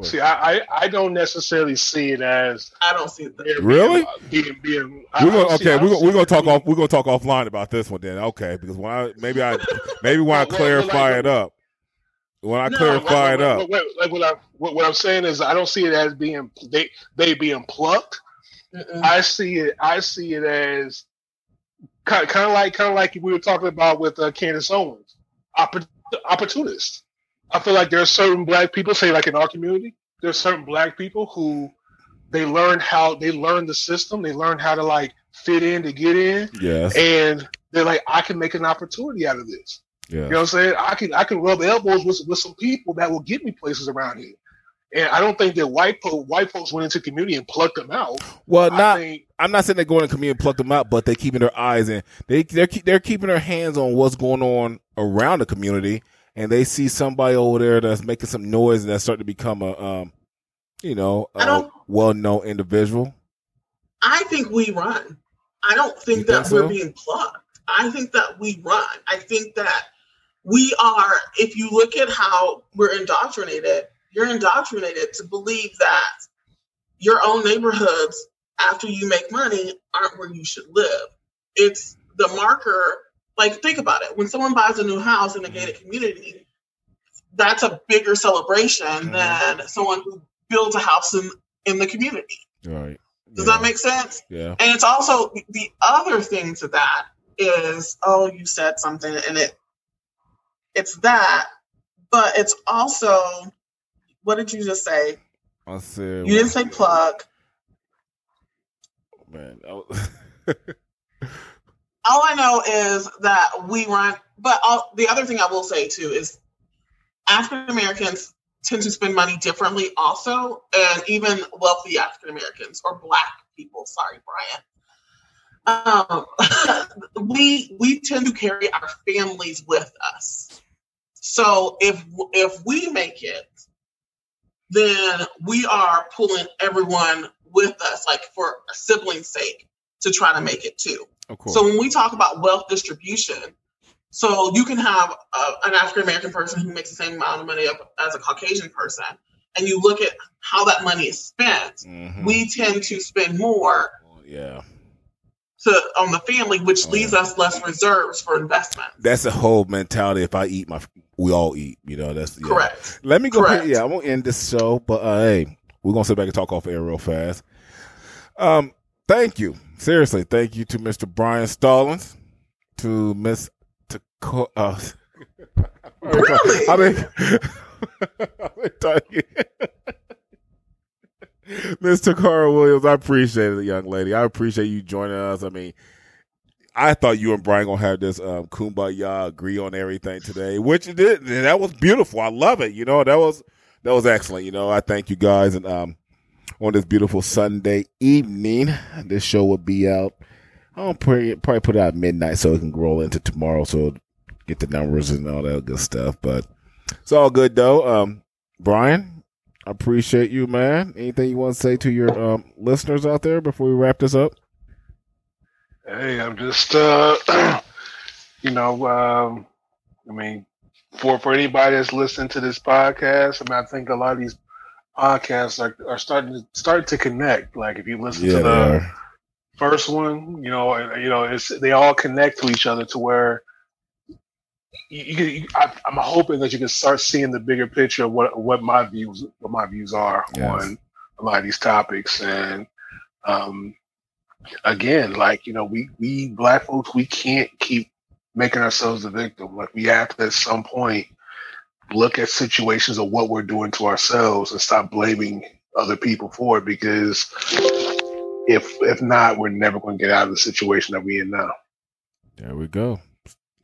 See, I, I, I don't necessarily see it as I don't see it that. Really? being being. We're gonna okay. We're gonna, we're gonna talk off. We're gonna talk offline about this one then. Okay, because when I maybe I maybe when I clarify it up, when I No, clarify it up, what- what- like what, I, what, what I'm saying is, I don't see it as being they they being plucked. Mm-mm. I see it. I see it as kind, kind of like kind of like we were talking about with uh, Candace Owens, oppor- opportunist. I feel like there are certain black people, say like in our community, there are certain black people who they learn how they learn the system, they learn how to like fit in to get in, yes, and they're like, I can make an opportunity out of this. yeah, You know what I'm saying? I can I can rub elbows with with some people that will get me places around here. And I don't think that white po- white folks went into community and plucked them out. Well, not. think I'm not saying they're going to in and pluck them out, but they're keeping their eyes in. They they're they're keeping their hands on what's going on around the community, and they see somebody over there that's making some noise and that's starting to become a um, you know, a don't- well known individual. I think we run. I don't think You that think we're being plucked. I think that we run. I think that we are, if you look at how we're indoctrinated, you're indoctrinated to believe that your own neighborhoods, after you make money, aren't where you should live. It's the marker. Like, think about it. When someone buys a new house in a gated community, that's a bigger celebration Mhm. than someone who builds a house in, in the community. Right. Does yeah. that make sense? Yeah. And it's also the other thing to that is, oh, you said something, and it it's that, but it's also what did you just say? I said. You didn't say plug. man. I was- All I know is that we run. But all, the other thing I will say too is African Americans tend to spend money differently, also, and even wealthy African Americans or Black people. Sorry, Brian. Um, we we tend to carry our families with us. So if if we make it, then we are pulling everyone with us, like for a sibling's sake, to try to make it too. Of course. So when we talk about wealth distribution, so you can have a, an African American person who makes the same amount of money as a Caucasian person, and you look at how that money is spent. Mhm. We tend to spend more yeah. to on the family, which Oh, leaves yeah. us less reserves for investment. That's the whole mentality. If I eat, my we all eat. You know. That's yeah. Correct. Let me go Correct. Yeah, I'm gonna end this show, but uh, hey, we're gonna sit back and talk off air real fast. Um, thank you, seriously, thank you to Mr. Brian Stallings, to Miss Taco. Uh, Really? I mean, I mean. Miss Takara Williams, I appreciate it, young lady. I appreciate you joining us. I mean, I thought you and Brian gonna have this um, kumbaya agree on everything today, which it did. And that was beautiful. I love it. You know, that was that was excellent. You know, I thank you guys. And um, on this beautiful Sunday evening, this show will be out. I'll probably, put it out midnight so it can roll into tomorrow. So get the numbers and all that good stuff. But it's all good though. Um, Brian, I appreciate you, man. Anything you want to say to your um, listeners out there before we wrap this up? Hey, I'm just, uh, you know, um, I mean, for for anybody that's listening to this podcast, I mean, I think a lot of these podcasts are, are starting to start to connect. Like if you listen Yeah, to the first one, you know, and, you know, it's they all connect to each other to where you, you, I, I'm hoping that you can start seeing the bigger picture of what what my views what my views are Yes. on a lot of these topics and um again like you know we we black folks we can't keep making ourselves the victim like we have to at some point look at situations of what we're doing to ourselves and stop blaming other people for it because if if not we're never going to get out of the situation that we're in now There we go.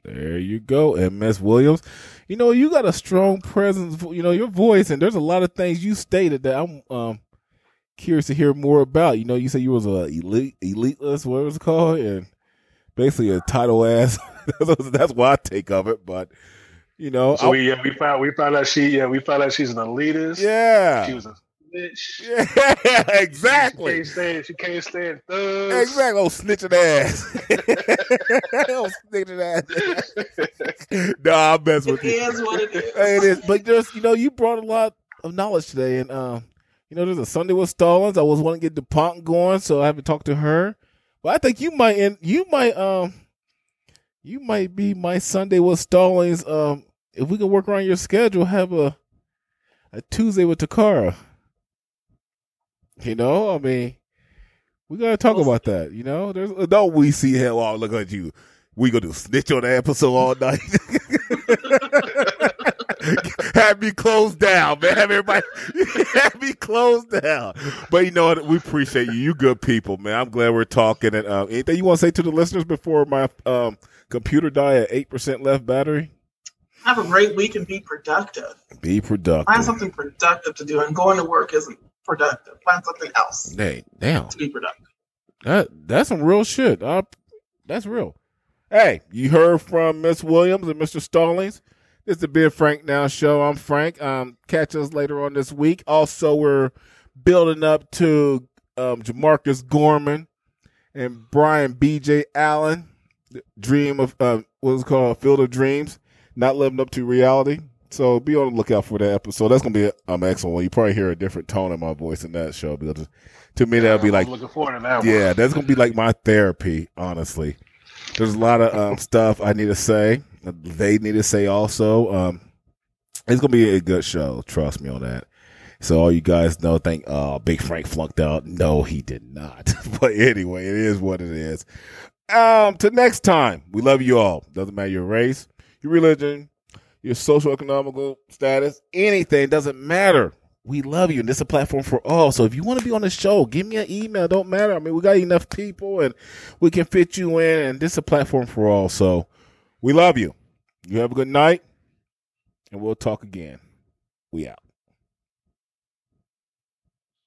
There you go. Miss Williams, you know, you got a strong presence, you know, your voice, and there's a lot of things you stated that I'm um curious to hear more about. You know, you said you was a elite eliteless, what was it called? And basically a title ass. That's what I take of it. But you know, so we yeah we found we found out she yeah we found out she's an elitist yeah. she was a bitch yeah, she exactly. can't stand she can't stand thugs Exactly, oh snitching ass. oh snitching ass. nah, I mess with It you. is what it is. Hey, it is, but there's you know you brought a lot of knowledge today. And um, you know, there's a Sunday with Stallings. I was wanting to get the DuPont going, so I haven't talked to her. But I think you might and you might um you might be my Sunday with Stallings. Um, if we can work around your schedule, have a a Tuesday with Takara. You know, I mean, we gotta talk about that. You know, there's don't we see hell? Oh, look at you. We gonna do snitch on the episode all night. have me closed down, man. Have everybody have me closed down. But you know what? We appreciate you. You good people, man. I'm glad we're talking. And uh, anything you want to say to the listeners before my um, computer die at eight percent left battery? Have a great week and be productive. Be productive. Find something productive to do, and going to work isn't productive. Find something else. Hey, damn. To be productive. That that's some real shit. Uh, that's real. Hey, you heard from Miss Williams and Mr. Stallings. This is the Big Frank Now Show. I'm Frank. Um, catch us later on this week. Also, we're building up to um, Jamarcus Gorman and Brian B.J. Allen. Dream of uh, what's called Field of Dreams, not living up to reality. So be on the lookout for that episode. That's gonna be um excellent one. You probably hear a different tone in my voice in that show because to me that'll be like I'm looking forward to that. yeah, one. that's gonna be like my therapy. Honestly, there's a lot of um, stuff I need to say. They need to say also. Um, it's gonna be a good show. Trust me on that. So all you guys know, think, oh, Big Frank flunked out. No, he did not. but anyway, it is what it is. Um, to next time, we love you all. Doesn't matter your race, your religion, your social economical status, anything doesn't matter. We love you, and this is a platform for all. So if you want to be on the show, give me an email. Don't matter. I mean, we got enough people, and we can fit you in. And this is a platform for all. So we love you. You have a good night, and we'll talk again. We out.